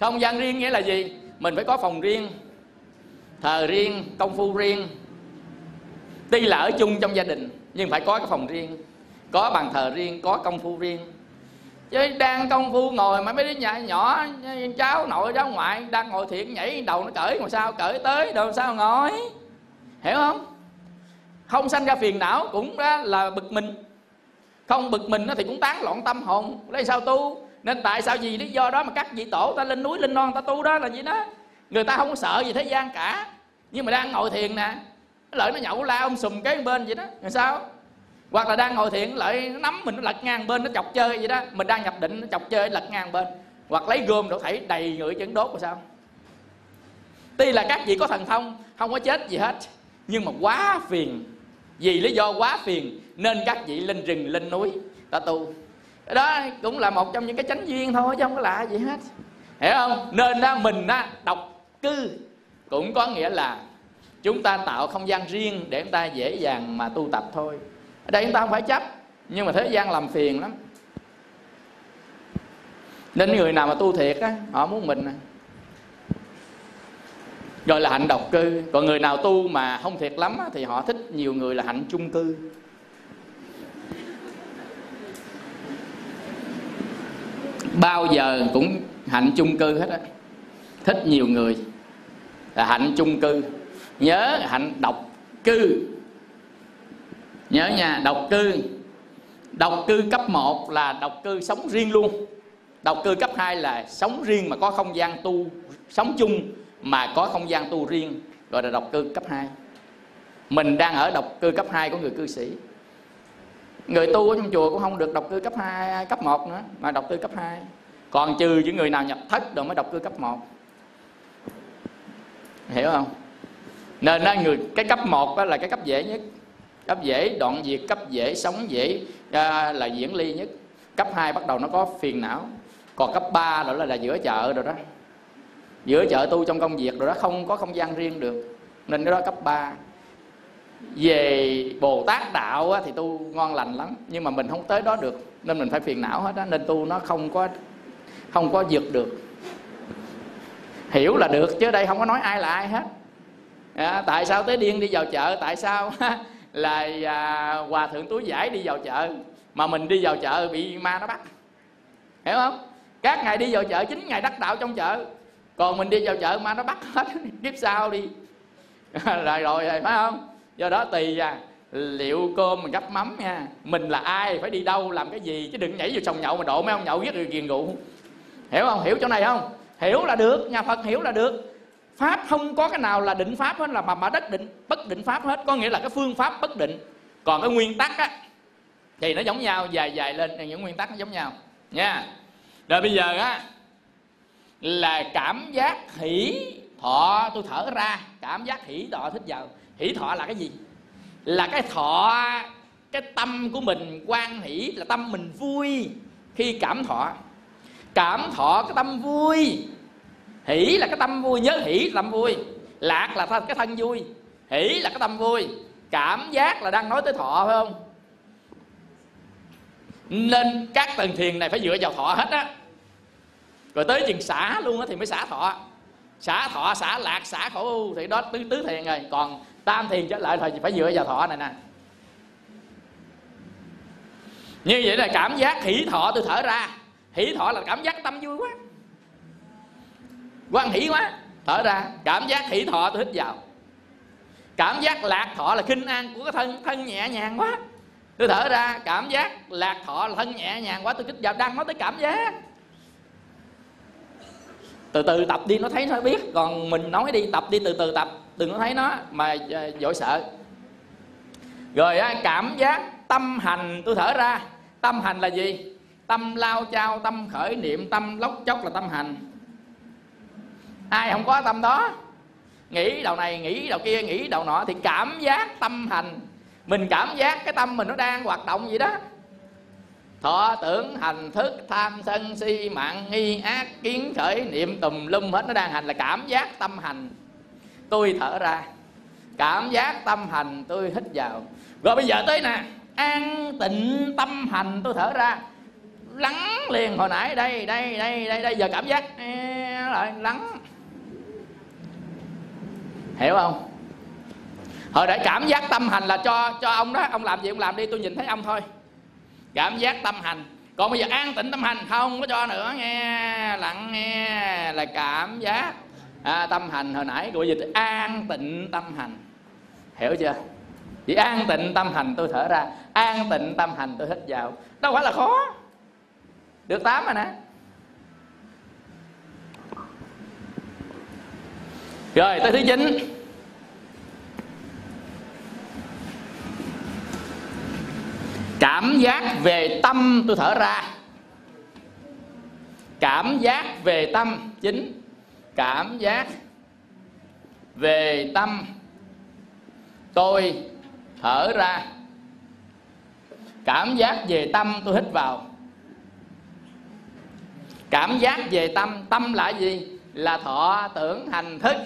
Không gian riêng nghĩa là gì? Mình phải có phòng riêng Thờ riêng, công phu riêng. Tuy là ở chung trong gia đình Nhưng phải có cái phòng riêng. Có bàn thờ riêng, có công phu riêng chứ đang công phu ngồi mà mấy đứa nhà nhỏ, cháu nội, cháu ngoại đang ngồi thiện nhảy đầu nó cởi, mà sao cởi tới đâu sao ngồi? Hiểu không? Không sanh ra phiền não cũng đó là bực mình. Không bực mình nó thì cũng tán loạn tâm hồn. Lấy sao tu? Nên tại sao gì lý do đó mà các vị tổ ta lên núi, lên non ta tu đó là gì đó? Người ta không có sợ gì thế gian cả. Nhưng mà đang ngồi thiền nè lợi nó nhậu la ông sùm kế bên vậy đó. Rồi sao? Hoặc là đang ngồi thiện lại nó nắm mình nó lật ngang bên, nó chọc chơi vậy đó. Mình đang nhập định, nó chọc chơi, lật ngang bên. Hoặc lấy gươm đổ thảy đầy người chấn đốt rồi sao? Tuy là các vị có thần thông, không có chết gì hết, nhưng mà quá phiền. Vì lý do quá phiền, nên các vị lên rừng, lên núi, ta tu. Đó cũng là một trong những cái chánh duyên thôi, chứ không có lạ gì hết. Hiểu không? Nên đó mình đó độc cư. Cũng có nghĩa là chúng ta tạo không gian riêng để chúng ta dễ dàng mà tu tập thôi ở đây chúng ta không phải chấp nhưng mà thế gian làm phiền lắm. Nên người nào mà tu thiệt á họ muốn mình à. gọi là hạnh độc cư. Còn người nào tu mà không thiệt lắm á, thì họ thích nhiều người là hạnh chung cư. Bao giờ cũng hạnh chung cư hết á. Thích nhiều người là hạnh chung cư. Nhớ hạnh độc cư nhớ nha độc cư. Độc cư cấp 1 là độc cư sống riêng luôn. Độc cư cấp 2 là sống riêng mà có không gian tu sống chung mà có không gian tu riêng gọi là độc cư cấp 2 mình đang ở độc cư cấp 2 của người cư sĩ. Người tu ở trong chùa cũng không được độc cư cấp 2 cấp 1 nữa mà độc cư cấp 2 còn trừ những người nào nhập thất rồi mới độc cư cấp 1 hiểu không? Nên đó, người cái cấp 1 đó là cái cấp dễ nhất cấp dễ đoạn diệt cấp dễ sống dễ à, là diễn ly nhất. Cấp 2 bắt đầu nó có phiền não. Còn cấp 3 đó là, là giữa chợ rồi đó. Giữa chợ tu trong công việc rồi đó không có không gian riêng được. Nên cái đó cấp 3 về bồ tát đạo á, thì tu ngon lành lắm nhưng mà mình không tới đó được. Nên mình phải phiền não hết á nên tu nó không có không có vượt được. Hiểu là được chứ đây không có nói ai là ai hết. À, tại sao tới điên đi vào chợ tại sao? là à, hòa thượng túi giải đi vào chợ mà mình đi vào chợ bị ma nó bắt. Hiểu không? Các ngài đi vào chợ chính ngài đắc đạo trong chợ. Còn mình đi vào chợ ma nó bắt hết. Kiếp sau đi. Rồi rồi phải không? Do đó tùy à liệu cơm mình gấp mắm nha. Mình là ai phải đi đâu làm cái gì? Chứ đừng nhảy vào sòng nhậu mà độ mấy ông nhậu giết người ghiền rượu. Hiểu không? Hiểu chỗ này không? Hiểu là được nhà phật hiểu là được pháp không có cái nào là định pháp hết, là mà mà đất định, bất định pháp hết. Có nghĩa là cái phương pháp bất định. Còn cái nguyên tắc á, thì nó giống nhau, dài dài lên những nguyên tắc nó giống nhau. Nha. Rồi bây giờ á, là cảm giác hỷ thọ, tôi thở ra. Cảm giác hỷ thọ, thích vào hỷ thọ là cái gì? Là cái thọ, cái tâm của mình quan hỷ, là tâm mình vui khi cảm thọ. Cảm thọ cái tâm vui hỷ là cái tâm vui, nhớ hỷ là tâm vui. Lạc là cái thân vui. Hỷ là cái tâm vui. Cảm giác là đang nói tới thọ, phải không? Nên các tầng thiền này phải dựa vào thọ hết á. Rồi tới chừng xả luôn á thì mới xả thọ. Xả thọ, xả lạc, xả khổ thì đó tứ tứ thiền rồi. Còn tam thiền trở lại thì phải dựa vào thọ này nè. Như vậy là cảm giác hỷ thọ tôi thở ra. Hỷ thọ là cảm giác tâm vui quá quan hỷ quá. Thở ra. Cảm giác hỷ thọ tôi hít vào. Cảm giác lạc thọ là kinh an của cái thân thân nhẹ nhàng quá. Tôi thở ra. Cảm giác lạc thọ là thân nhẹ nhàng quá. Tôi hít vào đang nói tới cảm giác. Từ từ tập đi nó thấy nó biết. Còn mình nói đi tập đi từ từ tập. Đừng có thấy nó mà ờ, dội sợ. Rồi á, cảm giác tâm hành. Tôi thở ra. Tâm hành là gì? Tâm lao chao tâm khởi niệm tâm lóc chốc là tâm hành ai không có tâm đó. Nghĩ đầu này, nghĩ đầu kia, nghĩ đầu nọ thì cảm giác tâm hành. Mình cảm giác cái tâm mình nó đang hoạt động vậy đó. Thọ tưởng hành thức tham sân si mạng nghi ác kiến khởi niệm tùm lum hết nó đang hành là cảm giác tâm hành. Tôi thở ra. Cảm giác tâm hành tôi hít vào. Rồi bây giờ tới nè. An tịnh tâm hành tôi thở ra. Lắng liền hồi nãy, đây đây đây đây đây, giờ cảm giác. Lại lắng hiểu không? Hồi nãy cảm giác tâm hành là cho cho ông đó ông làm gì ông làm đi tôi nhìn thấy ông thôi. Cảm giác tâm hành. Còn bây giờ an tịnh tâm hành không có cho nữa nghe lặng nghe là cảm giác à, tâm hành hồi nãy. Gọi dịch an tịnh tâm hành. Hiểu chưa? Chỉ an tịnh tâm hành tôi thở ra an tịnh tâm hành tôi hít vào. Đâu phải là khó. Được tám rồi nè. Rồi, tới thứ chín. Cảm giác về tâm, tôi thở ra. Cảm giác về tâm chính cảm giác về tâm, tôi thở ra. Cảm giác về tâm, tôi hít vào. Cảm giác về tâm tâm là gì? Là thọ tưởng hành thức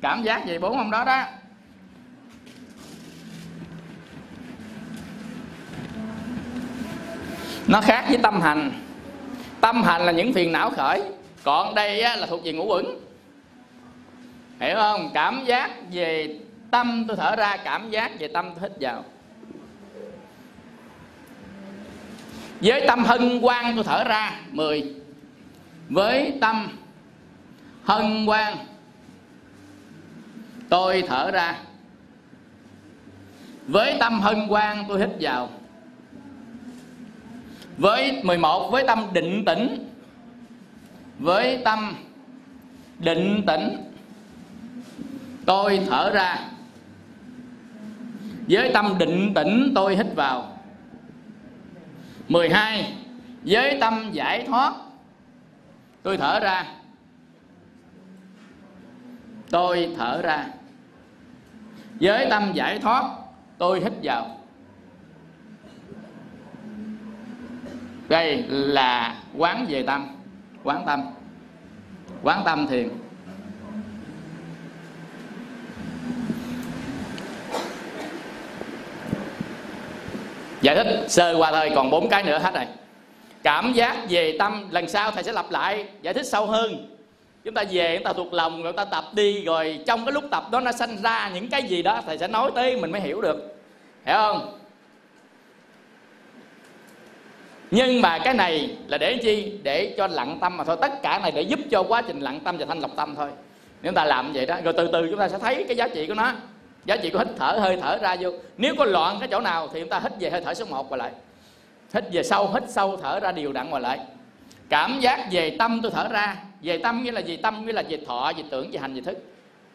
cảm giác về bốn ông đó đó. Nó khác với tâm hành. Tâm hành là những phiền não khởi còn đây á, là thuộc về ngũ uẩn. Hiểu không? Cảm giác về tâm tôi thở ra cảm giác về tâm tôi hít vào. Với tâm hân hoan tôi thở ra 10 với tâm hân hoan tôi thở ra. Với tâm hân hoan tôi hít vào. Với 11 với tâm định tĩnh. Với tâm định tĩnh, tôi thở ra. Với tâm định tĩnh, tôi hít vào. 12 với tâm giải thoát, tôi thở ra. Tôi thở ra với tâm giải thoát, tôi hít vào. Đây là quán về tâm, quán tâm. Quán tâm thiền. Giải thích sơ qua thôi, còn bốn cái nữa hết rồi. Cảm giác về tâm lần sau thầy sẽ lặp lại, giải thích sâu hơn chúng ta về, chúng ta thuộc lòng, rồi ta tập đi, rồi trong cái lúc tập đó nó sanh ra những cái gì đó, thầy sẽ nói tới, mình mới hiểu được. Hiểu không? Nhưng mà cái này là để chi? Để cho lặng tâm mà thôi. Tất cả này để giúp cho quá trình lặng tâm và thanh lọc tâm thôi. Nếu ta làm vậy đó, rồi từ từ chúng ta sẽ thấy cái giá trị của nó. Giá trị của hít thở, hơi thở ra vô. Nếu có loạn cái chỗ nào thì chúng ta hít về hơi thở số 1 và lại. Hít về sâu, hít sâu, thở ra đều đặn và lại cảm giác về tâm tôi thở ra. Về tâm nghĩa là gì tâm nghĩa là về thọ về tưởng về hành về thức.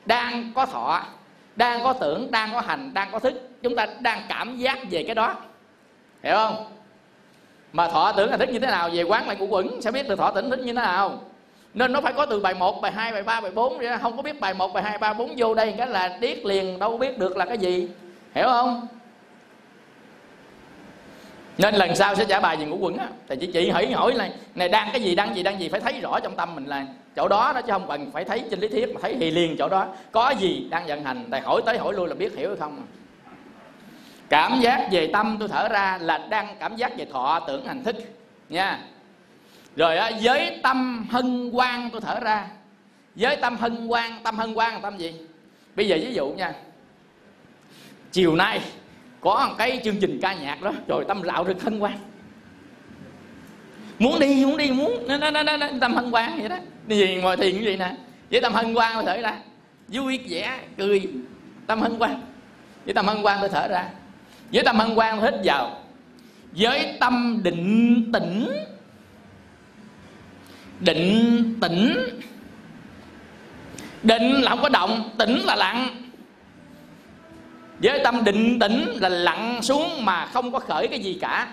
Đang có thọ đang có tưởng đang có hành đang có thức. Chúng ta đang cảm giác về cái đó. Hiểu không? Mà thọ tưởng là thức như thế nào? Về quán lại của quẩn sẽ biết được thọ tưởng thức như thế nào? Nên nó phải có từ bài 1, bài 2, bài 3, bài 4 không có biết bài 1, bài 2, bài 3, 4 vô đây cái là điếc liền đâu biết được là cái gì. Hiểu không? Nên lần sau sẽ trả bài về ngũ quẩn á. Thì chị chị hỏi hỏi là này đang cái gì đang gì đang gì? Phải thấy rõ trong tâm mình là chỗ đó đó chứ không cần phải thấy trên lý thuyết mà thấy thì liền chỗ đó. Có gì đang vận hành? Thầy hỏi tới hỏi lui là biết hiểu hay không à? cảm giác về tâm tôi thở ra là đang cảm giác về thọ tưởng hành thức nha. Rồi á, với tâm hân hoan tôi thở ra. Với tâm hân hoan tâm hân hoan là tâm gì? Bây giờ ví dụ nha. Chiều nay có một cái chương trình ca nhạc đó. Rồi tâm rạo được hân hoan. Muốn đi muốn đi muốn. Nó, nó, nó, nó, tâm hân hoan vậy đó. Đi gì ngồi thiền như gì nè. Với tâm hân hoan tôi thở ra. Vui vẻ cười. Tâm hân hoan. Với tâm hân hoan tôi thở ra. Với tâm hân hoan hít vào. Với tâm định tĩnh. Định tĩnh. Định là không có động tĩnh là lặng với tâm định tĩnh là lặng xuống mà không có khởi cái gì cả.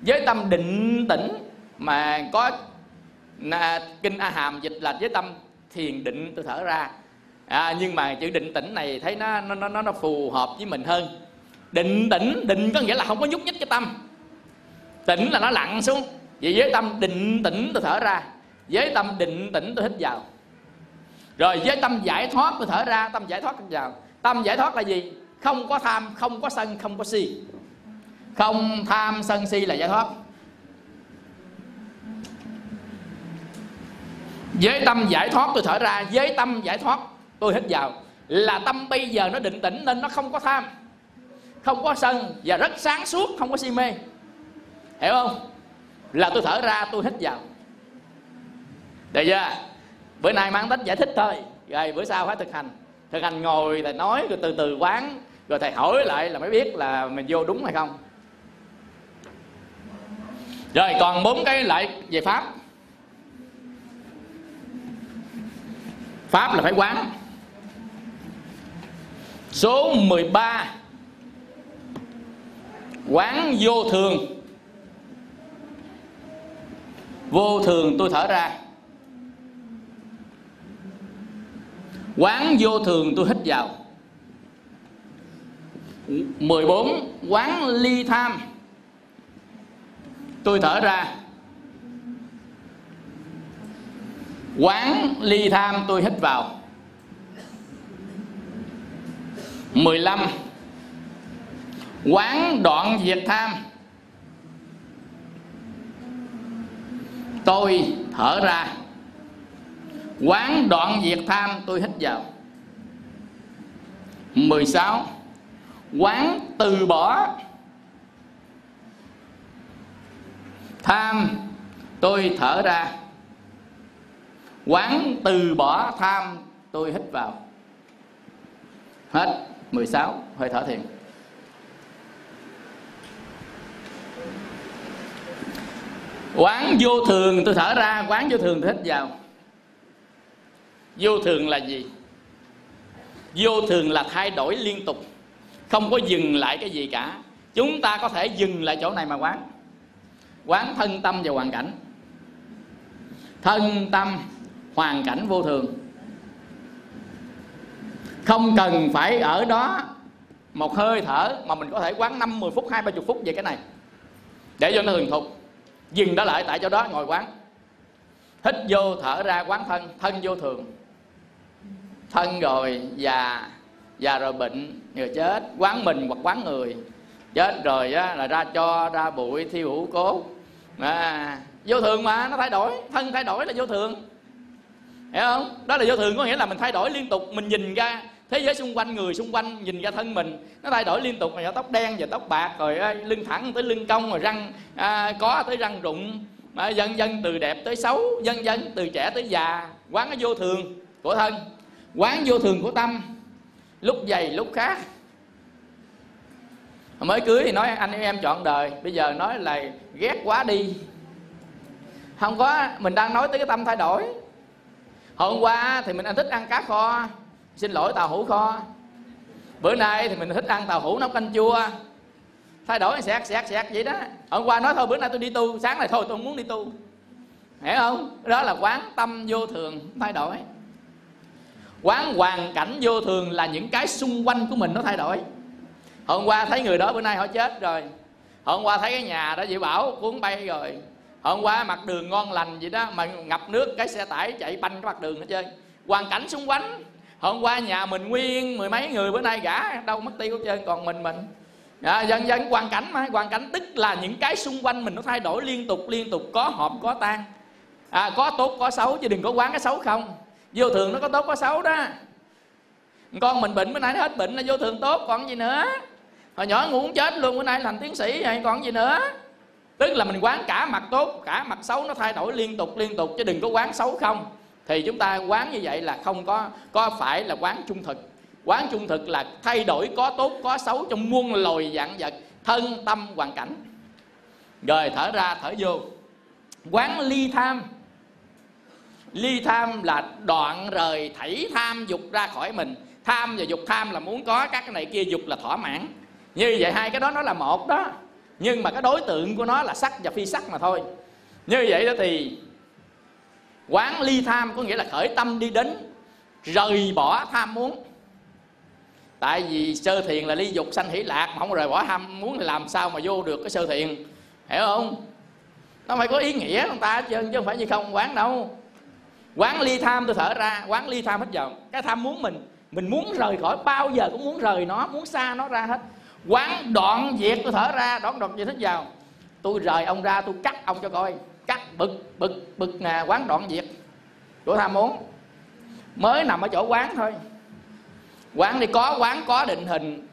Với tâm định tĩnh mà có à, kinh a hàm dịch là với tâm thiền định tôi thở ra. À, nhưng mà chữ định tĩnh này thấy nó nó nó nó phù hợp với mình hơn. Định tĩnh định có nghĩa là không có nhúc nhích cái tâm. Tĩnh là nó lặng xuống. Vậy với tâm định tĩnh tôi thở ra. Với tâm định tĩnh tôi hít vào. Rồi với tâm giải thoát tôi thở ra tâm giải thoát hít vào. Tâm giải thoát là gì? Không có tham, không có sân, không có si. Không tham, sân, si là giải thoát. Với tâm giải thoát, tôi thở ra, với tâm giải thoát, tôi hít vào. Là tâm bây giờ nó định tĩnh nên nó không có tham, không có sân và rất sáng suốt, không có si mê. Hiểu không? Là tôi thở ra, tôi hít vào. Được chưa? Bữa nay mang tính giải thích thôi. Rồi bữa sau phải thực hành. Thực hành ngồi là nói, rồi từ từ quán rồi thầy hỏi lại là mới biết là mình vô đúng hay không. Rồi, còn bốn cái lại về pháp. Pháp là phải quán. Số 13 quán vô thường. Vô thường tôi thở ra. Quán vô thường tôi hít vào. 14 quán ly tham. Tôi thở ra. Quán ly tham tôi hít vào. 15 quán đoạn diệt tham. Tôi thở ra. Quán đoạn diệt tham tôi hít vào. 16 quán từ bỏ. Tham, tôi thở ra. Quán từ bỏ, tham, tôi hít vào. Hết 16 hơi thở thiền. Quán vô thường, tôi thở ra, quán vô thường, tôi hít vào. Vô thường là gì? Vô thường là thay đổi liên tục không có dừng lại cái gì cả. Chúng ta có thể dừng lại chỗ này mà quán. Quán thân tâm và hoàn cảnh. Thân tâm hoàn cảnh vô thường. Không cần phải ở đó một hơi thở mà mình có thể quán 5, 10 phút, 2, 30 phút về cái này. Để cho nó thường thục dừng đó lại tại chỗ đó ngồi quán. Hít vô thở ra quán thân. Thân vô thường. Thân rồi già. Già rồi bệnh người chết quán mình hoặc quán người. Chết rồi á, là ra cho ra bụi thiêu hữu cốt à, vô thường mà nó thay đổi thân thay đổi là vô thường. Hiểu không? Đó là vô thường có nghĩa là mình thay đổi liên tục mình nhìn ra thế giới xung quanh người xung quanh nhìn ra thân mình. Nó thay đổi liên tục rồi tóc đen và tóc bạc rồi lưng thẳng tới lưng cong rồi răng à, có tới răng rụng. Mà dần dần từ đẹp tới xấu dần dần từ trẻ tới già. Quán cái vô thường của thân quán vô thường của tâm lúc dày, lúc khác mới cưới thì nói, anh em chọn đời, bây giờ nói là ghét quá đi. Không có mình đang nói tới cái tâm thay đổi. Hôm qua thì mình thích ăn cá kho, xin lỗi tàu hũ kho. Bữa nay thì mình thích ăn tàu hũ nấu canh chua. Thay đổi sẹt sẹt sẹt vậy đó. Hôm qua nói thôi, bữa nay tôi đi tu, sáng này thôi tôi không muốn đi tu. Hiểu không? Đó là quán tâm vô thường, thay đổi quán hoàn cảnh vô thường là những cái xung quanh của mình nó thay đổi. Hôm qua thấy người đó bữa nay họ chết rồi. Hôm qua thấy cái nhà đó dị bảo cuốn bay rồi. Hôm qua mặt đường ngon lành vậy đó mà ngập nước cái xe tải chạy banh cái mặt đường hết trơn. Hoàn cảnh xung quanh. Hôm qua nhà mình nguyên mười mấy người bữa nay gã đâu mất tiêu hết trơn còn mình mình. À, dần dần hoàn cảnh mà hoàn cảnh tức là những cái xung quanh mình nó thay đổi liên tục liên tục có hợp có tan à, có tốt có xấu chứ đừng có quán cái xấu không vô thường nó có tốt có xấu đó. Con mình bệnh, bữa nay nó hết bệnh là vô thường tốt, còn gì nữa? Hồi nhỏ ngủ chết luôn, bữa nay thành tiến sĩ hay còn gì nữa? Tức là mình quán cả mặt tốt, cả mặt xấu nó thay đổi liên tục liên tục, chứ đừng có quán xấu không. Thì chúng ta quán như vậy là không có có phải là quán trung thực. Quán trung thực là thay đổi có tốt, có xấu trong muôn loài dạng vật, thân, tâm, hoàn cảnh. Rồi thở ra, thở vô. Quán ly tham ly tham là đoạn rời thảy tham dục ra khỏi mình. Tham và dục tham là muốn có các cái này kia, dục là thỏa mãn. Như vậy hai cái đó nó là một đó. Nhưng mà cái đối tượng của nó là sắc và phi sắc mà thôi. Như vậy đó thì quán ly tham có nghĩa là khởi tâm đi đến, rời bỏ tham muốn. Tại vì sơ thiền là ly dục sanh hỷ lạc, mà không rời bỏ ham muốn thì làm sao mà vô được cái sơ thiền? Hiểu không? Nó phải có ý nghĩa người ta chứ chứ không phải như không quán đâu quán ly tham tôi thở ra, quán ly tham hết vào cái tham muốn mình mình muốn rời khỏi, bao giờ cũng muốn rời nó, muốn xa nó ra hết. Quán đoạn diệt tôi thở ra, đoạn đoạn diệt hết vào tôi rời ông ra, tôi cắt ông cho coi. Cắt, bực bực bực nè, quán đoạn diệt của tham muốn. Mới nằm ở chỗ quán thôi. Quán thì có, quán có định hình,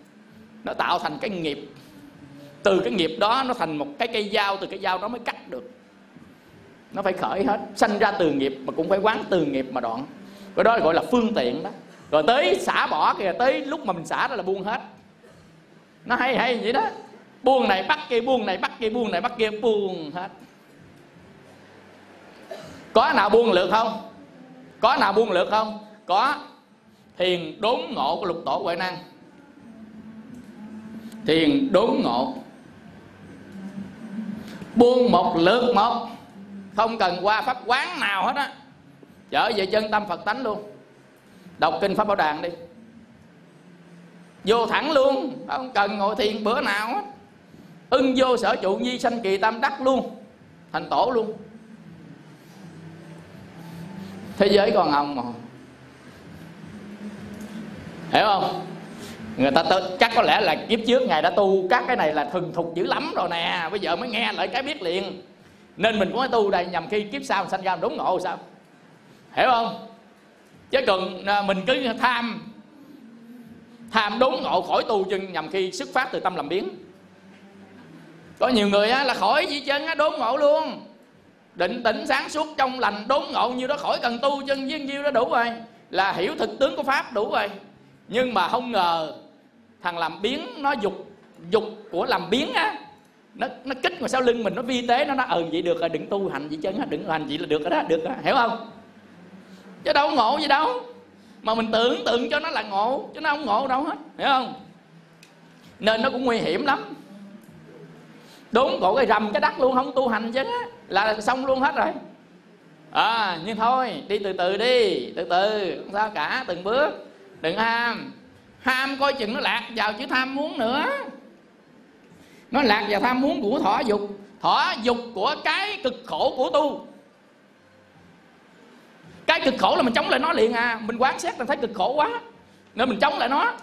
nó tạo thành cái nghiệp. Từ cái nghiệp đó nó thành một cái cây dao, từ cái dao đó mới cắt được nó phải khởi hết, sanh ra từ nghiệp mà cũng phải quán từ nghiệp mà đoạn. Cái đó gọi là phương tiện đó. Rồi tới xả bỏ kìa, tới lúc mà mình xả ra là buông hết. Nó hay hay vậy đó. Buông này bắt kia, buông này bắt kia, buông này bắt kia, buông hết. Có nào buông lượt không? Có nào buông lượt không? Có. Thiền đốn ngộ của lục tổ huệ năng. Thiền đốn ngộ. Buông một lượt một không cần qua pháp quán nào hết á. Trở về chân tâm phật tánh luôn. Đọc kinh pháp bảo đàn đi. Vô thẳng luôn. Không cần ngồi thiền bữa nào hết. Ưng vô sở trụ nhi sanh kỳ tam đắc luôn. Thành tổ luôn. Thế giới còn ông mà. Hiểu không? Người ta tự, chắc có lẽ là kiếp trước ngài đã tu các cái này là thuần thục dữ lắm rồi nè. Bây giờ mới nghe lại cái biết liền nên mình cũng phải tu đây nhằm khi kiếp sau sanh ra đúng ngộ sao? Hiểu không? Chứ còn à, mình cứ tham tham đúng ngộ khỏi tu chân nhằm khi xuất phát từ tâm làm biến. Có nhiều người á, là khỏi gì chân á, đốn ngộ luôn. Định tĩnh sáng suốt trong lành đốn ngộ như đó khỏi cần tu chân với nhiêu đó đủ rồi. Là hiểu thực tướng của pháp đủ rồi. Nhưng mà không ngờ thằng làm biến nó dục dục của làm biến á nó nó kích vào sau lưng mình, nó vi tế, nó nó ừ vậy được rồi, đừng tu hành gì chân á, đừng tu hành vậy là được rồi đó, được rồi. Hiểu không? Chứ đâu ngộ gì đâu. Mà mình tưởng tượng cho nó là ngộ, chứ nó không ngộ đâu hết. Hiểu không? Nên nó cũng nguy hiểm lắm. Đúng, cổ cái rầm cái đất luôn, không tu hành chứ là xong luôn hết rồi. À nhưng thôi, đi từ từ đi, từ từ, không sao cả, từng bước, đừng ham. Ham coi chừng nó lạc vào chữ tham muốn nữa nó lạc vào tham muốn của thọ dục. Thọ dục của cái cực khổ của tu. Cái cực khổ là mình chống lại nó liền à. Mình quán xét mình thấy cực khổ quá, nên mình chống lại nó.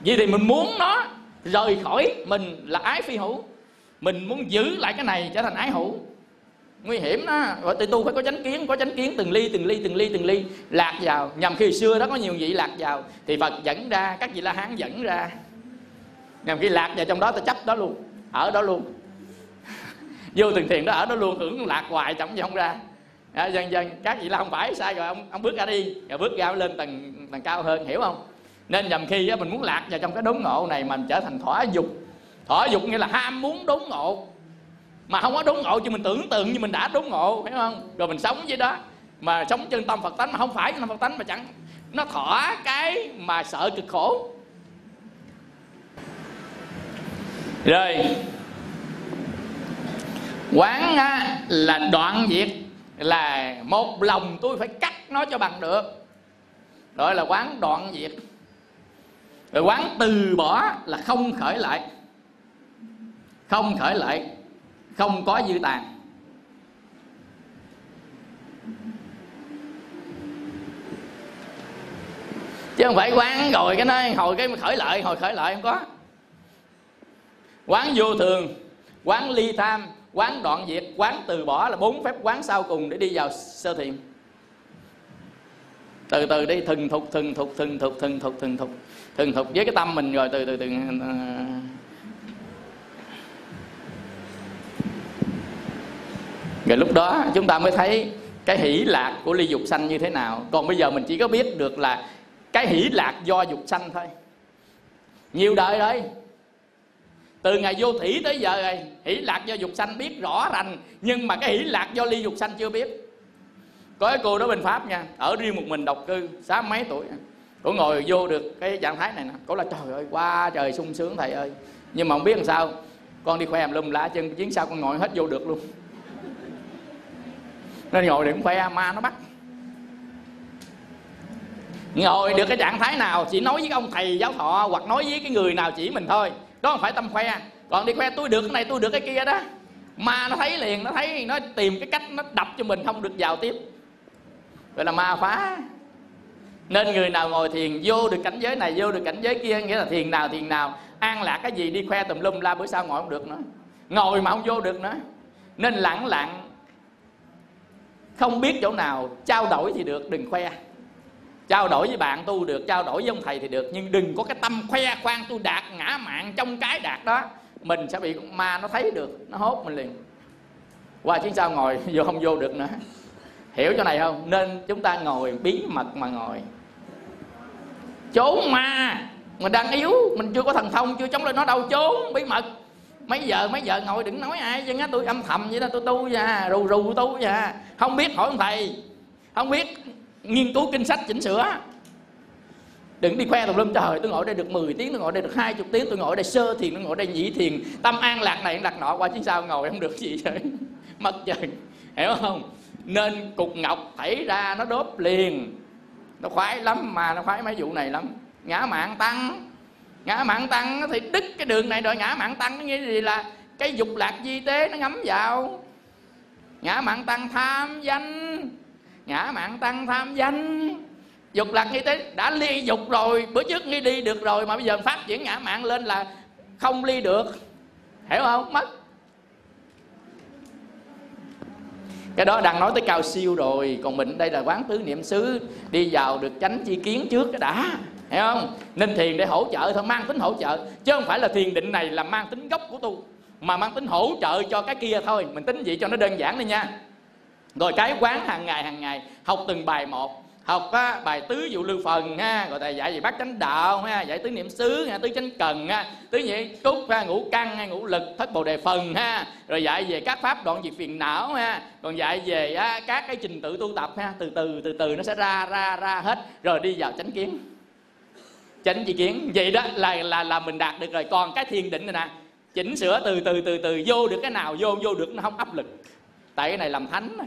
Vì thì mình muốn nó rời khỏi mình là ái phi hữu. Mình muốn giữ lại cái này trở thành ái hữu. Nguy hiểm đó gọi tự tu phải có chánh kiến, có chánh kiến từng ly từng ly từng ly từng ly. Lạc vào. Nhằm khi xưa đó có nhiều vị lạc vào. Thì phật dẫn ra, các vị la hán dẫn ra nhằm khi lạc vào trong đó ta chấp đó luôn. Ở đó luôn. Vô từng thiền đó ở đó luôn hưởng lạc hoài chẳng gì không ra. Dạ, à, dần dần các vị là không phải sai rồi ông ông bước ra đi. Rồi bước ra lên tầng tầng cao hơn hiểu không? Nên nhầm khi á, mình muốn lạc vào trong cái đốn ngộ này mình trở thành thỏa dục. Thỏa dục nghĩa là ham muốn đốn ngộ. Mà không có đốn ngộ chứ mình tưởng tượng như mình đã đốn ngộ hiểu không? Rồi mình sống với đó. Mà sống chân tâm phật tánh mà không phải chân tâm phật tánh mà chẳng nó thỏa cái mà sợ cực khổ. Rồi. Quán á, là đoạn diệt là một lòng tôi phải cắt nó cho bằng được. Gọi là quán đoạn diệt rồi quán từ bỏ là không khởi lại. Không khởi lại không có dư tàn. Chứ không phải quán rồi cái nói hồi cái khởi lại hồi khởi lại không có quán vô thường, quán ly tham, quán đoạn diệt, quán từ bỏ là bốn phép quán sau cùng để đi vào sơ thiện. từ từ đi thừng thục thừng thục thừng thục thừng thục thừng thục thừng thục với cái tâm mình rồi, từ từ từ. Rồi lúc đó chúng ta mới thấy cái hỷ lạc của ly dục sanh như thế nào. Còn bây giờ mình chỉ có biết được là cái hỷ lạc do dục sanh thôi. Nhiều đời đấy từ ngày vô thủy tới giờ rồi, hỷ lạc do dục sanh biết rõ rành, nhưng mà cái hỷ lạc do ly dục sanh chưa biết. Có cái cô đó bên pháp nha, ở riêng một mình độc cư, sáu mấy tuổi. Cổ ngồi vô được cái trạng thái này nè cổ là trời ơi quá trời sung sướng thầy ơi. Nhưng mà không biết làm sao, con đi khoe em lum lá chân chuyến sau con ngồi hết vô được luôn. Nên ngồi đừng khoe, ma nó bắt. Ngồi được cái trạng thái nào, chỉ nói với ông thầy giáo thọ hoặc nói với cái người nào chỉ mình thôi đó không phải tâm khoe. Còn đi khoe tôi được cái này, tôi được cái kia đó. Ma nó thấy liền, nó thấy, nó tìm cái cách nó đập cho mình không được vào tiếp. Gọi là ma phá. Nên người nào ngồi thiền, vô được cảnh giới này, vô được cảnh giới kia, nghĩa là thiền nào thiền nào. An lạc cái gì đi khoe tùm lum, la bữa sau ngồi không được nữa. Ngồi mà không vô được nữa. Nên lặng lặng, không biết chỗ nào, trao đổi thì được, đừng khoe trao đổi với bạn tu được, trao đổi với ông thầy thì được, nhưng đừng có cái tâm khoe khoang tu đạt ngã mạng trong cái đạt đó. Mình sẽ bị ma nó thấy được, nó hốt mình liền. Qua chuyến sau ngồi, vô không vô được nữa. Hiểu chỗ này không? Nên chúng ta ngồi, bí mật mà ngồi. Trốn ma mình đang yếu, mình chưa có thần thông, chưa chống lại nó đâu. Trốn bí mật. Mấy giờ mấy giờ ngồi đừng nói ai chứ á tôi âm thầm vậy đó, tôi tu nha à, rù rù tu nha à. không biết hỏi ông thầy, không biết nghiên cứu kinh sách chỉnh sửa. Đừng đi khoe tùm lum, trời, tôi ngồi đây được 10 tiếng, tôi ngồi đây được 20 tiếng, tôi ngồi đây sơ thiền, tôi ngồi đây nhị thiền. Tâm an lạc này, lạc nọ, qua chứ sao ngồi không được gì vậy? Mất trời hiểu không? Nên cục ngọc thảy ra nó đốt liền. Nó khoái lắm mà, nó khoái mấy vụ này lắm. Ngã mạng tăng. Ngã mạng tăng thì đứt cái đường này rồi. Ngã mạng tăng nó nghĩa gì là cái dục lạc di tế nó ngấm vào. Ngã mạng tăng tham danh ngã mạng tăng tham danh. Dục lạc như thế đã ly dục rồi, bữa trước nghi đi được rồi mà bây giờ phát triển ngã mạng lên là không ly được. Hiểu không? Mất. Cái đó đang nói tới cao siêu rồi, còn mình đây là quán tứ niệm xứ, đi vào được tránh chi kiến trước cái đã. Hiểu không? Nên thiền để hỗ trợ thôi, mang tính hỗ trợ, chứ không phải là thiền định này là mang tính gốc của tu, mà mang tính hỗ trợ cho cái kia thôi. Mình tính vậy cho nó đơn giản đi nha rồi cái quán hàng ngày hàng ngày học từng bài một. Học á, bài tứ dụ lưu phần ha rồi thầy dạy về bát chánh đạo ha dạy tứ niệm xứ ha tứ chánh cần ha tứ nhị cúc ha ngũ căn ha ngũ lực thất bồ đề phần ha. Rồi dạy về các pháp đoạn diệt phiền não ha còn dạy về á, các cái trình tự tu tập ha từ từ từ từ nó sẽ ra ra ra hết. Rồi đi vào chánh kiến. Chánh chi kiến vậy đó là là là mình đạt được rồi. Còn cái thiền định này nè chỉnh sửa từ từ từ từ vô được cái nào vô vô được nó không áp lực. Tại cái này làm thánh này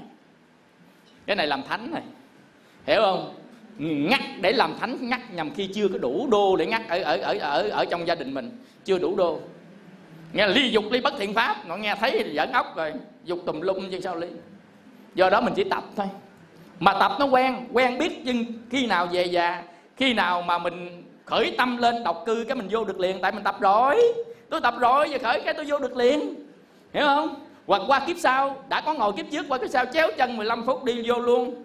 cái này làm thánh này. Hiểu không? Ngắt, để làm thánh, ngắt nhằm khi chưa có đủ đô để ngắt ở ở ở ở ở trong gia đình mình. Chưa đủ đô. Nghe ly dục, ly bất thiện pháp. Nó nghe thấy thì giỡn ốc rồi. Dục tùm lum chứ sao ly. Do đó mình chỉ tập thôi. Mà tập nó quen quen biết nhưng khi nào về già, khi nào mà mình khởi tâm lên độc cư cái mình vô được liền. Tại mình tập rồi. Tôi tập rồi, giờ khởi cái tôi vô được liền. Hiểu không? Hoặc qua kiếp sau, đã có ngồi kiếp trước, qua kiếp sau chéo chân 15 phút đi vô luôn.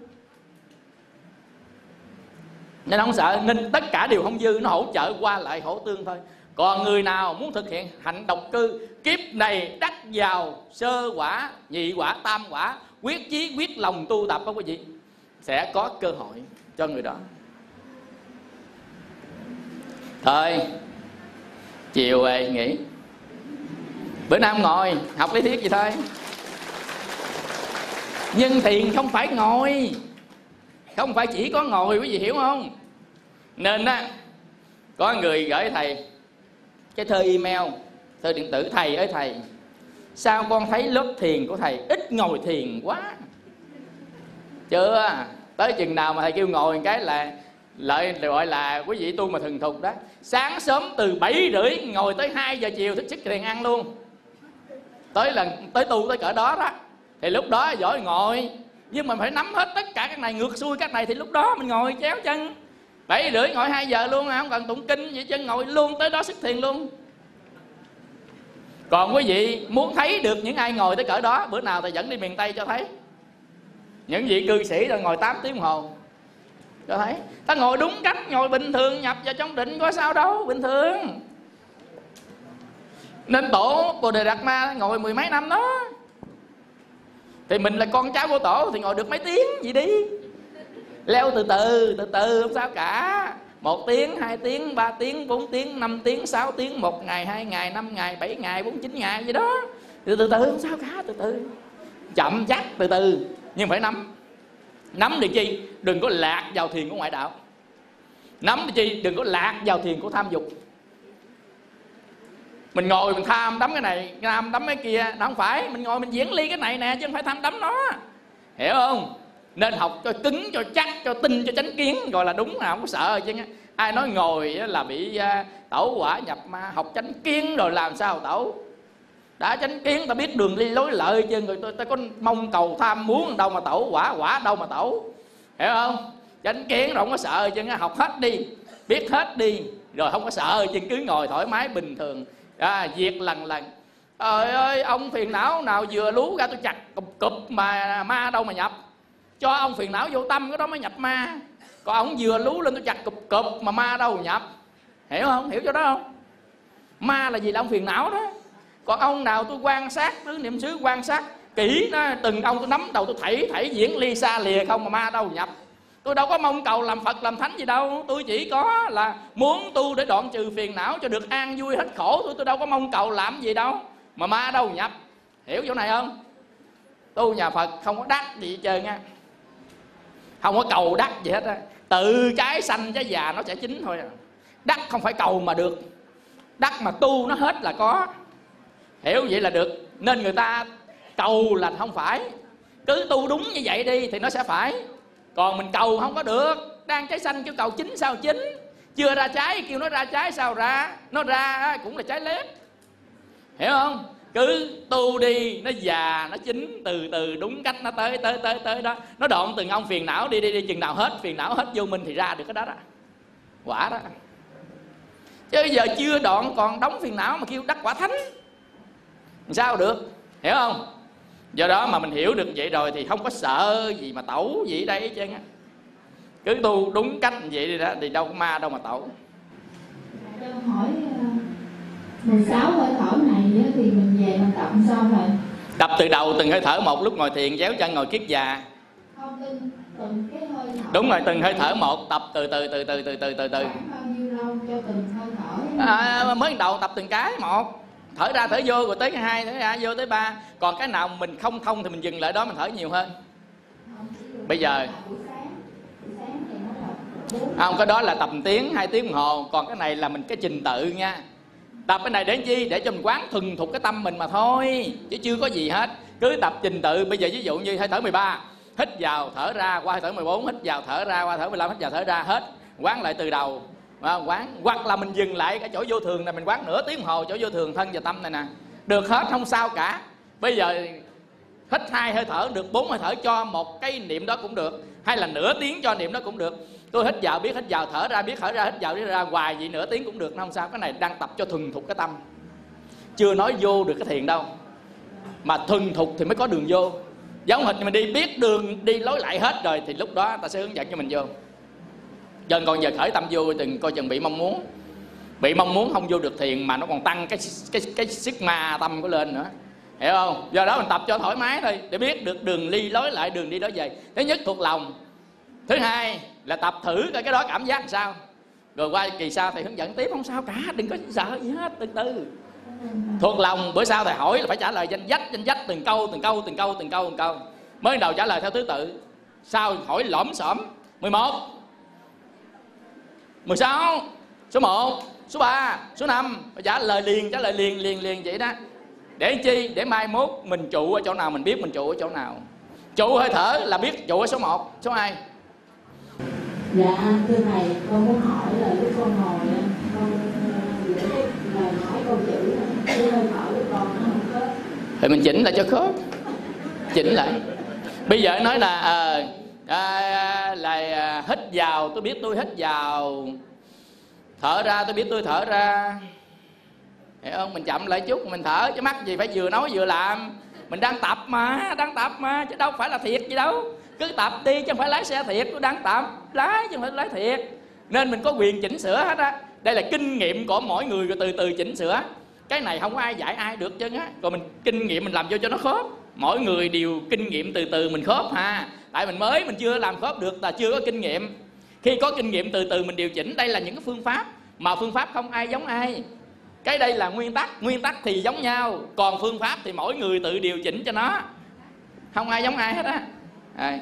Nên không sợ, nên tất cả đều không dư, nó hỗ trợ qua lại hỗ tương thôi. Còn người nào muốn thực hiện hạnh độc cư, kiếp này đắc vào sơ quả, nhị quả, tam quả, quyết chí, quyết lòng tu tập đó quý vị sẽ có cơ hội cho người đó. Thôi, chiều về nghỉ bữa nay ngồi, học lý thuyết gì thôi. Nhưng thiền không phải ngồi. Không phải chỉ có ngồi, quý vị hiểu không? Nên á, có người gửi thầy, cái thơ email, thơ điện tử thầy ơi thầy. Sao con thấy lớp thiền của thầy ít ngồi thiền quá? Chưa? Tới chừng nào mà thầy kêu ngồi cái là lợi, gọi là quý vị tu mà thường thục đó. Sáng sớm từ 7 rưỡi ngồi tới 2 giờ chiều thức sức thiền ăn luôn tới lần, tới tu tới cỡ đó đó. Thì lúc đó giỏi ngồi. Nhưng mà phải nắm hết tất cả các này, ngược xuôi các này thì lúc đó mình ngồi chéo chân. Bảy rưỡi ngồi 2 giờ luôn à, không cần tụng kinh vậy chân ngồi luôn tới đó xuất thiền luôn. Còn quý vị muốn thấy được những ai ngồi tới cỡ đó, bữa nào thầy dẫn đi miền tây cho thấy. Những vị cư sĩ rồi ngồi 8 tiếng hồ cho thấy. Ta ngồi đúng cách, ngồi bình thường, nhập vào trong định có sao đâu, bình thường nên tổ bồ đề đạt ma ngồi mười mấy năm đó. Thì mình là con cháu của tổ thì ngồi được mấy tiếng gì đi. Leo từ từ từ từ, không sao cả. Một tiếng, hai tiếng, ba tiếng, bốn tiếng, năm tiếng, sáu tiếng, một ngày, hai ngày, năm ngày, bảy ngày, bốn, chín ngày gì đó. Từ từ từ, không sao cả, từ từ. Chậm chắc, từ từ, nhưng phải nắm. Nắm được chi? Đừng có lạc vào thiền của ngoại đạo. Nắm được chi? Đừng có lạc vào thiền của tham dục mình ngồi mình tham đắm cái này, tham đắm cái kia. Đó không phải, mình ngồi mình diễn ly cái này nè, chứ không phải tham đắm nó. Hiểu không? Nên học cho cứng, cho chắc, cho tin cho tránh kiến. Gọi là đúng là không có sợ chứ ai nói ngồi là bị à, tẩu quả nhập ma, học tránh kiến rồi làm sao tẩu? Đã tránh kiến ta biết đường đi lối lợi chứ, người tôi ta có mong cầu tham muốn đâu mà tẩu quả quả đâu mà tẩu. Hiểu không? Tránh kiến rồi không có sợ chứ học hết đi, biết hết đi, rồi không có sợ chứ, cứ ngồi thoải mái bình thường à, diệt lần lần. Trời ơi ông phiền não nào vừa lú ra tôi chặt cụp cụp mà ma đâu mà nhập. Cho ông phiền não vô tâm cái đó mới nhập ma. Còn ông vừa lú lên tôi chặt cụp cụp mà ma đâu mà nhập. Hiểu không? Hiểu cho đó không? Ma là gì là ông phiền não đó. Còn ông nào tôi quan sát tứ niệm xứ quan sát kỹ nó từng ông tôi nắm đầu tôi thảy thảy diễn ly xa lìa không mà ma đâu nhập tôi đâu có mong cầu làm phật, làm thánh gì đâu. Tôi chỉ có là muốn tu để đoạn trừ phiền não cho được an vui hết khổ. Tôi tôi đâu có mong cầu làm gì đâu. Mà ma đâu nhập? Hiểu chỗ này không? Tu nhà phật không có đắc gì hết trơn á. Không có cầu đắc gì hết á. Tự trái xanh trái già nó sẽ chín thôi à. đắc không phải cầu mà được. Đắc mà tu nó hết là có. Hiểu vậy là được. Nên người ta cầu là không phải. Cứ tu đúng như vậy đi thì nó sẽ phải còn mình cầu không có được. Đang trái xanh kêu cầu chín sao chín. Chưa ra trái, kêu nó ra trái sao ra. Nó ra cũng là trái lép hiểu không? Cứ tu đi, nó già, nó chín, từ từ đúng cách nó tới tới tới tới đó. Nó đoạn từng ông phiền não, đi đi đi, chừng nào hết, phiền não hết vô minh thì ra được cái đó đó. Quả đó. Chứ giờ chưa đoạn còn đóng phiền não mà kêu đắc quả thánh. Sao được? Hiểu không? Do đó mà mình hiểu được vậy rồi thì không có sợ gì mà tẩu gì đây chứ cứ tu đúng cách vậy đi đó thì đâu có ma đâu mà tẩu. Cho hỏi 16 ờ, hơi thở này thì mình về mình tập sao thầy tập từ đầu từng hơi thở một lúc ngồi thiền chéo chân ngồi kiết già. Không từng, từng cái hơi thở. Đúng rồi từng hơi thở một tập từ từ từ từ từ từ từ từ. Bao nhiêu lâu cho từng hơi thở? À, mới đầu tập từng cái một thở ra thở vô, rồi tới cái hai thở ra vô tới ba. Còn cái nào mình không thông thì mình dừng lại đó, mình thở nhiều hơn. Bây giờ à, không, cái đó là tầm tiếng, hai tiếng đồng hồ. Còn cái này là mình cái trình tự nha. Tập cái này để chi? Để cho mình quán thuần thục cái tâm mình mà thôi, chứ chưa có gì hết. Cứ tập trình tự. Bây giờ ví dụ như hơi thở 13 hít vào, thở ra, qua hơi thở 14 hít vào, thở ra, qua thở 15 hít vào, thở ra. Hết. Quán lại từ đầu à, quán. Hoặc là mình dừng lại cái chỗ vô thường này mình quán nửa tiếng hồ chỗ vô thường thân và tâm này nè. Được hết không sao cả. Bây giờ hít hai hơi thở được bốn hơi thở cho một cái niệm đó cũng được. Hay là nửa tiếng cho niệm đó cũng được. Tôi hít vào biết hít vào thở ra biết thở ra hít vào biết ra hoài vậy nửa tiếng cũng được. Nó không sao cái này đang tập cho thuần thục cái tâm. Chưa nói vô được cái thiền đâu. Mà thuần thục thì mới có đường vô. Giống hệt mình đi biết đường đi lối lại hết rồi thì lúc đó ta sẽ hướng dẫn cho mình vô dân còn giờ khởi tâm vô đừng coi chừng bị mong muốn. Bị mong muốn không vô được thiền mà nó còn tăng cái cái cái sức ma tâm của lên nữa. Hiểu không? Do đó mình tập cho thoải mái thôi, để biết được đường ly lối lại, đường đi đó về. Thứ nhất thuộc lòng. Thứ hai là tập thử coi cái đó cảm giác làm sao. Rồi qua kỳ sau thầy hướng dẫn tiếp, không sao cả, đừng có sợ gì hết, từ từ. Thuộc lòng, bữa sau thầy hỏi là phải trả lời danh dách danh dách, từng câu từng câu từng câu từng câu từng câu. Mới đầu trả lời theo thứ tự. Sau hỏi lõm xổm 11 16 số 1 số 3 số 5 trả lời liền trả lời liền liền liền vậy đó. Để chi? Để mai mốt mình trụ ở chỗ nào mình biết mình trụ ở chỗ nào. Trụ hơi thở là biết trụ ở số 1 số 2 Dạ thưa thầy, con muốn hỏi là lúc con ngồi con lời hỏi câu chữ cái hơi thở của con nó không có thì mình chỉnh lại cho khớp. Chỉnh lại. Bây giờ nói là à, à, là à, hít vào. Tôi biết tôi hít vào. Thở ra tôi biết tôi thở ra. Hiểu không? Mình chậm lại chút mình thở chứ mắc gì phải vừa nói vừa làm. Mình đang tập mà đang tập mà chứ đâu phải là thiệt gì đâu. Cứ tập đi chứ không phải lái xe thiệt. Tôi đang tập lái chứ không phải lái thiệt. Nên mình có quyền chỉnh sửa hết á. Đây là kinh nghiệm của mỗi người rồi từ từ chỉnh sửa. Cái này không có ai dạy ai được chứ á. Còn mình kinh nghiệm mình làm vô cho nó khớp. Mỗi người đều kinh nghiệm từ từ mình khớp ha tại mình mới, mình chưa làm khớp được là chưa có kinh nghiệm. Khi có kinh nghiệm, từ từ mình điều chỉnh. Đây là những cái phương pháp mà phương pháp không ai giống ai. Cái đây là nguyên tắc. Nguyên tắc thì giống nhau. Còn phương pháp thì mỗi người tự điều chỉnh cho nó. Không ai giống ai hết á. À.